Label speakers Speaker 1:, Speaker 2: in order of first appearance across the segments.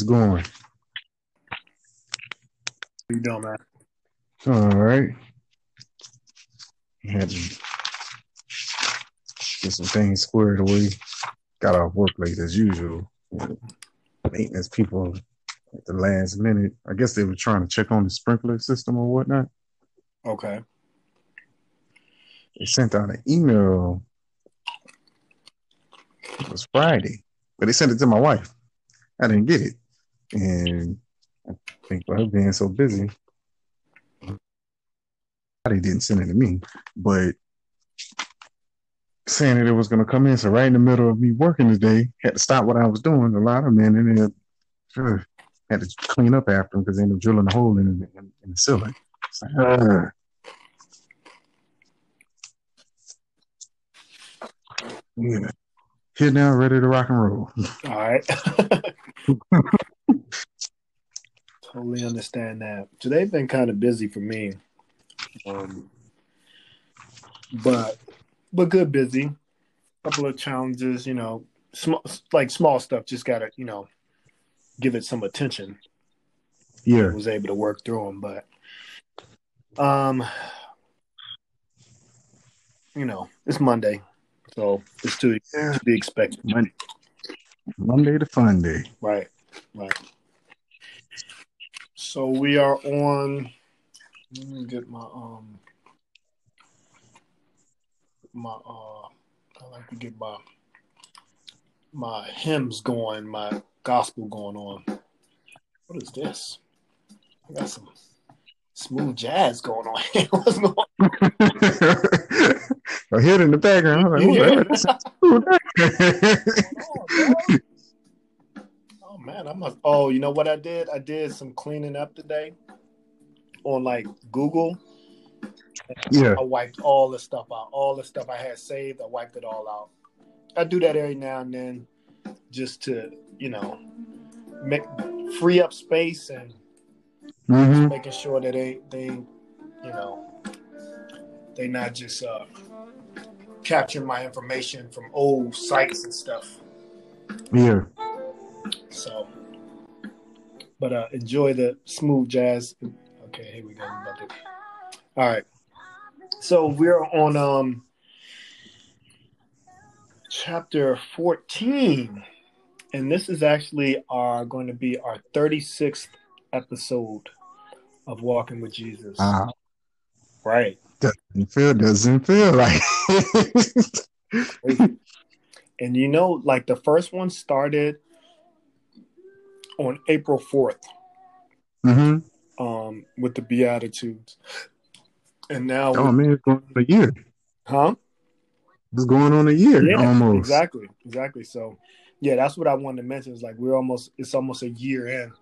Speaker 1: How's it going?
Speaker 2: How you doing, man?
Speaker 1: All right. Had to get some things squared away. Got off work late as usual. Maintenance people at the last minute. I guess they were trying to check on the sprinkler system or whatnot.
Speaker 2: Okay.
Speaker 1: They sent out an email. It was Friday, but they sent it to my wife. I didn't get it. And I think by her being so busy, they didn't send it to me. But saying that it was going to come in, so right in the middle of me working today, had to stop what I was doing. A lot of men in there sure, had to clean up after them because they ended up drilling a hole in, in, in the ceiling. Like, uh. Yeah. Here now, ready to rock and roll.
Speaker 2: All right. totally understand that. Today's been kind of busy for me, um, but but good busy. Couple of challenges, you know, small like small stuff. Just gotta you know give it some attention.
Speaker 1: Yeah,
Speaker 2: I was able to work through them, but um, you know, it's Monday, so it's to,
Speaker 1: Yeah.
Speaker 2: to be expected.
Speaker 1: Monday, Monday to fun day.
Speaker 2: Right, right. So we are on. Let me get my um my uh. I like to get my my hymns going, my gospel going on. What is this? I got some smooth jazz going on. What's going on?
Speaker 1: I hear it in the background. Like,
Speaker 2: Yeah. Man, I must. Oh, you know what I did? I did some cleaning up today on like Google.
Speaker 1: yeah,
Speaker 2: I wiped all the stuff out. All the stuff I had saved, I wiped it all out. I do that every now and then, just to you know, make free up space and
Speaker 1: hmm
Speaker 2: making sure that they they you know they not just uh, capturing my information from old sites and stuff.
Speaker 1: yeah.
Speaker 2: So, but uh, enjoy the smooth jazz. Okay, here we go. All right. So we're on um chapter 14 and this is actually our going to be our 36th episode of walking with jesus
Speaker 1: Uh,
Speaker 2: right
Speaker 1: doesn't feel doesn't feel like.
Speaker 2: and you know like the first one started on april 4th
Speaker 1: hmm
Speaker 2: um with the beatitudes. And now
Speaker 1: Oh man, it's going on a year.
Speaker 2: huh?
Speaker 1: It's going on a year
Speaker 2: yeah
Speaker 1: almost.
Speaker 2: exactly exactly. So yeah that's what i wanted to mention. Is like we're almost it's almost a year in.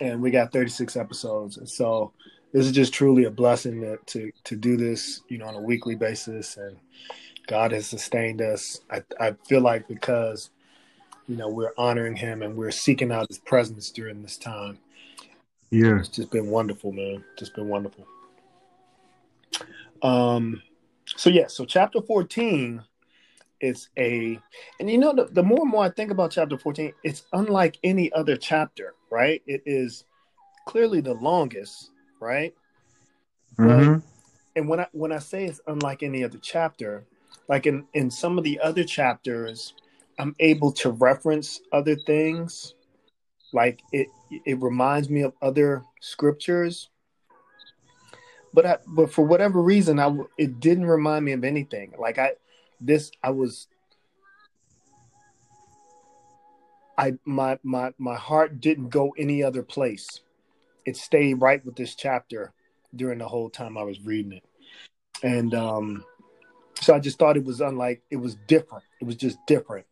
Speaker 2: And we got 36 episodes. And so this is just truly a blessing to, to to do this you know on a weekly basis. And god has sustained us. I i feel like because you know we're honoring him and we're seeking out his presence during this time
Speaker 1: Yeah.
Speaker 2: it's just been wonderful, man. Just been wonderful. Um, so yeah, so chapter fourteen is a, and you know, the, the more and more I think about chapter fourteen, it's unlike any other chapter, right? It is clearly the longest, right?
Speaker 1: hmm
Speaker 2: And when I when I say it's unlike any other chapter, like in in some of the other chapters, I'm able to reference other things. Like it it reminds me of other scriptures. But I but for whatever reason, I it didn't remind me of anything. Like I this I was I my my my heart didn't go any other place. It stayed right with this chapter during the whole time I was reading it. And um so I just thought it was unlike it was different. It was just different.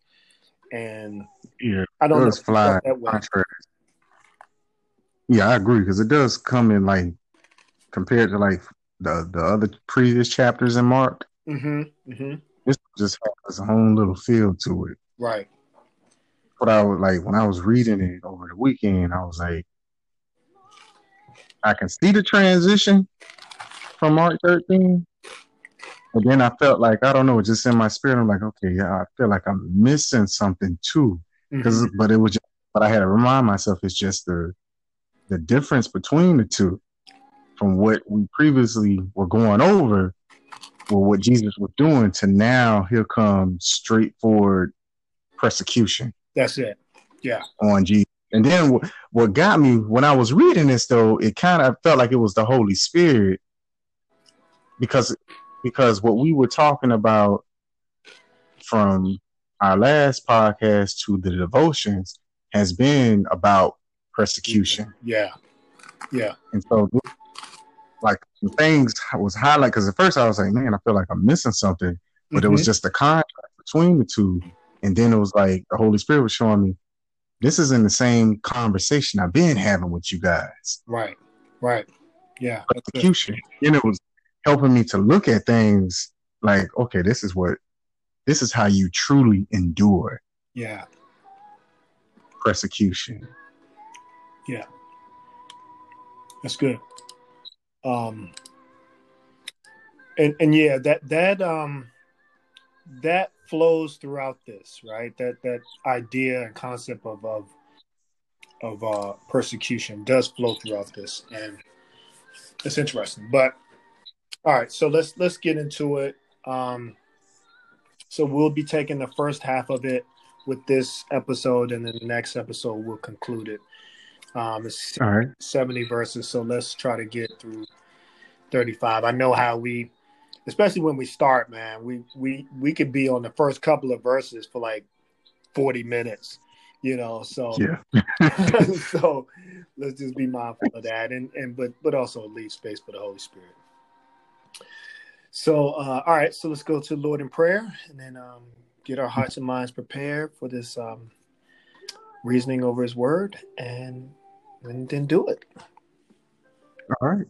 Speaker 2: And
Speaker 1: Yeah.
Speaker 2: I don't know
Speaker 1: does
Speaker 2: if you felt
Speaker 1: fly
Speaker 2: that way.
Speaker 1: contrary. Yeah, I agree because it does come in like compared to like the the other previous chapters in Mark.
Speaker 2: Mm-hmm. Mm-hmm.
Speaker 1: This just has a whole little feel to it.
Speaker 2: Right.
Speaker 1: But I was like when I was reading it over the weekend, I was like, I can see the transition from Mark 13. But then I felt like I don't know, just in my spirit, I'm like, okay, yeah, I feel like I'm missing something too. because
Speaker 2: Mhm.
Speaker 1: but it was just but I had to remind myself it's just the the difference between the two from what we previously were going over or what Jesus was doing to now here comes straightforward persecution.
Speaker 2: That's it. Yeah.
Speaker 1: On Jesus. And then what, what got me when I was reading this though, it kind of felt like it was the Holy Spirit because because what we were talking about from our last podcast to the devotions has been about persecution.
Speaker 2: Yeah. Yeah.
Speaker 1: And so like things was highlighted because at first I was like, man, I feel like I'm missing something. But mm-hmm. it was mm-hmm. just the contrast between the two. And then it was like the Holy Spirit was showing me this is in the same conversation I've been having with you guys.
Speaker 2: Right. Right. Yeah.
Speaker 1: Persecution. And it was helping me to look at things like, okay, this is what this is how you truly endure.
Speaker 2: Yeah.
Speaker 1: Persecution.
Speaker 2: Yeah. That's good. Um and and yeah, that that um that flows throughout this, right? That that idea and concept of of of uh, persecution does flow throughout this, and it's interesting. But all right, so let's let's get into it. Um, so we'll be taking the first half of it with this episode, and then the next episode we'll conclude it. Um, it's all right. seventy verses, so let's try to get through thirty-five. I know how we especially when we start, man, we we we could be on the first couple of verses for like 40 minutes, you know. So
Speaker 1: yeah.
Speaker 2: so let's just be mindful of that and and but but also leave space for the Holy Spirit. So uh all right, so let's go to Lord in prayer and then um get our hearts and minds prepared for this um reasoning over his word and and then do it.
Speaker 1: All right.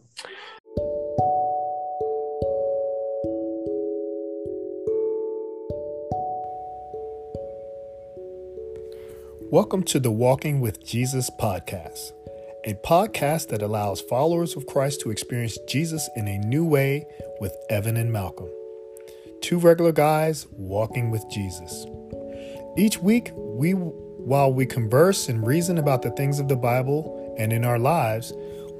Speaker 2: Welcome to the Walking with Jesus podcast, a podcast that allows followers of Christ to experience Jesus in a new way with Evan and Malcolm. Two regular guys walking with Jesus. Each week, we while we converse and reason about the things of the Bible and in our lives,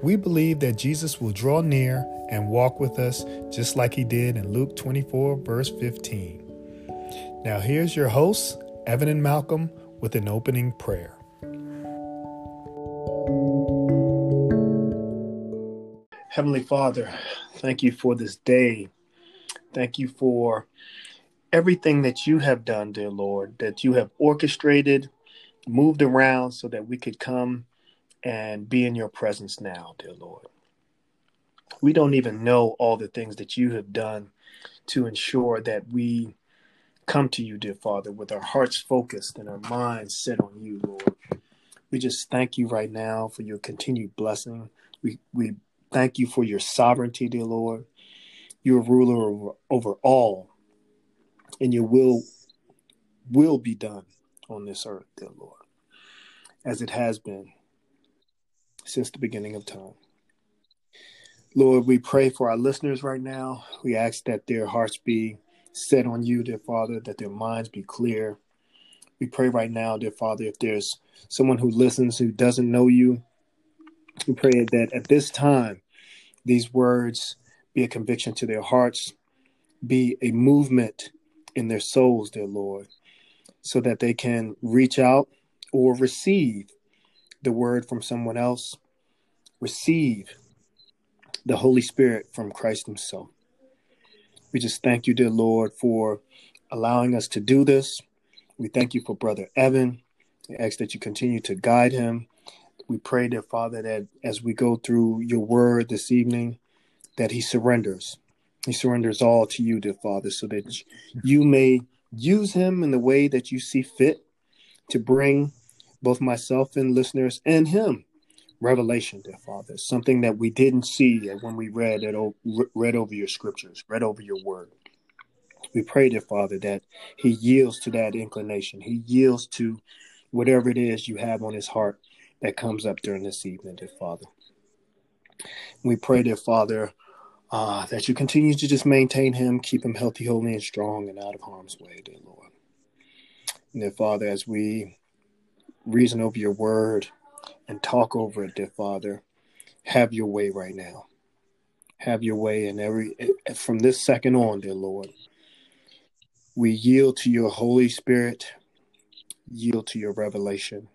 Speaker 2: we believe that Jesus will draw near and walk with us just like he did in Luke 24, verse 15. Now, here's your hosts, Evan and Malcolm with an opening prayer. Heavenly Father, thank you for this day. Thank you for everything that you have done, dear Lord, that you have orchestrated, moved around so that we could come and be in your presence now, dear Lord. We don't even know all the things that you have done to ensure that we come to you, dear Father, with our hearts focused and our minds set on you, Lord. We just thank you right now for your continued blessing. We we thank you for your sovereignty, dear Lord. You're ruler over, over all, and your will will be done on this earth, dear Lord, as it has been since the beginning of time. Lord, we pray for our listeners right now. We ask that their hearts be set on you, dear Father, that their minds be clear. We pray right now, dear Father, if there's someone who listens who doesn't know you, we pray that at this time, these words be a conviction to their hearts, be a movement in their souls, dear Lord, so that they can reach out or receive the word from someone else, receive the Holy Spirit from Christ Himself. We just thank you, dear Lord, for allowing us to do this. We thank you for Brother Evan. We ask that you continue to guide him. We pray, dear Father, that as we go through your word this evening, that he surrenders. He surrenders all to you, dear Father, so that you may use him in the way that you see fit to bring both myself and listeners and him revelation, dear Father, something that we didn't see when we read it, read over your scriptures, read over your word. We pray, dear Father, that he yields to that inclination. He yields to whatever it is you have on his heart that comes up during this evening, dear Father. We pray, dear Father, uh, that you continue to just maintain him, keep him healthy, holy, and strong, and out of harm's way, dear Lord. And dear Father, as we reason over your word and talk over it, dear Father. Have your way right now. Have your way in every from this second on, dear Lord. We yield to your Holy Spirit, yield to your revelation,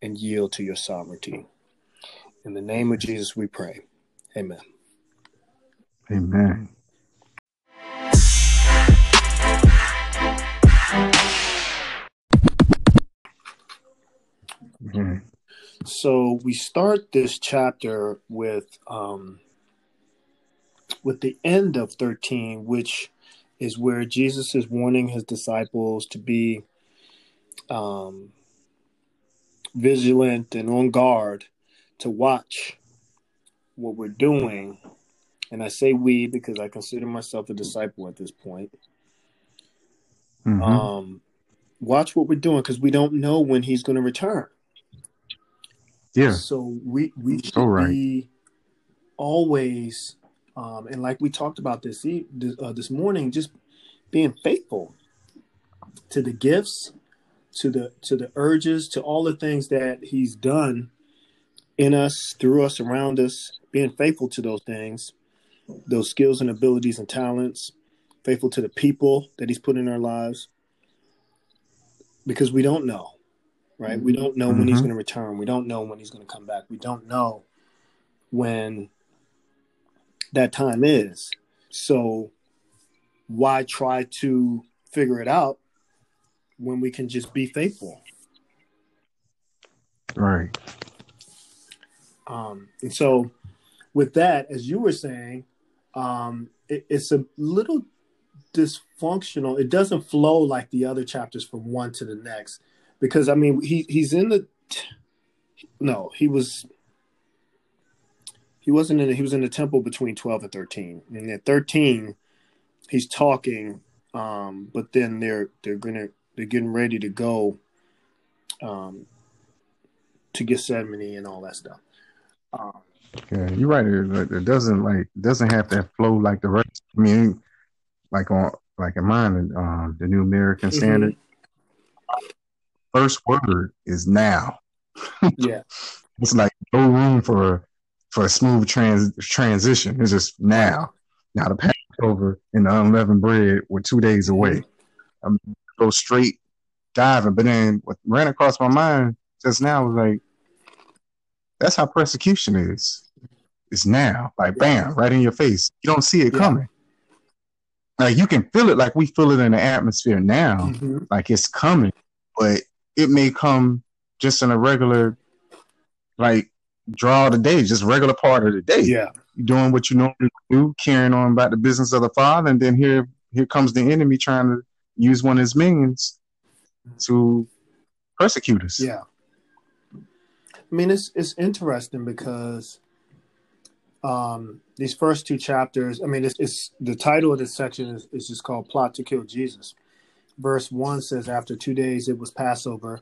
Speaker 2: and yield to your sovereignty. In the name of Jesus, we pray. Amen.
Speaker 1: Amen.
Speaker 2: Mm-hmm. So we start this chapter with um, with the end of thirteen, which is where Jesus is warning his disciples to be um, vigilant and on guard to watch what we're doing. And I say we because I consider myself a disciple at this point. Mm-hmm. Um, watch what we're doing because we don't know when he's going to return.
Speaker 1: Yeah.
Speaker 2: So we we should right. be always, um, and like we talked about this uh, this morning, just being faithful to the gifts, to the to the urges, to all the things that He's done in us, through us, around us. Being faithful to those things, those skills and abilities and talents, faithful to the people that He's put in our lives, because we don't know right? We don't know mm-hmm. when he's mm-hmm. going to return. We don't know when he's going to come back. We don't know when that time is. So why try to figure it out when we can just be faithful?
Speaker 1: Right.
Speaker 2: Um, and so with that, as you were saying, um, it, it's a little dysfunctional. It doesn't flow like the other chapters from one to the next because I mean he he's in the no he was he wasn't in the, he was in the temple between 12 and 13 and at 13 he's talking um but then they're they're gonna they're getting ready to go um to Gethsemane and all that stuff
Speaker 1: um, yeah you're right it, doesn't like doesn't have to flow like the rest I mean like on like in mine um the new American mm-hmm. Standard first word is now.
Speaker 2: yeah.
Speaker 1: It's like no room for for a smooth trans transition. It's just now. Now the Passover and the unleavened bread were two days away. I'm go straight diving, but then what ran across my mind just now was like, that's how persecution is. It's now, like bam, right in your face. You don't see it yeah. coming. Like you can feel it, like we feel it in the atmosphere now, mm-hmm. like it's coming, but it may come just in a regular, like draw of the day, just regular part of the day.
Speaker 2: Yeah,
Speaker 1: doing what you normally do, carrying on about the business of the Father, and then here here comes the enemy trying to use one as means to persecute us.
Speaker 2: Yeah, I mean it's it's interesting because um, these first two chapters. I mean, it's, it's the title of this section is, is just called "Plot to Kill Jesus." verse 1 says, After two days it was Passover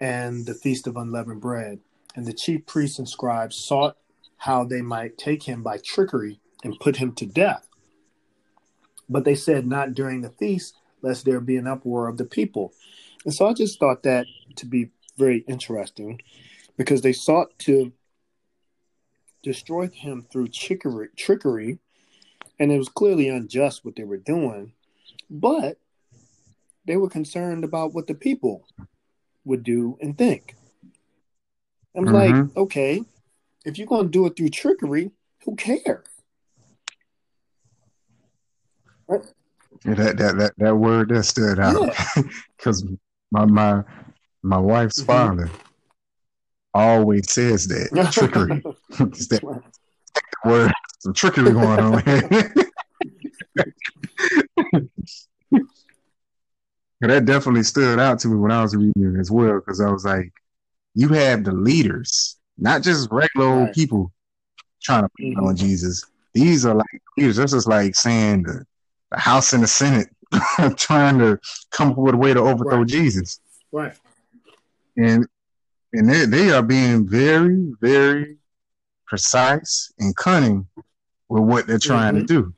Speaker 2: and the feast of unleavened bread. And the chief priests and scribes sought how they might take him by trickery and put him to death. But they said, Not during the feast, lest there be an uproar of the people. And so I just thought that to be very interesting because they sought to destroy him through trickery, trickery and it was clearly unjust what they were doing. But they were concerned about what the people would do and think. I'm mm-hmm. like, okay, if you're going to do it through trickery, who cares?
Speaker 1: That, that that that word that stood out because yeah. my my my wife's mm-hmm. father always says that trickery. that word some trickery going on. that definitely stood out to me when I was reading it as well, because I was like, you have the leaders, not just regular right. old people trying to put mm-hmm. on Jesus. These are like leaders. This is like saying the, the House and the Senate trying to come up with a way to overthrow
Speaker 2: right.
Speaker 1: Jesus.
Speaker 2: Right.
Speaker 1: And and they, they are being very, very precise and cunning with what they're trying mm-hmm. to do.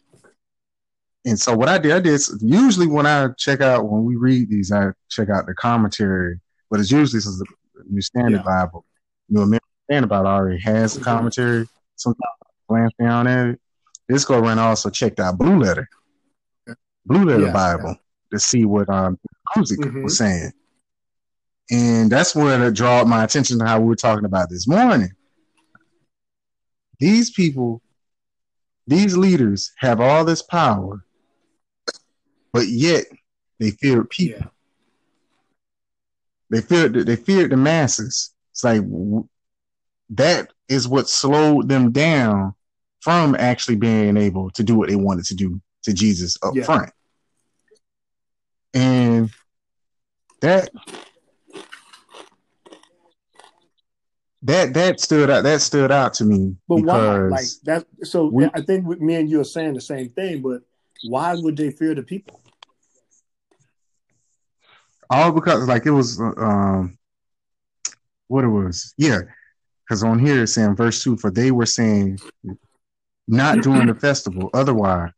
Speaker 1: And so what I did, I did usually when I check out when we read these, I check out the commentary but it's usually since the New Standard
Speaker 2: Yeah.
Speaker 1: Bible. New American Standard Bible already has the
Speaker 2: Mhm.
Speaker 1: commentary. Sometimes I glance down at it. This go around also checked out Blue Letter, Blue Letter
Speaker 2: Yeah.
Speaker 1: Bible to see what um Guzik
Speaker 2: Mhm.
Speaker 1: was saying, and that's where it drew my attention to how we were talking about this morning. These people, these leaders have all this power, but yet they fear people.
Speaker 2: Yeah.
Speaker 1: They feared they feared the masses. It's like that is what slowed them down from actually being able to do what they wanted to do to Jesus up
Speaker 2: Yeah.
Speaker 1: front. And that that that stood out that stood out to me
Speaker 2: But why? Like that. So
Speaker 1: we-
Speaker 2: I think me and you are saying the same thing. But why would they fear the people?
Speaker 1: all because like it was um what it was yeah because on here it's saying verse 2 for they were saying not during the festival otherwise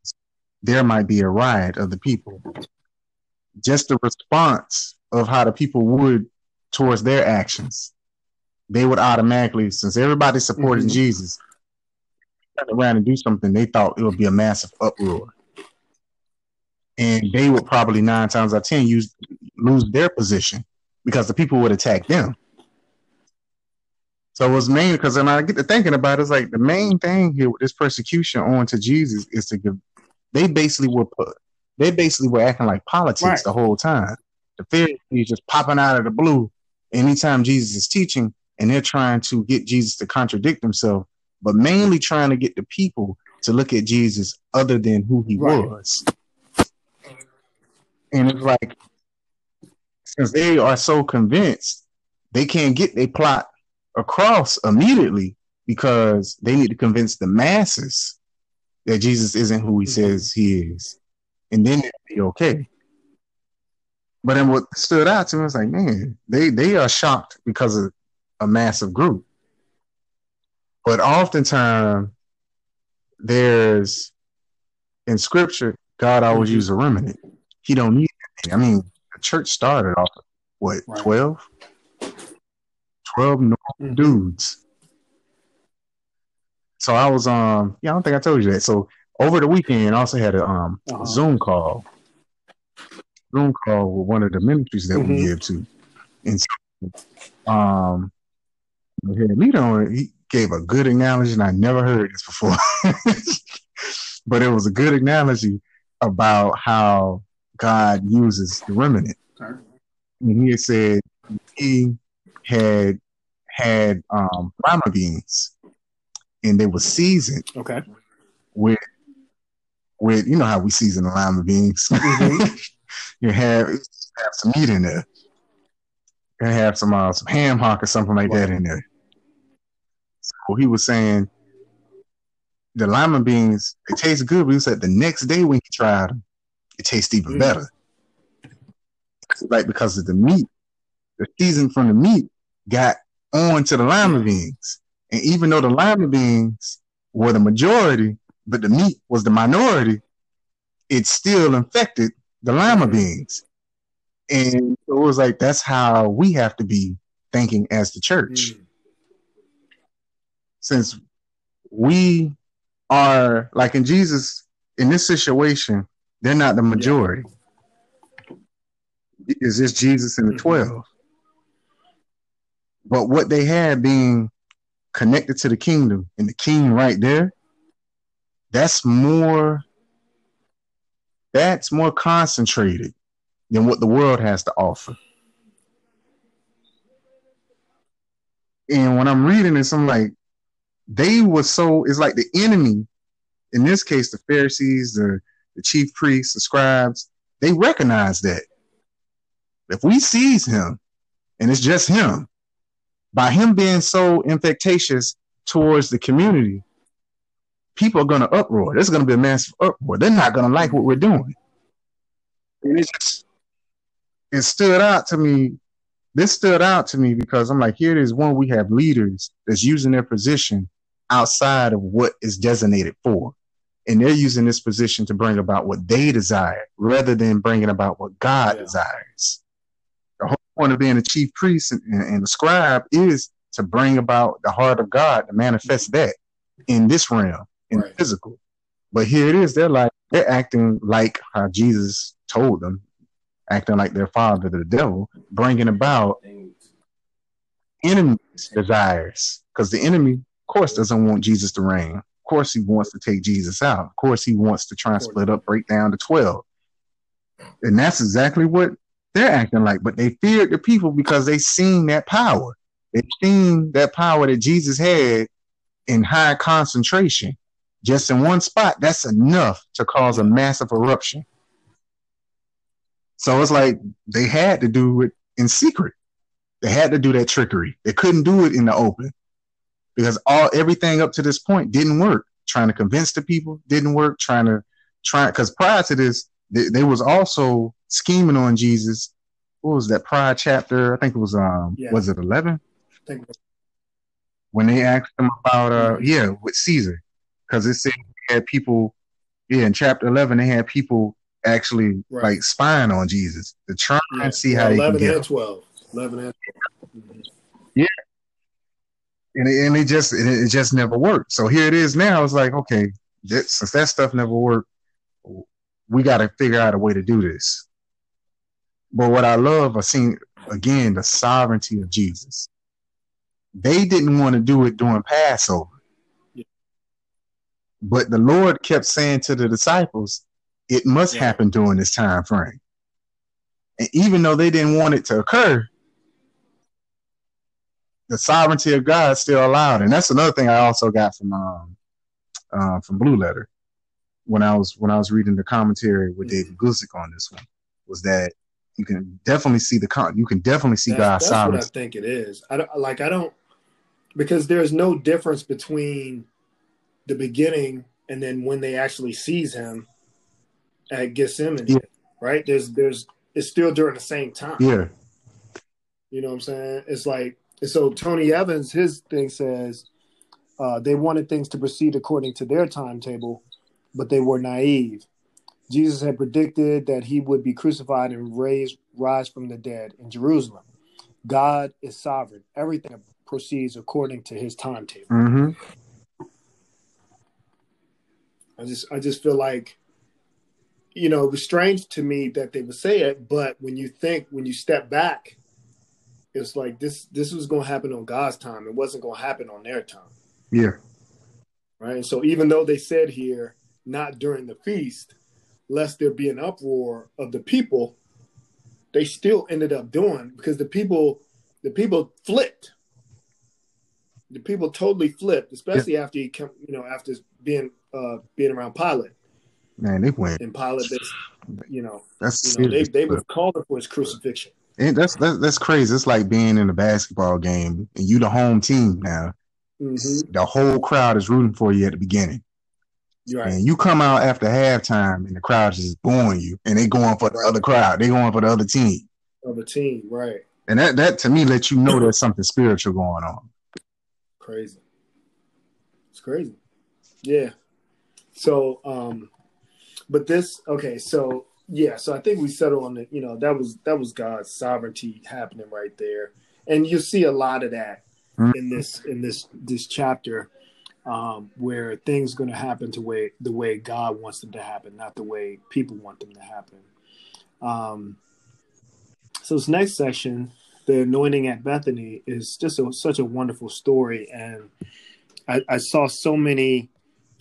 Speaker 1: there might be a riot of the people just the response of how the people would towards their actions they would automatically since everybody supported
Speaker 2: Mhm.
Speaker 1: jesus turn around and do something they thought it would be a massive uproar and they would probably nine times out of ten use lose their position because the people would attack them. So it was mainly because when I get to thinking about it, it's like the main thing here with this persecution on to Jesus is to give. They basically were put. They basically were acting like politics
Speaker 2: Right.
Speaker 1: the whole time. The Pharisees just popping out of the blue anytime Jesus is teaching, and they're trying to get Jesus to contradict himself, but mainly trying to get the people to look at Jesus other than who he
Speaker 2: Right.
Speaker 1: was. And it's like, since they are so convinced, they can't get their plot across immediately because they need to convince the masses that Jesus isn't who he
Speaker 2: Mhm.
Speaker 1: says he is. And then it'll be okay. But then what stood out to me was like, man, they, they are shocked because of a massive group. But oftentimes there's in scripture, God always
Speaker 2: Mhm.
Speaker 1: uses a remnant. He don't need anything. I mean, the church started off of what,
Speaker 2: Right.
Speaker 1: 12? 12 normal
Speaker 2: Mhm.
Speaker 1: dudes. So I was um yeah, I don't think I told you that. So over the weekend I also had a um
Speaker 2: Uh-huh.
Speaker 1: Zoom call. Zoom call with one of the ministries that we
Speaker 2: Mhm.
Speaker 1: give to. And so, um we had a leader on. He gave a good analogy and I never heard this before. but it was a good analogy about how God uses the remnant.
Speaker 2: Okay.
Speaker 1: And he had said he had had um lima beans and they were seasoned
Speaker 2: Okay.
Speaker 1: with with you know how we season the lima beans.
Speaker 2: Mhm.
Speaker 1: you have have some meat in there. And have some uh, some ham hock or something like that in there. So he was saying the lima beans, it tastes good, but he said the next day when he tried them, it tastes even
Speaker 2: Mm.
Speaker 1: better. Like because of the meat, the season from the meat got on to the lima beans. And even though the lima beans were the majority, but the meat was the minority, it still infected the lima
Speaker 2: Mhm.
Speaker 1: beans. And it was like that's how we have to be thinking as the church.
Speaker 2: Mm.
Speaker 1: Since we are like in Jesus in this situation, they're not the majority. Is this Jesus and the
Speaker 2: Mhm.
Speaker 1: 12? But what they had being connected to the kingdom and the king right there, that's more that's more concentrated than what the world has to offer. And when I'm reading this, I'm like, they were so it's like the enemy, in this case, the Pharisees, the, the chief priests, the scribes, they recognize that. If we seize him, and it's just him, by him being so infectious towards the community, people are going to uproar. There's going to be a massive uproar. They're not going to like what we're doing. And it just, it stood out to me. This stood out to me because I'm like, here it is one, we have leaders that's using their position outside of what is designated for. And they're using this position to bring about what they desire rather than bringing about what God
Speaker 2: Yeah.
Speaker 1: desires. The whole point of being a chief priest and, and a scribe is to bring about the heart of God to manifest that in this realm, in right. physical. But here it is, they're like they're acting like how Jesus told them, acting like their father, the devil, bringing about enemy's desires. Because the enemy, of course, doesn't want Jesus to reign. Of course, he wants to take Jesus out. Of course, he wants to try and split up, break down to 12. And that's exactly what they're acting like. But they feared the people because they seen that power. They've seen that power that Jesus had in high concentration. Just in one spot, that's enough to cause a massive eruption. So it's like they had to do it in secret. They had to do that trickery. They couldn't do it in the open because all everything up to this point didn't work. Trying to convince the people didn't work. Trying to try because prior to this, they, they, was also scheming on Jesus. What was that prior chapter? I think it was um yeah. was it eleven? When they asked them about uh yeah with Caesar, because it said they had people yeah in chapter eleven they had people actually right. like spying on Jesus to try yeah. and see how 11
Speaker 2: and 12. 11 and 12. Mm-hmm.
Speaker 1: Yeah. And it, and it just it, it, just never worked. So here it is now. It's like, okay, that, since that stuff never worked, we got to figure out a way to do this. But what I love, I seen again the sovereignty of Jesus. They didn't want to do it during Passover. Yeah. But the Lord kept saying to the disciples, it must yeah. happen during this time frame. And even though they didn't want it to occur, the sovereignty of God still allowed. And that's another thing I also got from um, uh, from Blue Letter when I was when I was reading the commentary with mm-hmm. David Guzik on this one was that you can definitely see the con- you can definitely see
Speaker 2: that's,
Speaker 1: God's
Speaker 2: that's
Speaker 1: sovereignty.
Speaker 2: What I think it is. I don't like I don't because there's no difference between the beginning and then when they actually sees him at Gethsemane, yeah. right? There's there's it's still during the same time.
Speaker 1: Yeah.
Speaker 2: You know what I'm saying? It's like so Tony Evans, his thing says uh, they wanted things to proceed according to their timetable, but they were naive. Jesus had predicted that he would be crucified and raised rise from the dead in Jerusalem. God is sovereign. Everything proceeds according to his timetable.
Speaker 1: Mm-hmm.
Speaker 2: I just I just feel like you know, it was strange to me that they would say it, but when you think, when you step back, it's like this this was going to happen on God's time. It wasn't going to happen on their time.
Speaker 1: Yeah.
Speaker 2: Right. And so even though they said here, not during the feast, lest there be an uproar of the people, they still ended up doing because the people the people flipped. The people totally flipped, especially yeah. after he come, you know, after being uh being around Pilate.
Speaker 1: Man, they went.
Speaker 2: And Pilate, you know, that's you know, they they were calling for his crucifixion.
Speaker 1: And that's, that's that's crazy. It's like being in a basketball game and you the home team now. Mm-hmm. The whole crowd is rooting for you at the beginning. Right. And you come out after halftime and the crowd is just booing you and they going for the other crowd. They going for the other team.
Speaker 2: Other team, right.
Speaker 1: And that that to me lets you know there's something spiritual going on.
Speaker 2: Crazy. It's crazy. Yeah. So um but this okay so yeah so i think we settle on the you know that was that was god's sovereignty happening right there and you see a lot of that mm-hmm. in this in this this chapter um, where things going to happen to way the way god wants them to happen not the way people want them to happen um, so this next section the anointing at bethany is just a, such a wonderful story and I, I saw so many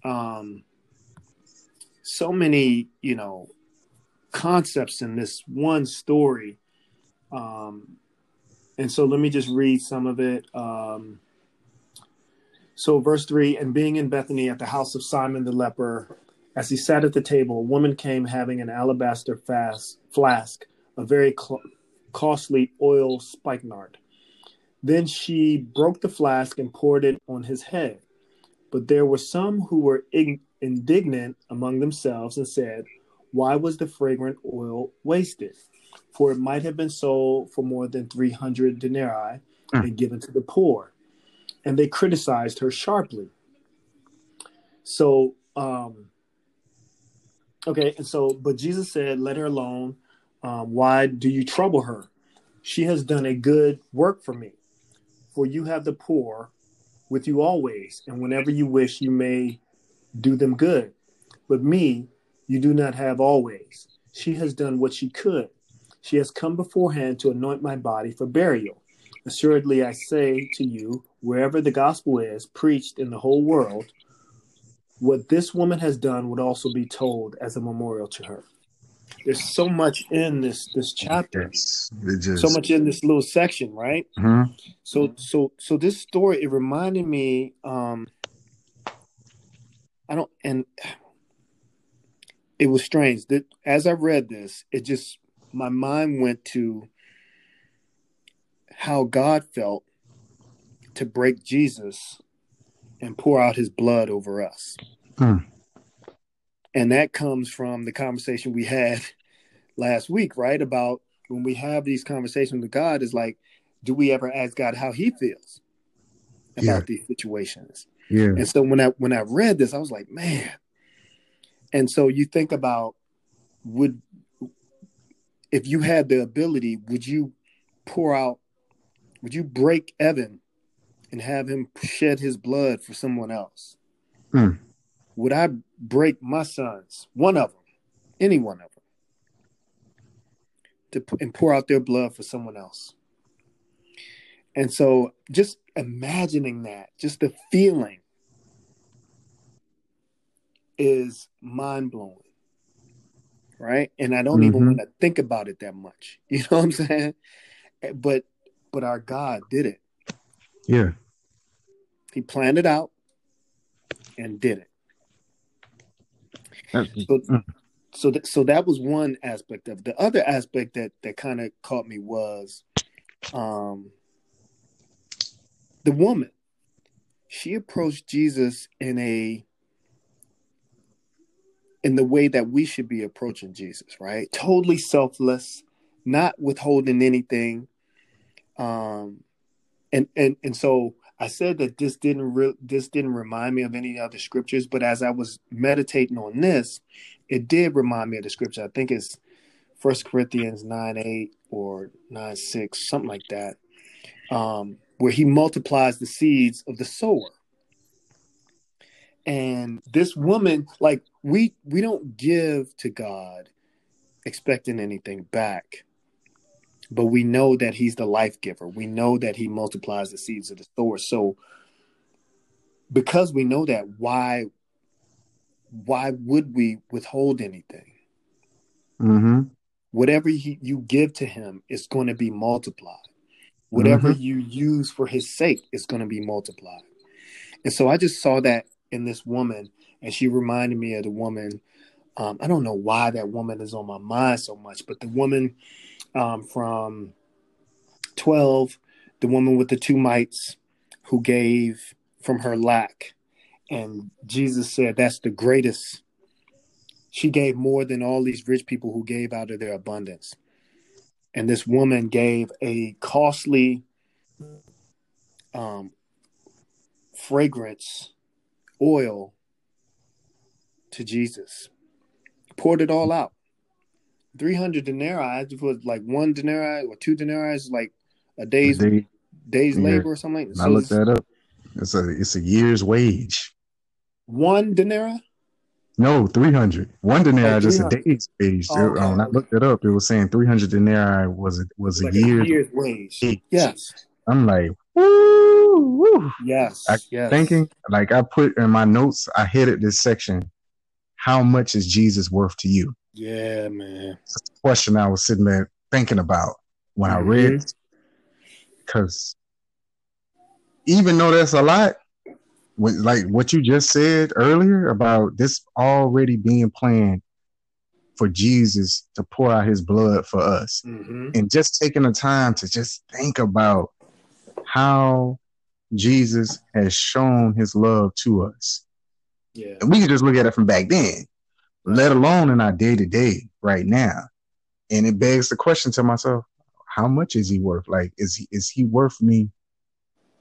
Speaker 2: um, so many, you know, concepts in this one story. Um, and so let me just read some of it. Um, so, verse 3 And being in Bethany at the house of Simon the leper, as he sat at the table, a woman came having an alabaster fast, flask a very cl- costly oil spikenard. Then she broke the flask and poured it on his head. But there were some who were ig- indignant among themselves and said, Why was the fragrant oil wasted? For it might have been sold for more than 300 denarii mm. and given to the poor. And they criticized her sharply. So, um, okay, and so, but Jesus said, Let her alone. Um, why do you trouble her? She has done a good work for me. For you have the poor with you always, and whenever you wish, you may do them good. But me, you do not have always. She has done what she could. She has come beforehand to anoint my body for burial. Assuredly, I say to you, wherever the gospel is preached in the whole world, what this woman has done would also be told as a memorial to her. There's so much in this this chapter,
Speaker 1: Yes. Just,
Speaker 2: so much in this little section, right?
Speaker 1: Mhm.
Speaker 2: So so so this story it reminded me um I don't and it was strange that as I read this, it just my mind went to how God felt to break Jesus and pour out his blood over us.
Speaker 1: Hmm.
Speaker 2: And that comes from the conversation we had last week, right? About when we have these conversations with God, is like, do we ever ask God how he feels about
Speaker 1: Yeah.
Speaker 2: these situations?
Speaker 1: Yeah.
Speaker 2: And so when I when I read this, I was like, man. And so you think about would if you had the ability, would you pour out, would you break Evan and have him shed his blood for someone else?
Speaker 1: Hmm.
Speaker 2: Would I break my sons, one of them, any one of them, to and pour out their blood for someone else? And so just imagining that, just the feeling is mind blowing. Right. And I don't even
Speaker 1: Mhm.
Speaker 2: want to think about it that much. You know what I'm saying? But but our God did it.
Speaker 1: Yeah.
Speaker 2: He planned it out and did it. So
Speaker 1: Mm.
Speaker 2: so that so that was one aspect of it. The other aspect that that kind of caught me was um the woman. She approached Jesus in a in the way that we should be approaching Jesus, right? Totally selfless, not withholding anything. Um and and and so I said that this didn't re- this didn't remind me of any other scriptures, but as I was meditating on this, it did remind me of the scripture. I think it's First Corinthians nine eight or nine six, something like that, um, where he multiplies the seeds of the sower. And this woman, like we we don't give to God expecting anything back but we know that he's the life giver. We know that he multiplies the seeds of the sower. So because we know that, why why would we withhold anything?
Speaker 1: Mhm.
Speaker 2: Whatever he, you give to him is going to be multiplied. Whatever you use for his sake is going to be multiplied. And so I just saw that in this woman, and she reminded me of the woman. Um, I don't know why that woman is on my mind so much, but the woman um, from 12, the woman with the two mites who gave from her lack. And Jesus said, That's the greatest. She gave more than all these rich people who gave out of their abundance. And this woman gave a costly um, fragrance oil to Jesus, poured it all out. 300 denarii was like one denarii or two denarii is like a day's
Speaker 1: They-
Speaker 2: day's
Speaker 1: yeah.
Speaker 2: labor or something.
Speaker 1: like I
Speaker 2: So
Speaker 1: looked that up. It's a it's a year's wage.
Speaker 2: one denarii.
Speaker 1: No, three hundred. One oh, denarii
Speaker 2: Oh,
Speaker 1: just a day's wage.
Speaker 2: Oh,
Speaker 1: when I looked it up, it was saying three hundred denarii was a, was
Speaker 2: Like
Speaker 1: a year's.
Speaker 2: year's wage.
Speaker 1: wage.
Speaker 2: Yes,
Speaker 1: I'm like, woo, woo.
Speaker 2: yes,
Speaker 1: I
Speaker 2: yes.
Speaker 1: thinking like I put in my notes. I headed this section. How much is Jesus worth to you?
Speaker 2: Yeah, man.
Speaker 1: It's a question I was sitting there thinking about when I read
Speaker 2: Mhm.
Speaker 1: Because even though that's a lot, when, like what you just said earlier about this already being planned for Jesus to pour out his blood for us,
Speaker 2: Mhm.
Speaker 1: and just taking the time to just think about how Jesus has shown his love to us.
Speaker 2: Yeah,
Speaker 1: And we can just look at it from back then, let alone in our day to day right now. And it begs the question to myself, how much is he worth? Like, is he is he worth me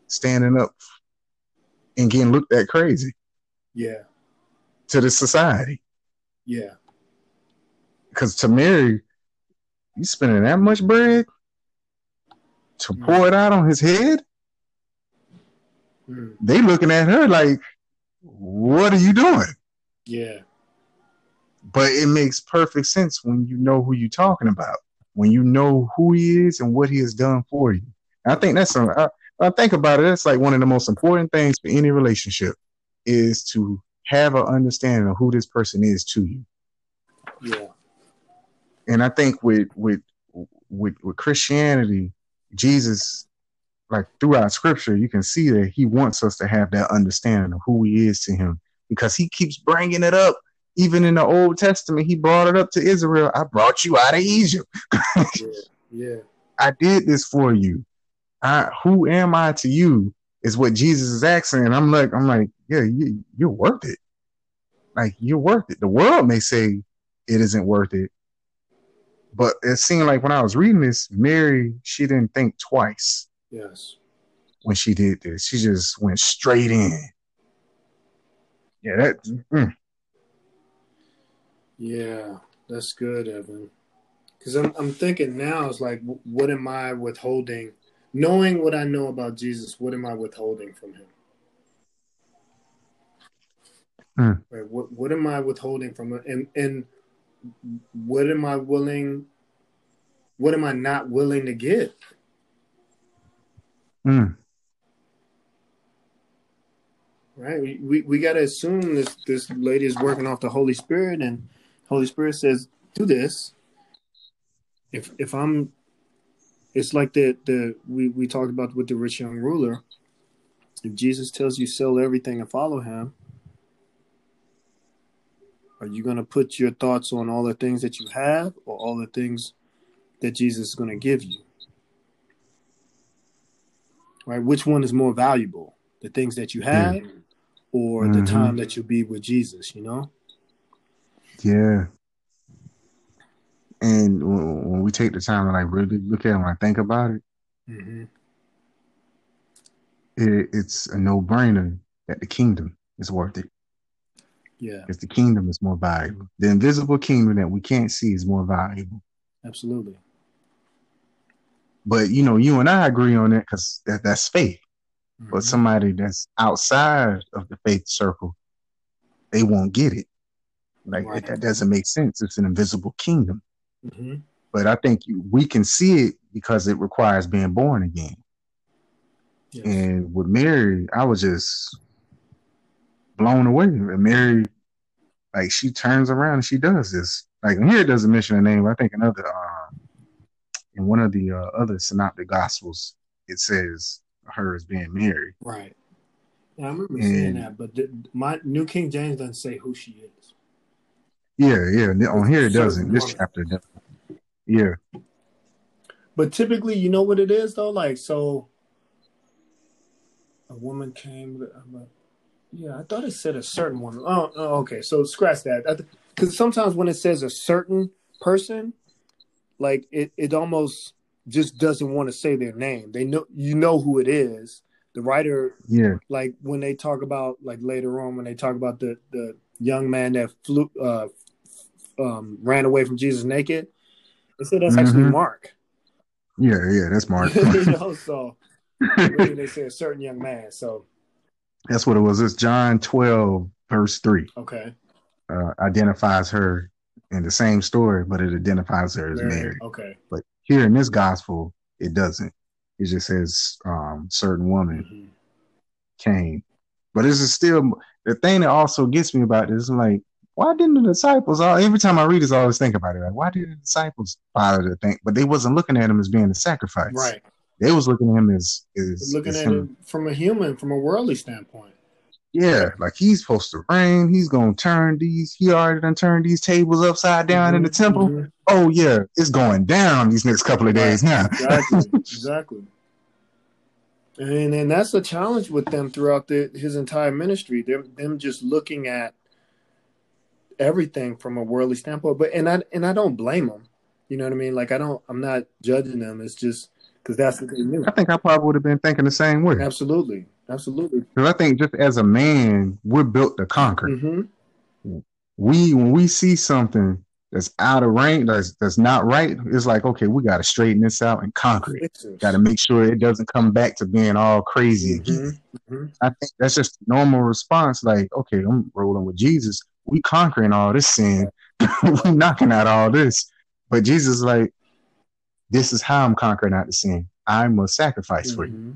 Speaker 1: standing up and getting looked at crazy
Speaker 2: yeah,
Speaker 1: to the society?
Speaker 2: yeah.
Speaker 1: Because to marry, you spending that much bread, to pour it out on his head.
Speaker 2: Mm.
Speaker 1: They looking at her like, "What are you doing?"
Speaker 2: Yeah.
Speaker 1: But it makes perfect sense when you know who you're talking about, when you know who he is and what he has done for you. I think that's some. I, I think about it. That's like one of the most important things for any relationship is to have an understanding of who this person is to you.
Speaker 2: Yeah.
Speaker 1: And I think with with with, with Christianity, Jesus, like throughout Scripture, you can see that He wants us to have that understanding of who He is to Him because He keeps bringing it up. Even in the Old Testament, He brought it up to Israel. I brought you out of Egypt.
Speaker 2: Yeah. Yeah.
Speaker 1: I did this for you. I, who am I to you? Is what Jesus is asking, and I'm like, I'm like, yeah, you, you're worth it. Like you're worth it. The world may say it isn't worth it, but it seemed like when I was reading this, Mary, she didn't think twice
Speaker 2: Yes.
Speaker 1: when she did this. She just went straight in. Yeah, that. mm,
Speaker 2: Yeah. That's good, Evan. Because I'm I'm thinking now is like, what am I withholding? Knowing what I know about Jesus, what am I withholding from Him?
Speaker 1: Hmm.
Speaker 2: Right. What what am I withholding from Him? And and what am I willing? What am I not willing to give?
Speaker 1: mm,
Speaker 2: right? We, we, we got to assume this this lady is working off the Holy Spirit, and Holy Spirit says, "Do this." If if I'm, it's like the the we we talked about with the rich young ruler. If Jesus tells you sell everything and follow Him, are you going to put your thoughts on all the things that you have, or all the things that Jesus is going to give you? Right? Which one is more valuable? The things that you have, or the
Speaker 1: Mhm.
Speaker 2: time that you'll be with Jesus, you know?
Speaker 1: Yeah. And when when we take the time to like really look at it, when I think about it,
Speaker 2: Mm-hmm.
Speaker 1: it it's a no brainer that the kingdom is worth it.
Speaker 2: Yeah,
Speaker 1: Because the kingdom is more valuable. The invisible kingdom that we can't see is more valuable.
Speaker 2: absolutely.
Speaker 1: But you know, you and I agree on that because that, that's faith. But
Speaker 2: Mhm.
Speaker 1: somebody that's outside of the faith circle, they won't get it. Like
Speaker 2: Right.
Speaker 1: that doesn't make sense. It's an invisible kingdom.
Speaker 2: Mhm.
Speaker 1: But I think you, we can see it because it requires being born again.
Speaker 2: Yes.
Speaker 1: And with Mary, I was just blown away. And Mary, like she turns around and she does this. Like here it doesn't mention her name. But I think another uh, in one of the uh, other synoptic gospels, it says her as being Mary.
Speaker 2: Right. Yeah, I remember seeing
Speaker 1: And-
Speaker 2: that, but the, my New King James doesn't say who she is.
Speaker 1: Yeah, yeah. On here it doesn't. This chapter doesn't. Yeah.
Speaker 2: But typically, you know what it is though. Like, so a woman came. Like, yeah, I thought it said a certain woman. Oh, oh okay. So scratch that. Because sometimes when it says a certain person, like it, it almost just doesn't want to say their name. They know you know who it is. The writer
Speaker 1: Yeah.
Speaker 2: like when they talk about like later on when they talk about the the young man that flew uh um ran away from Jesus naked they said that's actually
Speaker 1: Mhm.
Speaker 2: Mark
Speaker 1: Yeah, yeah. That's Mark.
Speaker 2: you know so they say a certain young man so
Speaker 1: that's what it was. It's John 12, verse 3.
Speaker 2: okay
Speaker 1: Uh, identifies her in the same story, but it identifies her as
Speaker 2: Mary,
Speaker 1: Mary.
Speaker 2: okay
Speaker 1: But here in this gospel, it doesn't. It just says um, certain woman
Speaker 2: Mhm.
Speaker 1: came. But this is still the thing that also gets me about this. like, why didn't the disciples? All, every time I read this, I always think about it. Like, why did the disciples bother to think But they wasn't looking at him as being a sacrifice.
Speaker 2: right
Speaker 1: They was looking at him as as,
Speaker 2: looking
Speaker 1: as
Speaker 2: at
Speaker 1: him.
Speaker 2: from a human from a worldly standpoint
Speaker 1: Yeah, like he's supposed to reign. He's gonna turn these. He already done turned these tables upside down in the
Speaker 2: Mhm,
Speaker 1: temple.
Speaker 2: mhm.
Speaker 1: Oh yeah, it's going down these next couple of days now.
Speaker 2: exactly exactly and and that's a challenge with them throughout the, his entire ministry them them just looking at everything from a worldly standpoint but and i and i don't blame them you know what i mean like i don't i'm not judging them it's just because that's what they knew
Speaker 1: I think I probably would have been thinking the same way.
Speaker 2: absolutely absolutely
Speaker 1: Because I think just as a man, we're built to conquer.
Speaker 2: hmm
Speaker 1: We when we see something that's out of range, that's that's not right, it's like, okay, we gotta straighten this out and conquer it. Gotta make sure it doesn't come back to being all crazy again. Mm-hmm. Mm-hmm. I think that's just normal response, like, okay, I'm rolling with Jesus. We conquering all this sin. we knocking out all this. But Jesus like, this is how I'm conquering out the sin. I must sacrifice mm-hmm. for you. Mm-hmm.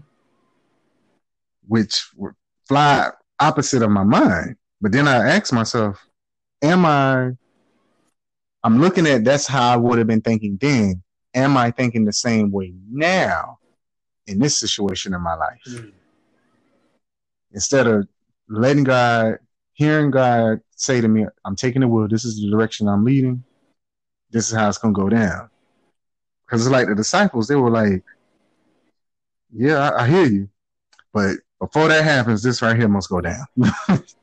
Speaker 1: Which fly opposite of my mind. But then I ask myself, am I I'm looking at that's how I would have been thinking then. Am I thinking the same way now in this situation in my life? Mm. Instead of letting God, hearing God say to me, I'm taking the wheel, this is the direction I'm leading, this is how it's gonna go down. Because it's like the disciples, they were like, Yeah, I, I hear you. But before that happens, this right here must go down.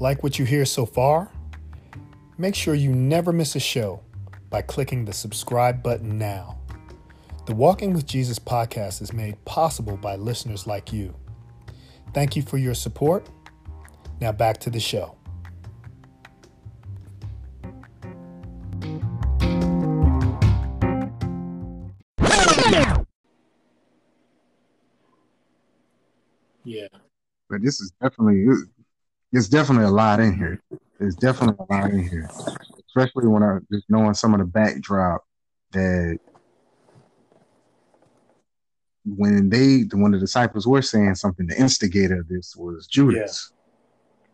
Speaker 2: Like what you hear so far? Make sure you never miss a show by clicking the subscribe button now. The Walking with Jesus podcast is made possible by listeners like you. Thank you for your support. Now back to the show.
Speaker 1: Yeah. But this is definitely there's definitely a lot in here. There's definitely a lot in here, especially when I just knowing some of the backdrop that when they when the disciples were saying something, the instigator of this was Judas, yeah.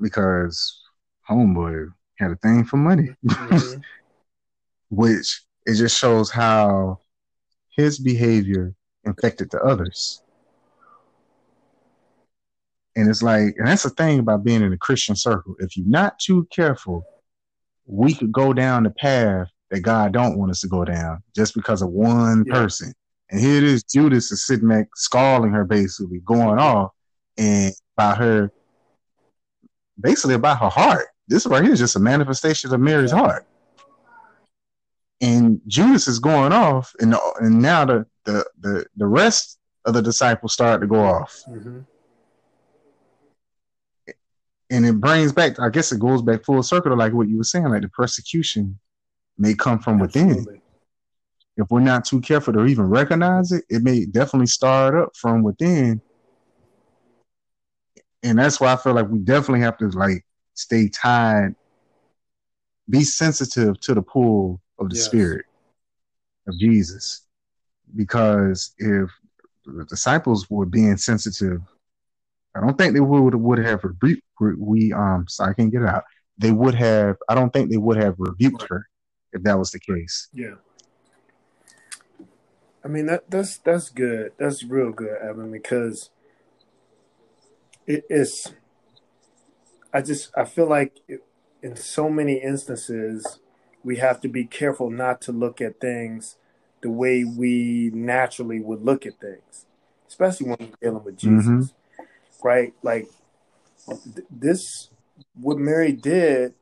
Speaker 1: because homeboy had a thing for money, mm-hmm. which it just shows how his behavior infected the others. And it's like, and that's the thing about being in a Christian circle. If you're not too careful, we could go down the path that God don't want us to go down just because of one yeah. person. And here it is, Judas is sitting there scalding her basically, going off and by her basically about her heart. This right here is just a manifestation of Mary's heart. And Judas is going off, and and now the the the, the rest of the disciples start to go off. Mm-hmm and it brings back i guess it goes back full circle to like what you were saying like the persecution may come from Absolutely. within if we're not too careful to even recognize it it may definitely start up from within and that's why i feel like we definitely have to like stay tied be sensitive to the pull of the yes. spirit of jesus because if the disciples were being sensitive I don't think they would would have rebuked we um so I can't get it out. They would have I don't think they would have rebuked her if that was the case.
Speaker 2: Yeah. I mean that that's that's good. That's real good, Evan, because it is I just I feel like it, in so many instances we have to be careful not to look at things the way we naturally would look at things, especially when we're dealing with Jesus. Mm-hmm right? Like this, what Mary did,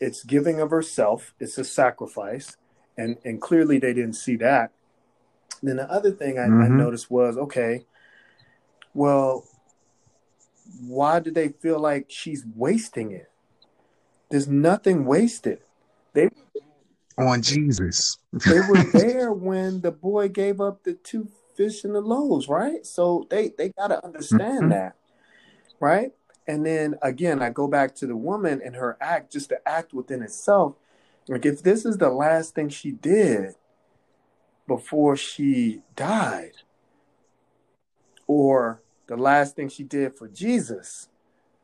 Speaker 2: it's giving of herself. It's a sacrifice, and and clearly they didn't see that. Then the other thing I, mm-hmm. I noticed was okay. Well, why do they feel like she's wasting it? There's nothing wasted. They
Speaker 1: on Jesus.
Speaker 2: they were there when the boy gave up the two fish and the loaves, right? So they they got to understand mm-hmm. that, right? And then again, I go back to the woman and her act, just the act within itself. Like if this is the last thing she did before she died, or the last thing she did for Jesus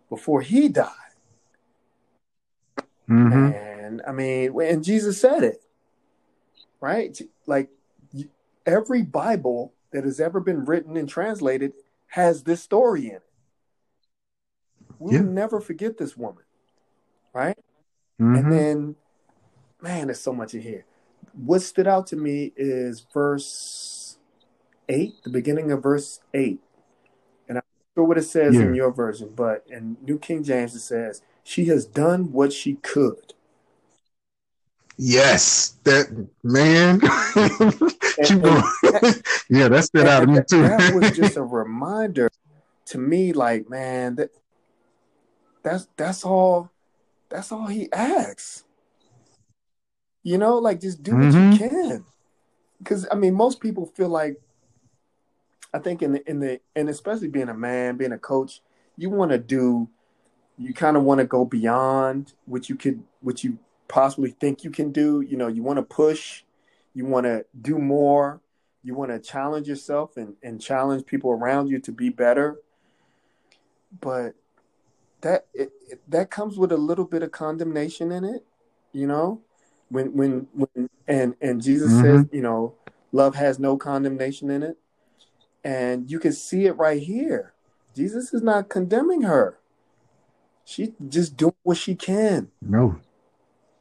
Speaker 2: before he died. Mm-hmm. And I mean, and Jesus said it, right? Like every Bible that has ever been written and translated has this story in it. We yeah. never forget this woman, right? Mm-hmm. And then, man, there's so much in here. What stood out to me is verse eight, the beginning of verse eight, and I'm sure what it says
Speaker 1: Yeah.
Speaker 2: in your version, but in New King James it says, "She has done what she could."
Speaker 1: Yes, that man.
Speaker 2: And-
Speaker 1: going. yeah, that stood out to me too.
Speaker 2: that was just a reminder to me, like, man, that that's that's all that's all he asks. You know, like just do what
Speaker 1: Mhm.
Speaker 2: you can. Because I mean, most people feel like I think in the in the and especially being a man, being a coach, you want to do you kind of want to go beyond what you could what you possibly think you can do. You know, you want to push, you want to do more, you want to challenge yourself and, and challenge people around you to be better. But that it, it, that comes with a little bit of condemnation in it, you know. When when when and and Jesus says, mm-hmm. you know, love has no condemnation in it, and you can see it right here. Jesus is not condemning her. She's just doing what she can.
Speaker 1: No,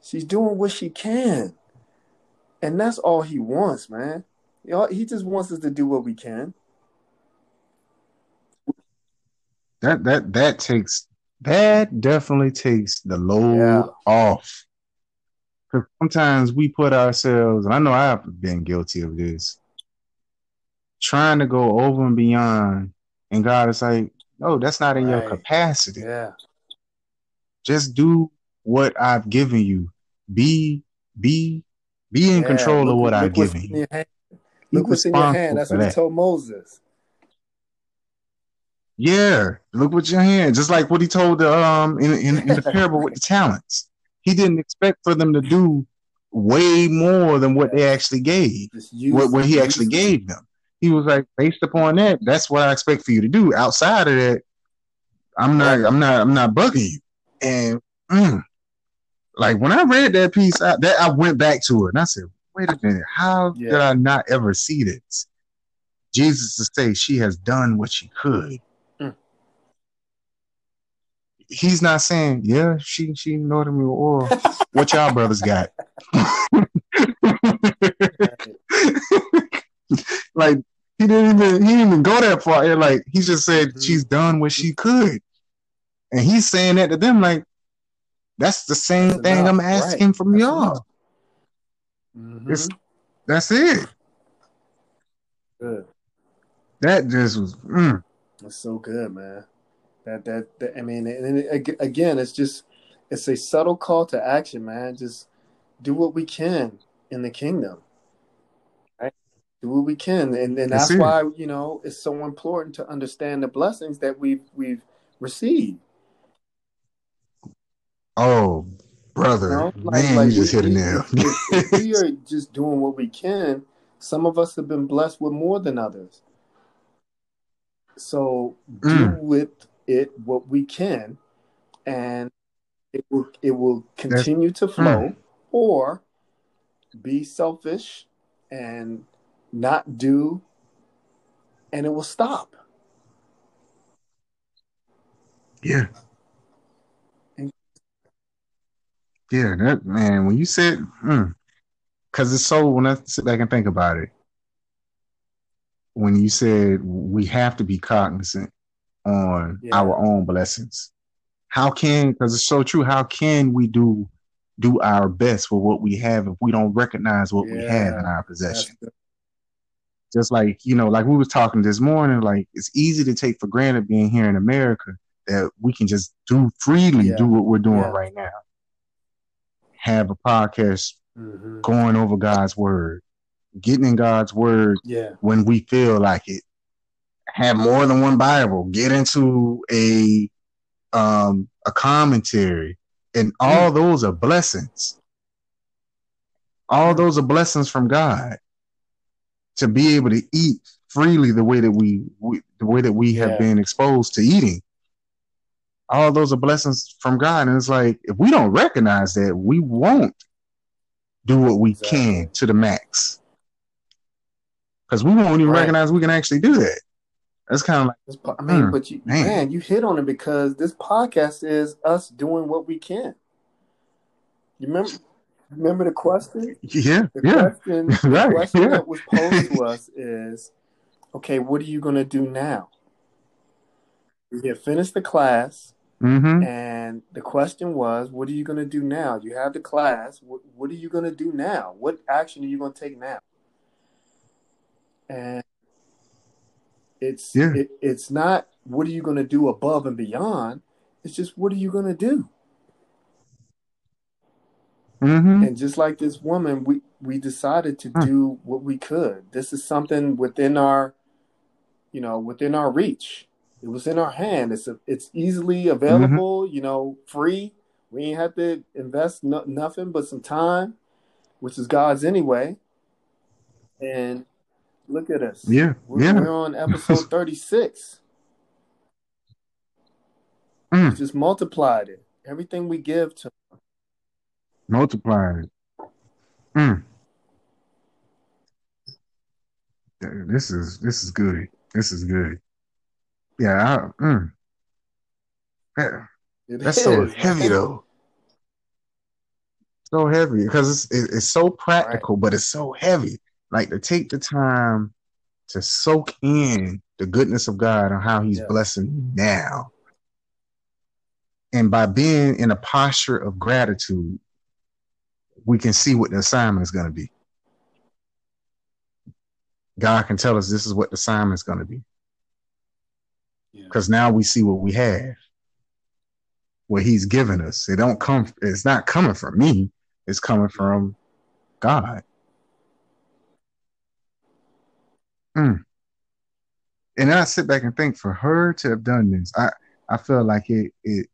Speaker 2: She's doing what she can. And that's all he wants, man. He just wants us to do what we can.
Speaker 1: that that that takes that definitely takes the load
Speaker 2: Yeah.
Speaker 1: off. Because sometimes we put ourselves, and I know I've been guilty of this, trying to go over and beyond, and God is like, "No, that's not in your capacity.
Speaker 2: Yeah.
Speaker 1: Just do what I've given you. Be be be in
Speaker 2: Yeah.
Speaker 1: control of what I've given you.
Speaker 2: your hand.
Speaker 1: Be
Speaker 2: Look what's in your hand. That's what he
Speaker 1: that.
Speaker 2: told Moses.
Speaker 1: Yeah, look what your hand. Just like what he told the um in in, in the parable with the talents. He didn't expect for them to do way more than what they actually gave. What what he actually gave them. He was like, based upon that, that's what I expect for you to do. Outside of that, I'm not I'm not I'm not bugging you. And mm, like when I read that piece, I, that I went back to it and I said, wait a minute, how
Speaker 2: Yeah.
Speaker 1: did I not ever see this? Jesus to say she has done what she could. He's not saying, yeah, she she know me or what y'all brothers got. like he didn't even he didn't even go that far. Like he just said
Speaker 2: Mhm.
Speaker 1: she's done what she could, and he's saying that to them. Like that's the same
Speaker 2: That's
Speaker 1: thing
Speaker 2: enough,
Speaker 1: I'm
Speaker 2: right.
Speaker 1: asking from
Speaker 2: That's
Speaker 1: y'all.
Speaker 2: Mhm.
Speaker 1: It's that's it.
Speaker 2: Good.
Speaker 1: That just was. Mm,
Speaker 2: That's so good, man. That that, that I mean, and it, again, it's just it's a subtle call to action, man. Just do what we can in the kingdom. Right? Do what we can, and and
Speaker 1: That's
Speaker 2: that's why you know it's so important to understand the blessings that we've we've received.
Speaker 1: oh, brother,
Speaker 2: You know,
Speaker 1: man, you just
Speaker 2: we-
Speaker 1: hit a nail.
Speaker 2: If, if we are just doing what we can, some of us have been blessed with more than others. So do
Speaker 1: Mm.
Speaker 2: with it what we can, and it will it will continue to flow,
Speaker 1: Mm.
Speaker 2: or be selfish and not do, and it will stop.
Speaker 1: yeah.
Speaker 2: And-
Speaker 1: Yeah, that man. When you said, because it's so. When I sit back and think about it, when you said we have to be cognizant on
Speaker 2: Yeah.
Speaker 1: our own blessings, how can? Because it's so true. How can we do do our best with what we have if we don't recognize what we have in our possession? just like you know like we was talking this morning like it's easy to take for granted being here in america that we can just do freely
Speaker 2: Yeah.
Speaker 1: do what we're doing
Speaker 2: Yeah.
Speaker 1: right now have a podcast
Speaker 2: Mhm.
Speaker 1: going over god's word getting in god's word
Speaker 2: Yeah,
Speaker 1: when we feel like it have more than one bible get into a um a commentary and all those are blessings all
Speaker 2: Mm.
Speaker 1: those are blessings from god to be able to eat freely the way that we, we the way that we
Speaker 2: Yeah.
Speaker 1: have been exposed to eating all those are blessings from god and it's like if we don't recognize that we won't do what we
Speaker 2: Exactly.
Speaker 1: can to the max because we won't even
Speaker 2: Right.
Speaker 1: recognize we can actually do that that's kind of like
Speaker 2: I mean,
Speaker 1: Mm,
Speaker 2: but you,
Speaker 1: man.
Speaker 2: man. you hit on it because this podcast is us doing what we can. You remember? Remember the question?
Speaker 1: yeah
Speaker 2: The
Speaker 1: yeah
Speaker 2: question, the
Speaker 1: Right,
Speaker 2: question
Speaker 1: yeah.
Speaker 2: that was posed to us is, okay, what are you going to do now? we had finished the class,
Speaker 1: Mm-hmm.
Speaker 2: and the question was, "What are you going to do now? You have the class. What, what are you going to do now? What action are you going to take now?" And it's
Speaker 1: Yeah.
Speaker 2: it, it's not what are you going to do above and beyond. It's just what are you going to do?
Speaker 1: Mm-hmm.
Speaker 2: And just like this woman, we we decided to
Speaker 1: Hmm.
Speaker 2: do what we could. This is something within our, you know, within our reach. It was in our hand. It's a, it's easily available. You know, free. We ain't have to invest no, nothing but some time, which is God's anyway. And look at us.
Speaker 1: Yeah.
Speaker 2: We're,
Speaker 1: Yeah.
Speaker 2: we're on episode thirty six.
Speaker 1: Mm.
Speaker 2: Just multiplied it. Everything we give to
Speaker 1: Multiplied. Mm. This is this is good. This is good. Yeah. I, mm. Yeah. That's so heavy though. So heavy because it's it, it's so practical, but it's so heavy. Like to take the time to soak in the goodness of God and how He's
Speaker 2: Yes.
Speaker 1: blessing you now, and by being in a posture of gratitude, we can see what the assignment is going to be. God can tell us this is what the assignment is going to be
Speaker 2: Yeah.
Speaker 1: because now we see what we have, what He's given us. It don't come. It's not coming from me. It's coming from God. Mm. And then I sit back and think for her to have done this, I I feel like it it.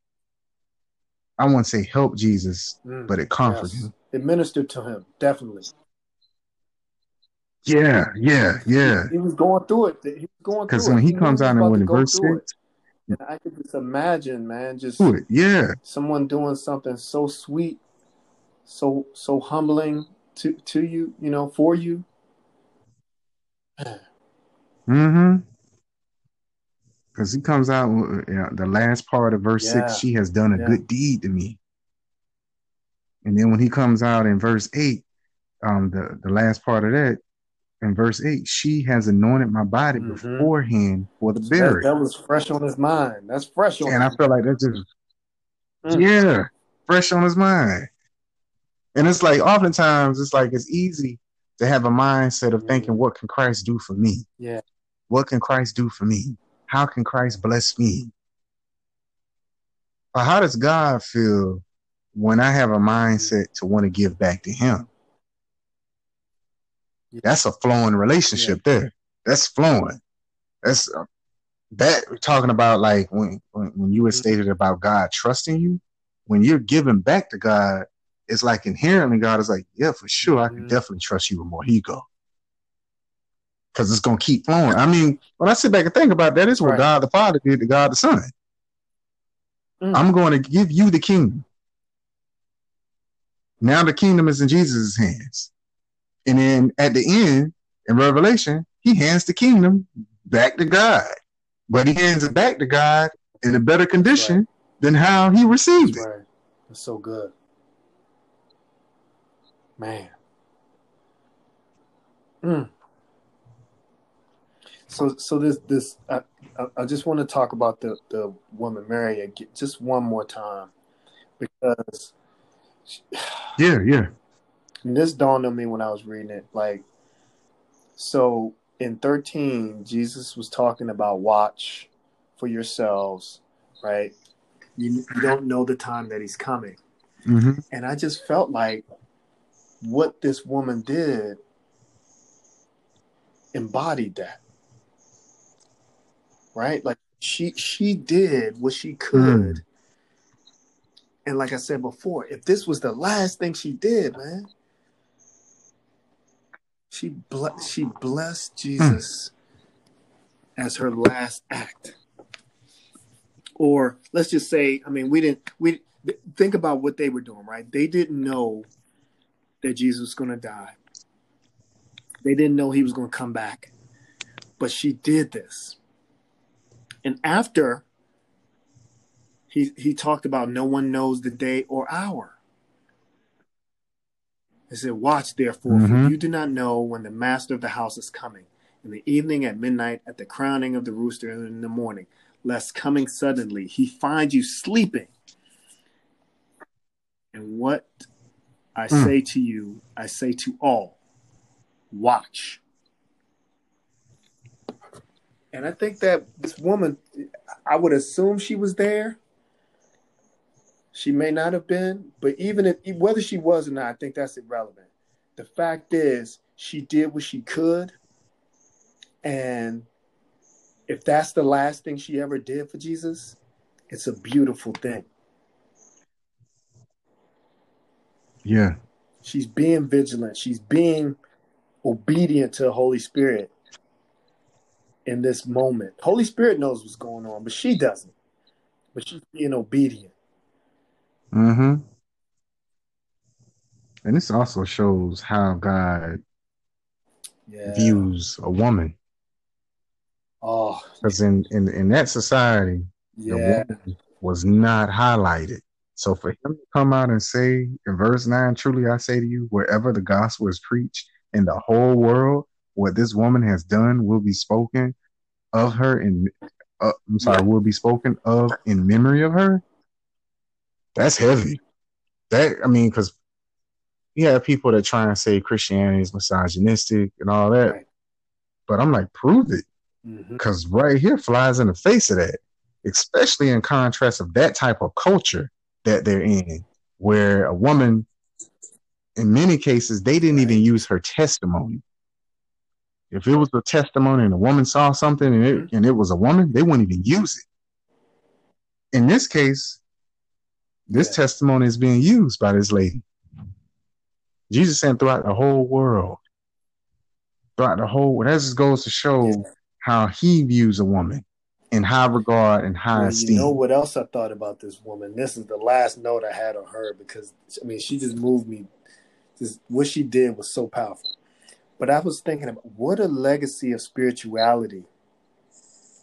Speaker 1: I won't say help Jesus,
Speaker 2: Mm.
Speaker 1: but it comforted
Speaker 2: Yes.
Speaker 1: him.
Speaker 2: It ministered to him, definitely.
Speaker 1: Yeah, yeah, yeah.
Speaker 2: He was going through it. He was going
Speaker 1: Because when
Speaker 2: it.
Speaker 1: he comes
Speaker 2: was
Speaker 1: out
Speaker 2: about
Speaker 1: when
Speaker 2: to
Speaker 1: in
Speaker 2: go
Speaker 1: verse six.
Speaker 2: And I could just imagine, man, just.
Speaker 1: Yeah,
Speaker 2: someone doing something so sweet, so so humbling to to you, you know, for you.
Speaker 1: Mm-hmm. Because he comes out with uh, the last part of verse
Speaker 2: Yeah.
Speaker 1: six, she has done a
Speaker 2: Yeah.
Speaker 1: good deed to me. And then when he comes out in verse eight, um, the, the last part of that, in verse eight, she has anointed my body
Speaker 2: Mhm.
Speaker 1: beforehand for the
Speaker 2: That,
Speaker 1: burial.
Speaker 2: that was fresh on his mind. That's fresh on
Speaker 1: And I feel like that's just
Speaker 2: Mm.
Speaker 1: yeah, fresh on his mind. And it's like oftentimes it's like it's easy to have a mindset of thinking,
Speaker 2: Mhm.
Speaker 1: what can Christ do for me?
Speaker 2: Yeah.
Speaker 1: What can Christ do for me? How can Christ bless me? But how does God feel when I have a mindset to want to give back to Him? That's a flowing relationship there. That's flowing. That's uh, that we're talking about like when, when when you were
Speaker 2: Mhm.
Speaker 1: stated about God trusting you. When you're giving back to God, it's like inherently God is like, yeah, for sure, I can
Speaker 2: Mhm.
Speaker 1: definitely trust you with more. Here you go. Because it's gonna keep flowing. I mean, when I sit back and think about that, it's what
Speaker 2: Right.
Speaker 1: God the Father did to God the Son.
Speaker 2: Mm.
Speaker 1: I'm going to give you the kingdom. Now the kingdom is in Jesus' hands. And then at the end, in Revelation, he hands the kingdom back to God. But he hands it back to God in a better condition than how he received
Speaker 2: That's
Speaker 1: it.
Speaker 2: right. That's so good. Man. Mm. So, so this, this, I, I, just want to talk about the the woman Mary again, just one more time, because
Speaker 1: Yeah, yeah.
Speaker 2: and this dawned on me when I was reading it. Like, so in thirteen, Jesus was talking about watch for yourselves, right? You, you don't know the time that he's coming.
Speaker 1: hmm
Speaker 2: And I just felt like what this woman did embodied that. Right? Like she she did what she could.
Speaker 1: Mm.
Speaker 2: And like I said before, if this was the last thing she did, man, she ble- she blessed Jesus as her last act. Or let's just say, I mean, we didn't we think about what they were doing, right? They didn't know that Jesus was going to die. They didn't know he was going to come back. But she did this. And after he he talked about no one knows the day or hour. He said, Watch therefore,
Speaker 1: Mhm.
Speaker 2: for you do not know when the master of the house is coming. In the evening, at midnight, at the crowning of the rooster, in the morning. lest coming suddenly he find you sleeping. And what I
Speaker 1: Mm.
Speaker 2: say to you, I say to all, watch. And I think that this woman, I would assume she was there. She may not have been, but even if whether she was or not, I think that's irrelevant. The fact is, she did what she could, and if that's the last thing she ever did for Jesus, it's a beautiful thing.
Speaker 1: Yeah.
Speaker 2: She's being vigilant. She's being obedient to the Holy Spirit in this moment. Holy Spirit knows what's going on, but she doesn't. But she's being obedient.
Speaker 1: Mm-hmm. And this also shows how God
Speaker 2: Yeah.
Speaker 1: views a woman.
Speaker 2: Oh,
Speaker 1: Because in, in, in that society,
Speaker 2: yeah.
Speaker 1: the woman was not highlighted. So for him to come out and say in verse 9, truly I say to you, wherever the gospel is preached in the whole world, what this woman has done will be spoken of her in, uh, I'm sorry, will be spoken of in memory of her. That's heavy. That, I mean, because you have people that try and say Christianity is misogynistic and all that.
Speaker 2: Right.
Speaker 1: But I'm like, prove it because right here flies in the face of that, especially in contrast of that type of culture that they're in, where a woman, in many cases, they didn't even use her testimony. If it was a testimony and a woman saw something and it, mm-hmm. and it was a woman, they wouldn't even use it. In this case, this
Speaker 2: Yeah.
Speaker 1: testimony is being used by this lady. Jesus sent throughout the whole world. Throughout the whole, that just goes to show
Speaker 2: Yeah.
Speaker 1: how he views a woman in high regard and high
Speaker 2: Well,
Speaker 1: esteem.
Speaker 2: you know what else I thought about this woman? This is the last note I had on her because I mean she just moved me. Just what she did was so powerful. But I was thinking about what a legacy of spirituality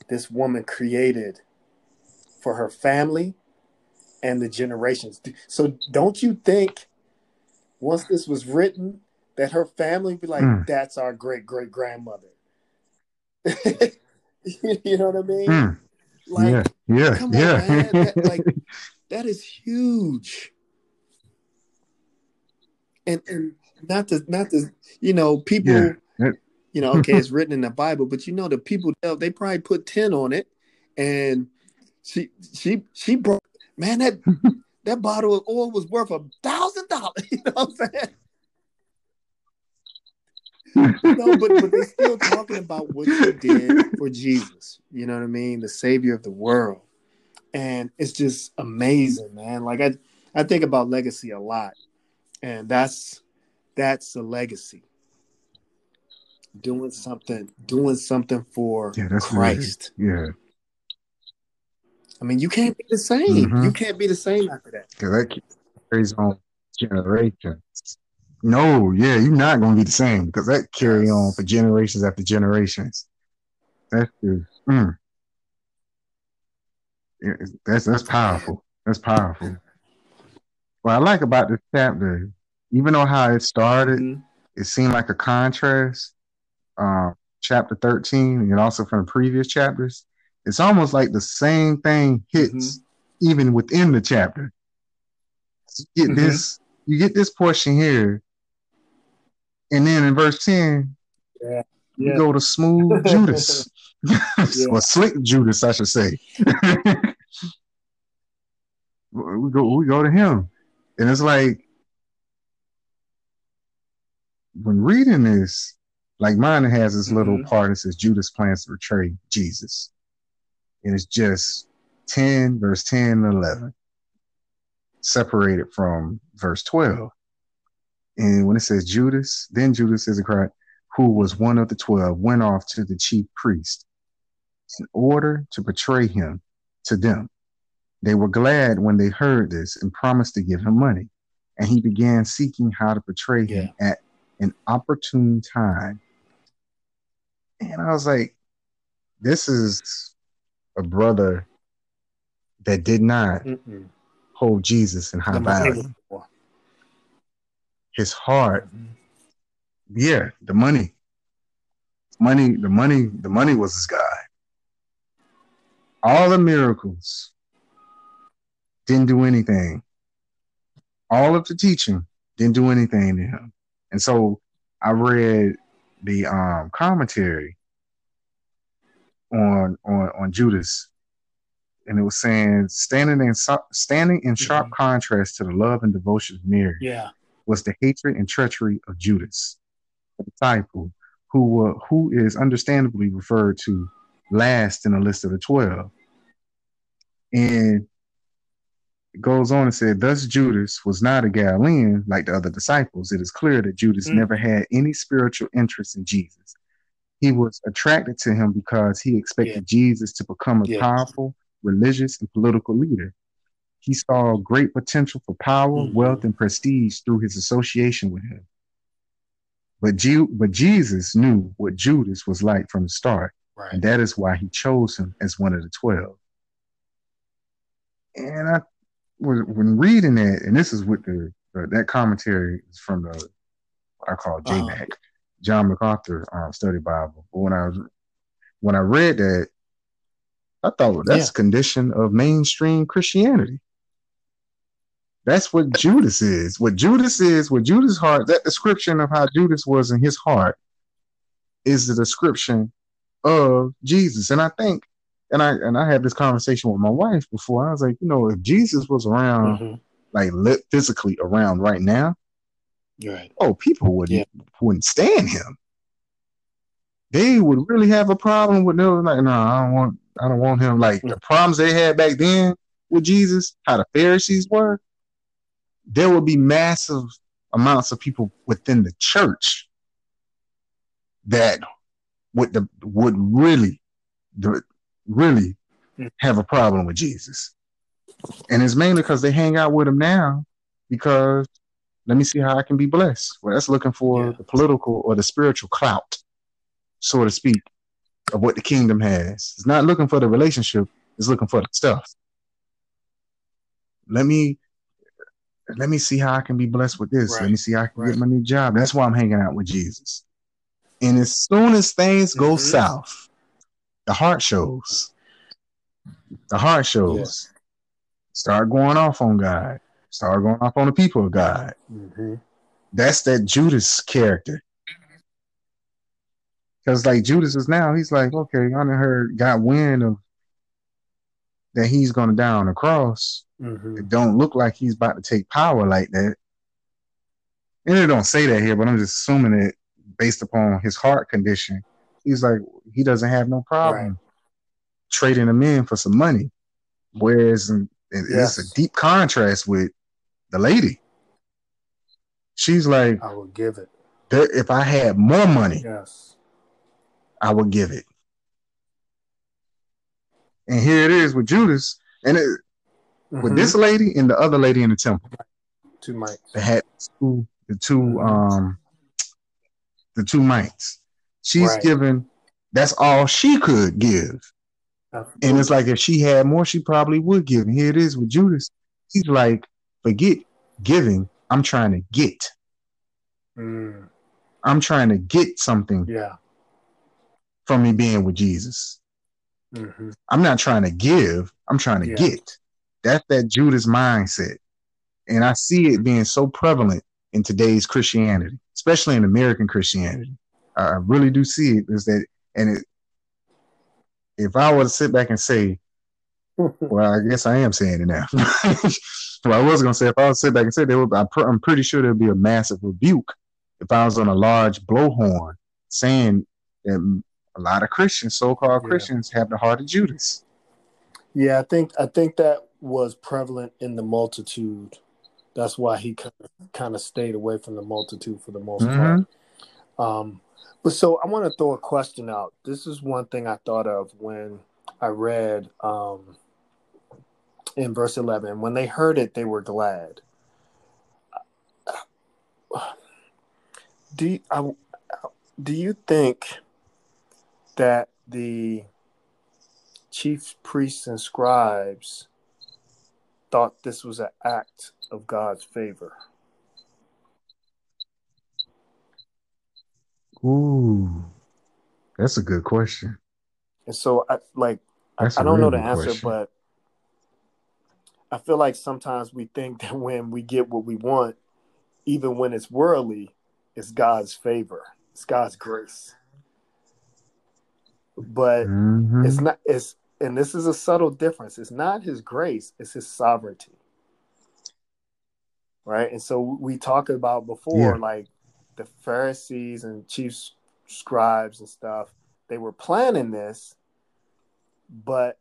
Speaker 2: this woman created for her family and the generations. So don't you think once this was written that her family would be like,
Speaker 1: Mm.
Speaker 2: that's our great great grandmother. you know what I mean?
Speaker 1: Mm,
Speaker 2: Like
Speaker 1: yeah, yeah,
Speaker 2: come on,
Speaker 1: yeah.
Speaker 2: man. That, like that is huge. And and not to not to you know people
Speaker 1: Yeah.
Speaker 2: You know okay it's written in the Bible but you know the people they probably put ten on it and she she she brought man that that bottle of oil was worth a thousand dollars you know what I'm saying no, but but they're still talking about what she did for Jesus. You know what I mean? The Savior of the world, and it's just amazing, man. Like I, I think about legacy a lot, and that's that's a legacy. Doing something, doing something for
Speaker 1: Yeah, that's
Speaker 2: Christ.
Speaker 1: yeah,
Speaker 2: I mean, you can't be the same.
Speaker 1: Mhm.
Speaker 2: You can't be the same after that.
Speaker 1: because that carries on generations. No, yeah, you're not going to be the same because that carry on for generations after generations. That's just, mm. Yeah, that's that's powerful. That's powerful. What I like about this chapter, even though how it started,
Speaker 2: Mhm.
Speaker 1: it seemed like a contrast. Um, chapter 13 and also from the previous chapters, it's almost like the same thing hits even within the chapter. You get
Speaker 2: Mhm.
Speaker 1: this, you get this portion here, and then in verse 10,
Speaker 2: Yeah.
Speaker 1: you
Speaker 2: Yeah.
Speaker 1: go to smooth Judas. or slick Judas, I should say. we go we go to him. And it's like when reading this, like mine has this little
Speaker 2: Mhm.
Speaker 1: part that says Judas plans to betray Jesus. And it's just 10, verse 10 and 11, separated from verse 12. And when it says Judas, then Judas Iscariot, who was one of the 12, went off to the chief priest in order to betray him to them. They were glad when they heard this and promised to give him money. And he began seeking how to betray him at an opportune time. And I was like, this is a brother that did not
Speaker 2: Mm-mm.
Speaker 1: hold Jesus in high value. His heart,
Speaker 2: Mhm.
Speaker 1: yeah, the money. Money, the money, the money was his guy. all the miracles didn't do anything. All of the teaching didn't do anything to him. And so I read the um, commentary on on on Judas, and it was saying standing in standing in sharp mm-hmm. contrast to the love and devotion of Mary,
Speaker 2: yeah,
Speaker 1: was the hatred and treachery of Judas, the disciple who uh, who is understandably referred to last in the list of the twelve, and goes on and said, Thus Judas was not a Galilean like the other disciples. It is clear that Judas mm. never had any spiritual interest in Jesus. He was attracted to him because he expected yeah. Jesus to become a yeah. powerful religious and political leader. He saw great potential for power, mm-hmm. wealth, and prestige through his association with him. But, but Jesus knew what Judas was like from the start, right. and that is why he chose him as one of the twelve. And I when, when reading that, and this is what the uh, that commentary is from the what I call JMAC, uh-huh. John MacArthur um, Study Bible. But when I was when I read that, I thought well, that's yeah. condition of mainstream Christianity. That's what Judas is. What Judas is, what Judas' heart, that description of how Judas was in his heart is the description of Jesus. And I think and I and I had this conversation with my wife before. I was like, you know, if Jesus was around, mm-hmm. like physically around right now,
Speaker 2: right?
Speaker 1: Oh, people wouldn't yeah. wouldn't stand him. They would really have a problem with no, like, no, I don't want, I don't want him. Like mm-hmm. the problems they had back then with Jesus, how the Pharisees were, there would be massive amounts of people within the church that would the would really the really hmm. have a problem with Jesus. And it's mainly because they hang out with him now because let me see how I can be blessed. Well, that's looking for yeah. the political or the spiritual clout, so to speak, of what the kingdom has. It's not looking for the relationship, it's looking for the stuff. Let me let me see how I can be blessed with this. Right. Let me see how I can right. get my new job. That's why I'm hanging out with Jesus. And as soon as things go mm-hmm. south, the heart shows. The heart shows. Start going off on God. Start going off on the people of God. Mm-hmm. That's that Judas character. Because like Judas is now, he's like, okay, I done heard, got wind of that he's gonna die on the cross. Mm-hmm. It don't look like he's about to take power like that. And they don't say that here, but I'm just assuming it based upon his heart condition he's like he doesn't have no problem right. trading them in for some money. Whereas yes. it's a deep contrast with the lady. She's like,
Speaker 2: I will give it.
Speaker 1: If I had more money,
Speaker 2: yes,
Speaker 1: I would give it. And here it is with Judas, and it, mm-hmm. with this lady and the other lady in the temple.
Speaker 2: Two mites.
Speaker 1: They had two, the two, mm-hmm. um, the two mites. She's right. given that's all she could give. Absolutely. And it's like if she had more, she probably would give. And here it is with Judas. He's like, forget giving. I'm trying to get. Mm. I'm trying to get something.
Speaker 2: Yeah.
Speaker 1: From me being with Jesus. Mm-hmm. I'm not trying to give. I'm trying to yeah. get. That's that Judas mindset. And I see it being so prevalent in today's Christianity, especially in American Christianity. I really do see it is that, and it, if I were to sit back and say, well, I guess I am saying it now. well, I was gonna say if I was to sit back and say there would, I'm pretty sure there'd be a massive rebuke if I was on a large blowhorn saying that a lot of Christians, so-called yeah. Christians, have the heart of Judas.
Speaker 2: Yeah, I think I think that was prevalent in the multitude. That's why he kind of kind of stayed away from the multitude for the most mm-hmm. part. Um, so I want to throw a question out. This is one thing I thought of when I read um, in verse 11. When they heard it, they were glad. Do you, I, do you think that the chief priests and scribes thought this was an act of God's favor?
Speaker 1: Ooh, that's a good question.
Speaker 2: And so, I, like, I, I, don't know the answer, question. but I feel like sometimes we think that when we get what we want, even when it's worldly, it's God's favor, it's God's grace. But mm-hmm. it's not. It's and this is a subtle difference. It's not His grace; it's His sovereignty. Right, and so we talked about before, yeah. like the Pharisees and chief scribes and stuff. They were planning this, but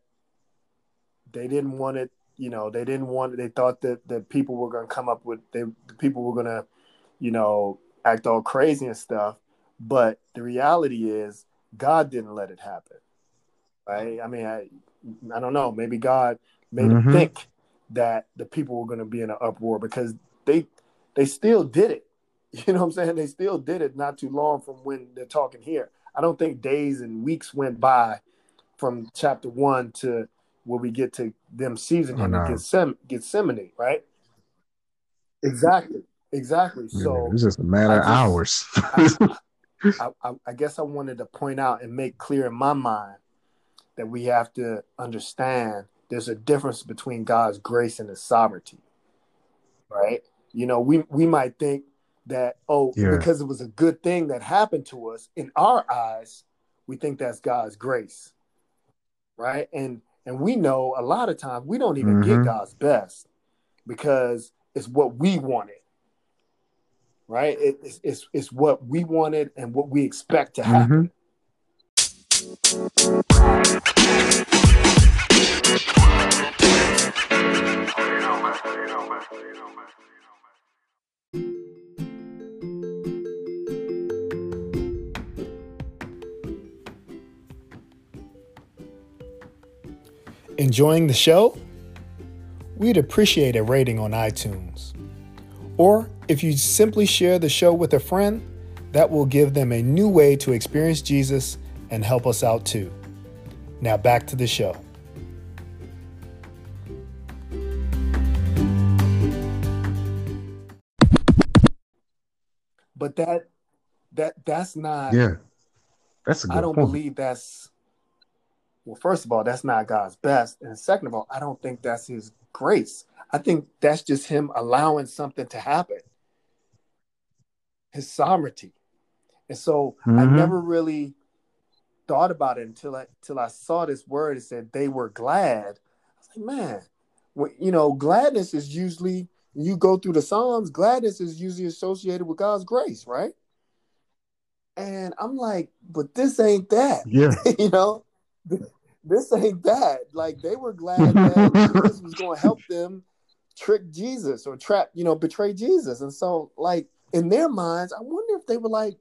Speaker 2: they didn't want it you know they didn't want they thought that the people were going to come up with they the people were going to you know act all crazy and stuff but the reality is god didn't let it happen right i mean i i don't know maybe god made mm-hmm. them think that the people were going to be in an uproar because they they still did it you know what i'm saying they still did it not too long from when they're talking here i don't think days and weeks went by from chapter one to where we get to them seasoning oh, no. Gethsem- Gethsemane, right? Exactly, exactly. So
Speaker 1: it's just a matter just, of hours.
Speaker 2: I, I, I, I guess I wanted to point out and make clear in my mind that we have to understand there's a difference between God's grace and His sovereignty, right? You know, we we might think that oh, yeah. because it was a good thing that happened to us in our eyes, we think that's God's grace, right? And and we know a lot of times we don't even mm-hmm. get God's best because it's what we wanted. Right? It, it's, it's, it's what we wanted and what we expect to happen. Mm-hmm. Enjoying the show? We'd appreciate a rating on iTunes. Or if you simply share the show with a friend, that will give them a new way to experience Jesus and help us out too. Now back to the show. But that that that's not
Speaker 1: Yeah. That's a good
Speaker 2: I don't
Speaker 1: point.
Speaker 2: believe that's well, first of all, that's not God's best. And second of all, I don't think that's his grace. I think that's just him allowing something to happen. His sovereignty. And so mm-hmm. I never really thought about it until I until I saw this word. It said they were glad. I was like, man, well, you know, gladness is usually you go through the Psalms, gladness is usually associated with God's grace, right? And I'm like, but this ain't that.
Speaker 1: Yeah.
Speaker 2: you know, this ain't that. Like they were glad that Jesus was going to help them trick Jesus or trap, you know, betray Jesus. And so, like in their minds, I wonder if they were like,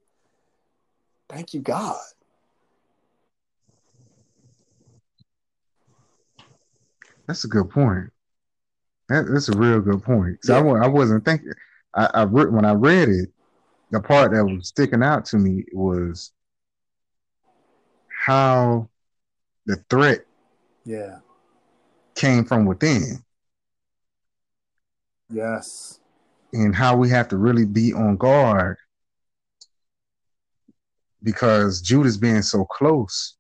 Speaker 2: "Thank you, God."
Speaker 1: That's a good point. That, that's a real good point. So yeah. I, I wasn't thinking. I, I re- when I read it, the part that was sticking out to me was how the threat
Speaker 2: yeah
Speaker 1: came from within
Speaker 2: yes
Speaker 1: and how we have to really be on guard because judas being so close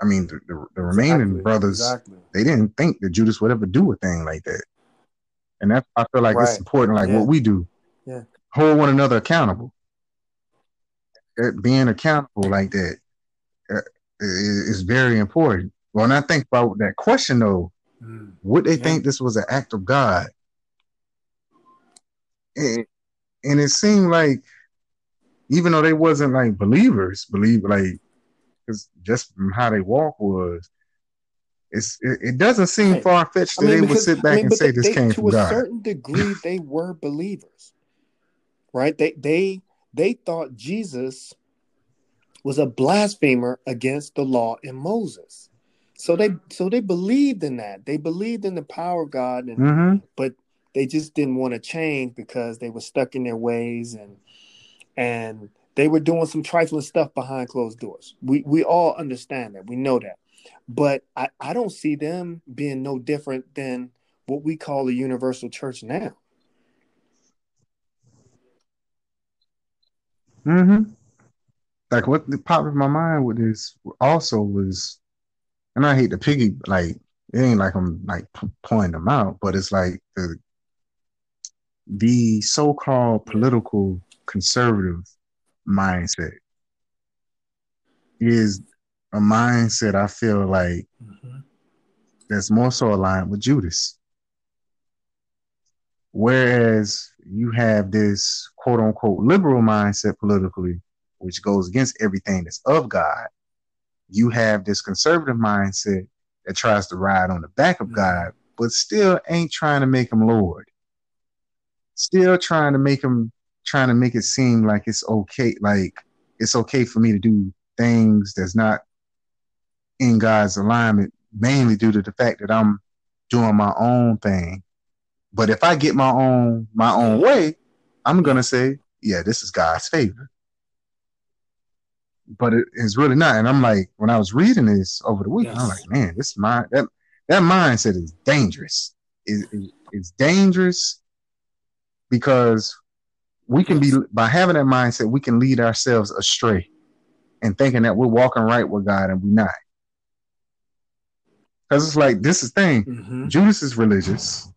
Speaker 1: i mean the, the, the remaining exactly. brothers exactly. they didn't think that judas would ever do a thing like that and that i feel like right. it's important like yeah. what we do
Speaker 2: yeah
Speaker 1: hold one another accountable being accountable like that is very important. When I think about that question though, mm. would they yeah. think this was an act of God? And, and it seemed like even though they wasn't like believers, believe like because just how they walk was, it's it, it doesn't seem right. far fetched that I mean, they because, would sit back I mean, and say this
Speaker 2: they,
Speaker 1: came from God. To
Speaker 2: a certain degree, they were believers, right? They they they thought Jesus was a blasphemer against the law in Moses. So they so they believed in that. They believed in the power of God, and
Speaker 1: mm-hmm.
Speaker 2: but they just didn't want to change because they were stuck in their ways and and they were doing some trifling stuff behind closed doors. We we all understand that. We know that. But I, I don't see them being no different than what we call the universal church now.
Speaker 1: Mm-hmm like what popped in my mind with this also was and I hate to piggy like it ain't like I'm like pointing them out, but it's like the the so-called political conservative mindset is a mindset I feel like mm-hmm. that's more so aligned with Judas. Whereas you have this quote unquote liberal mindset politically, which goes against everything that's of God. You have this conservative mindset that tries to ride on the back of mm-hmm. God, but still ain't trying to make him Lord. Still trying to make him trying to make it seem like it's okay, like it's okay for me to do things that's not in God's alignment, mainly due to the fact that I'm doing my own thing. But if I get my own my own way, I'm gonna say, yeah, this is God's favor. But it is really not. And I'm like, when I was reading this over the week, yes. I'm like, man, this mind that that mindset is dangerous. It, it, it's dangerous because we can be by having that mindset, we can lead ourselves astray and thinking that we're walking right with God and we're not. Because it's like this is thing. Mm-hmm. Judas is religious.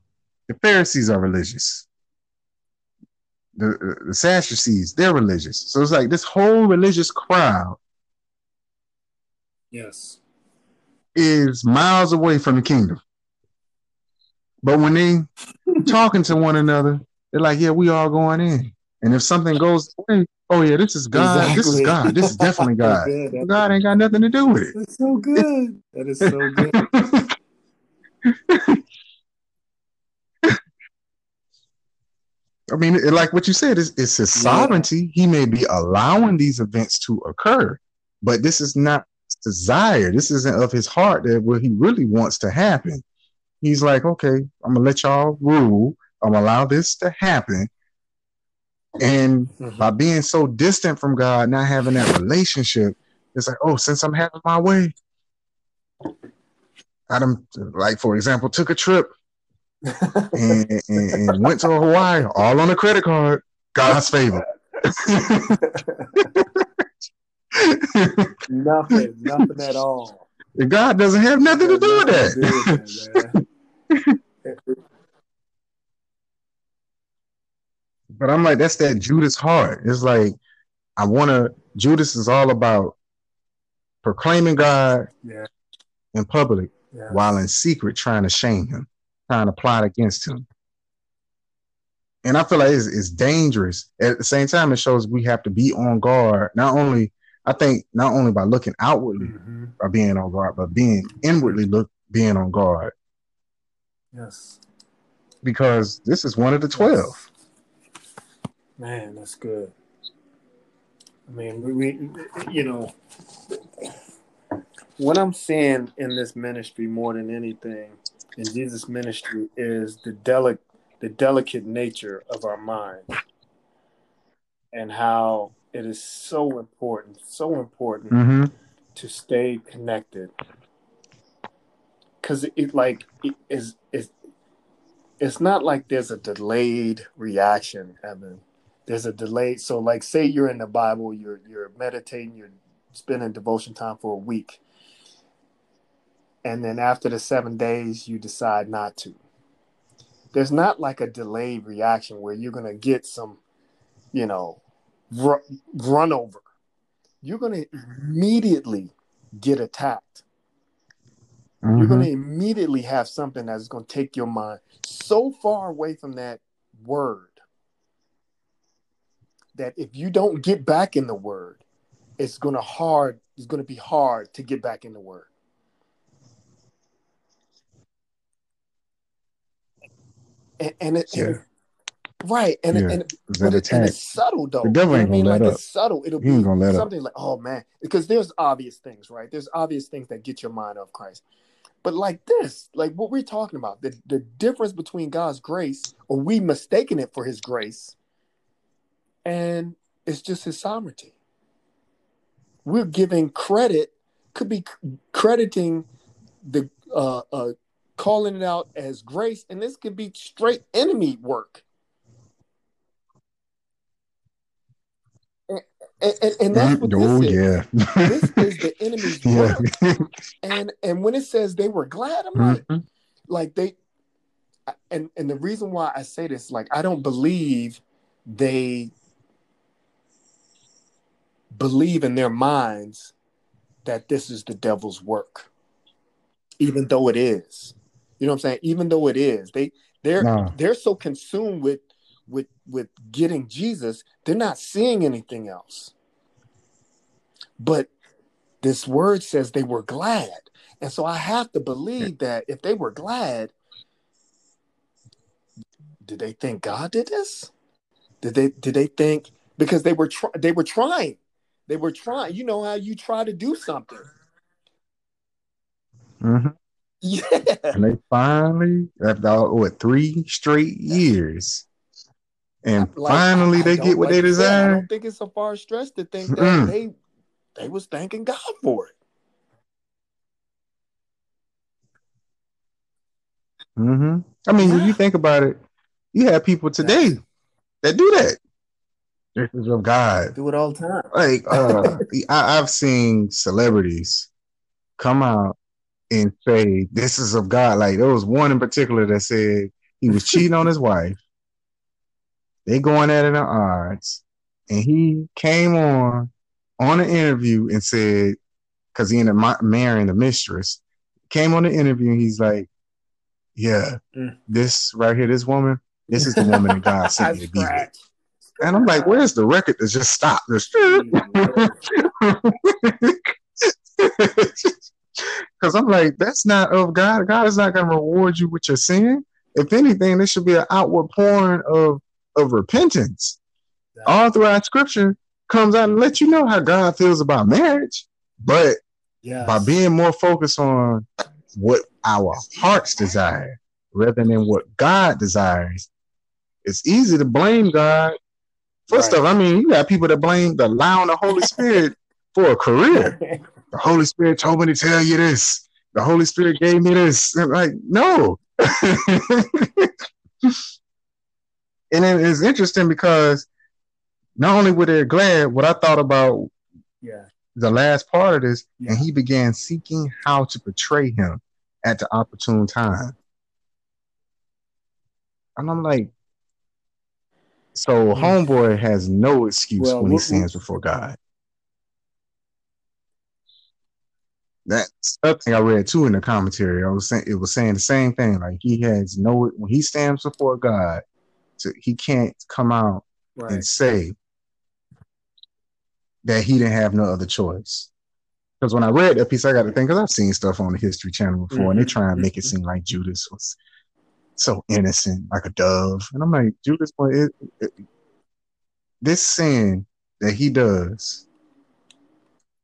Speaker 1: The Pharisees are religious. The, the Sadducees, they're religious. So it's like this whole religious crowd.
Speaker 2: Yes.
Speaker 1: Is miles away from the kingdom. But when they talking to one another, they're like, yeah, we all going in. And if something goes away, oh yeah, this is God. Exactly. This is God. This is definitely God. God ain't got nothing to do with it.
Speaker 2: That's so good. That is so
Speaker 1: good. I mean, like what you said, it's, it's his sovereignty. He may be allowing these events to occur, but this is not desire. This isn't of his heart that what he really wants to happen. He's like, okay, I'm gonna let y'all rule. I'm gonna allow this to happen. And mm-hmm. by being so distant from God, not having that relationship, it's like, oh, since I'm having my way, I done, like for example, took a trip and, and, and, went to Hawaii all on a credit card. God's favor.
Speaker 2: nothing, nothing at all.
Speaker 1: God doesn't have nothing to do with that. but I'm like, that's that Judas heart. It's like I want to. Judas is all about proclaiming God
Speaker 2: yeah.
Speaker 1: in public, yeah. while in secret trying to shame him trying to plot against him. And I feel like it's, it's dangerous. At the same time, it shows we have to be on guard. Not only, I think, not only by looking outwardly mm-hmm. by being on guard, but being inwardly look being on guard.
Speaker 2: Yes.
Speaker 1: Because this is one of the twelve.
Speaker 2: Man, that's good. I mean, we, we you know, what I'm seeing in this ministry more than anything in Jesus' ministry is the delic the delicate nature of our mind and how it is so important, so important
Speaker 1: mm-hmm.
Speaker 2: to stay connected. Cause it like it is is it's not like there's a delayed reaction, Evan. There's a delay. So like say you're in the Bible, you're you're meditating, you're spending devotion time for a week and then after the seven days you decide not to. There's not like a delayed reaction where you're going to get some you know r- run over. You're going to immediately get attacked. Mm-hmm. you're going to immediately have something that's going to take your mind so far away from that word that if you don't get back in the word it's going to hard it's going to be hard to get back in the word and, and it, yeah. right, and yeah. and, but it, and it's subtle though.
Speaker 1: The devil ain't gonna
Speaker 2: mean?
Speaker 1: let
Speaker 2: like
Speaker 1: up.
Speaker 2: It's subtle. It'll he be something up. like, oh man, because there's obvious things, right? There's obvious things that get your mind off Christ. But like this, like what we're talking about, the, the difference between God's grace, or we mistaking it for his grace, and it's just his sovereignty. We're giving credit, could be crediting the uh, uh, calling it out as grace, and this could be straight enemy work. And, and, and that's what
Speaker 1: oh
Speaker 2: this is.
Speaker 1: yeah,
Speaker 2: This is the enemy's
Speaker 1: yeah.
Speaker 2: work. And and when it says they were glad, I'm like,
Speaker 1: Mhm.
Speaker 2: like they and and the reason why I say this, like I don't believe they believe in their minds that this is the devil's work, even though it is. You know what I'm saying? Even though it is, they they're
Speaker 1: No.
Speaker 2: they're so consumed with with with getting Jesus, they're not seeing anything else. But this word says they were glad. And so I have to believe that if they were glad, did they think God did this? Did they did they think because they were try, they were trying. They were trying. You know how you try to do something.
Speaker 1: Mhm.
Speaker 2: Yeah.
Speaker 1: And they finally, after all, what three straight years, and
Speaker 2: Like,
Speaker 1: finally
Speaker 2: I- I
Speaker 1: they get what
Speaker 2: like
Speaker 1: they
Speaker 2: said, I
Speaker 1: desire.
Speaker 2: don't think it's a far stretch to think that
Speaker 1: Mm-mm.
Speaker 2: they they was thanking God for it.
Speaker 1: hmm I mean, when you think about it, you have people today that do that. This is of God.
Speaker 2: Do it all the time.
Speaker 1: Like, uh, I, I've seen celebrities come out and say, "This is of God." Like, there was one in particular that said he was cheating on his wife. They going at it in odds, and he came on on an interview and said, because he ended up marrying the mistress, came on the interview and he's like, "Yeah,
Speaker 2: Mm.
Speaker 1: this right here, this woman, this is the woman that God sent me to be with." And I'm like, "Where's the record to just stop this?" Because I'm like, that's not of God. God is not going to reward you with your sin. If anything, this should be an outward pouring of of repentance. All throughout Scripture comes out and let you know how God feels about marriage, but
Speaker 2: Yes.
Speaker 1: by being more focused on what our hearts desire rather than what God desires, it's easy to blame God for
Speaker 2: Right.
Speaker 1: stuff. I mean, you got people that blame the allowing the Holy Spirit for a career. The Holy Spirit told me to tell you this. The Holy Spirit gave me this. And like, no. and it is interesting because not only were they glad, what I thought about
Speaker 2: yeah.
Speaker 1: the last part of this,
Speaker 2: Yeah.
Speaker 1: and he began seeking how to portray him at the opportune time. And I'm like, so homeboy has no excuse
Speaker 2: Well,
Speaker 1: when he stands before God. That's something I read too in the commentary. I was saying it was saying the same thing. Like he has no when he stands before God, to, he can't come out
Speaker 2: Right.
Speaker 1: and say that he didn't have no other choice. Because when I read that piece, I got to think because I've seen stuff on the History Channel before, and they
Speaker 2: Mhm,
Speaker 1: try and make it seem like Judas was so innocent, like a dove, and I'm like, Judas, boy, it, it, this sin that he does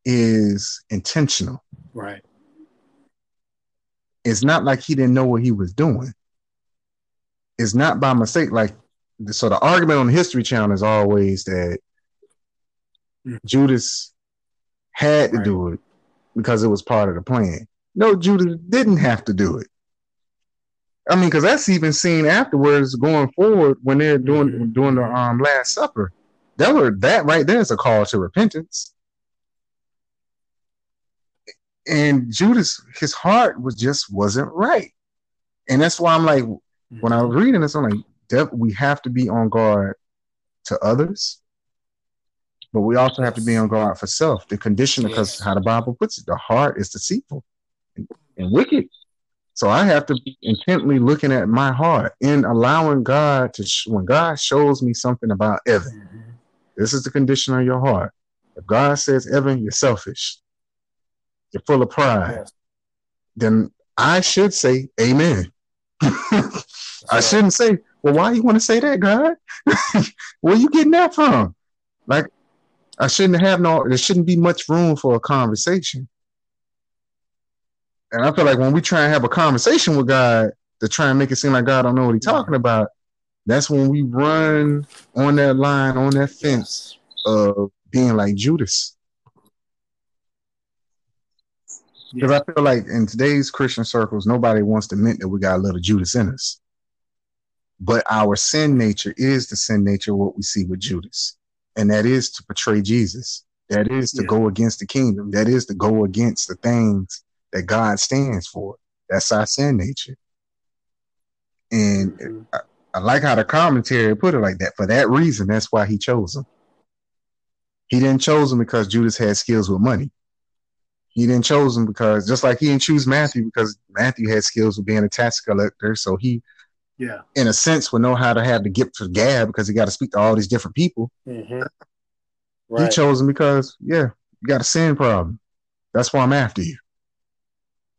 Speaker 1: is intentional.
Speaker 2: Right.
Speaker 1: It's not like he didn't know what he was doing. It's not by mistake. Like, so the argument on the History Channel is always that
Speaker 2: Mhm.
Speaker 1: Judas had to
Speaker 2: Right.
Speaker 1: do it because it was part of the plan. No, Judas didn't have to do it. I mean, because that's even seen afterwards going forward when they're doing
Speaker 2: Mhm.
Speaker 1: doing the um Last Supper. That were that right there is a call to repentance. And Judas, his heart was just wasn't right, and that's why I'm like, when I was reading this, I'm like, we have to be on guard to others, but we also have to be on guard for self. The condition, because
Speaker 2: Yes.
Speaker 1: how the Bible puts it, the heart is deceitful and, and wicked. So I have to be intently looking at my heart and allowing God to, sh- when God shows me something about Evan,
Speaker 2: Mhm.
Speaker 1: this is the condition of your heart. If God says, Evan, you're selfish, you're full of pride,
Speaker 2: Yes.
Speaker 1: then I should say, Amen. I shouldn't say, well, why you want to say that, God? Where you getting that from? Like, I shouldn't have no, there shouldn't be much room for a conversation. And I feel like when we try and have a conversation with God to try and make it seem like God don't know what he's mm-hmm. talking about, that's when we run on that line, on that fence of being like Judas. Because I feel like in today's Christian circles, nobody wants to admit that we got a little Judas in us. But our sin nature is the sin nature, of what we see with Judas. and that is to portray Jesus. That is to
Speaker 2: Yeah.
Speaker 1: go against the kingdom. That is to go against the things that God stands for. That's our sin nature. And
Speaker 2: Mhm.
Speaker 1: I like how the commentary put it like that. For that reason, that's why he chose him. He didn't choose him because Judas had skills with money. He didn't choose him because just like he didn't choose Matthew because Matthew had skills with being a tax collector. So he,
Speaker 2: Yeah.
Speaker 1: in a sense, would know how to have the gift for gab because he got to speak to all these different people.
Speaker 2: Mhm.
Speaker 1: He chose him because, yeah, you got a sin problem. That's why I'm after you.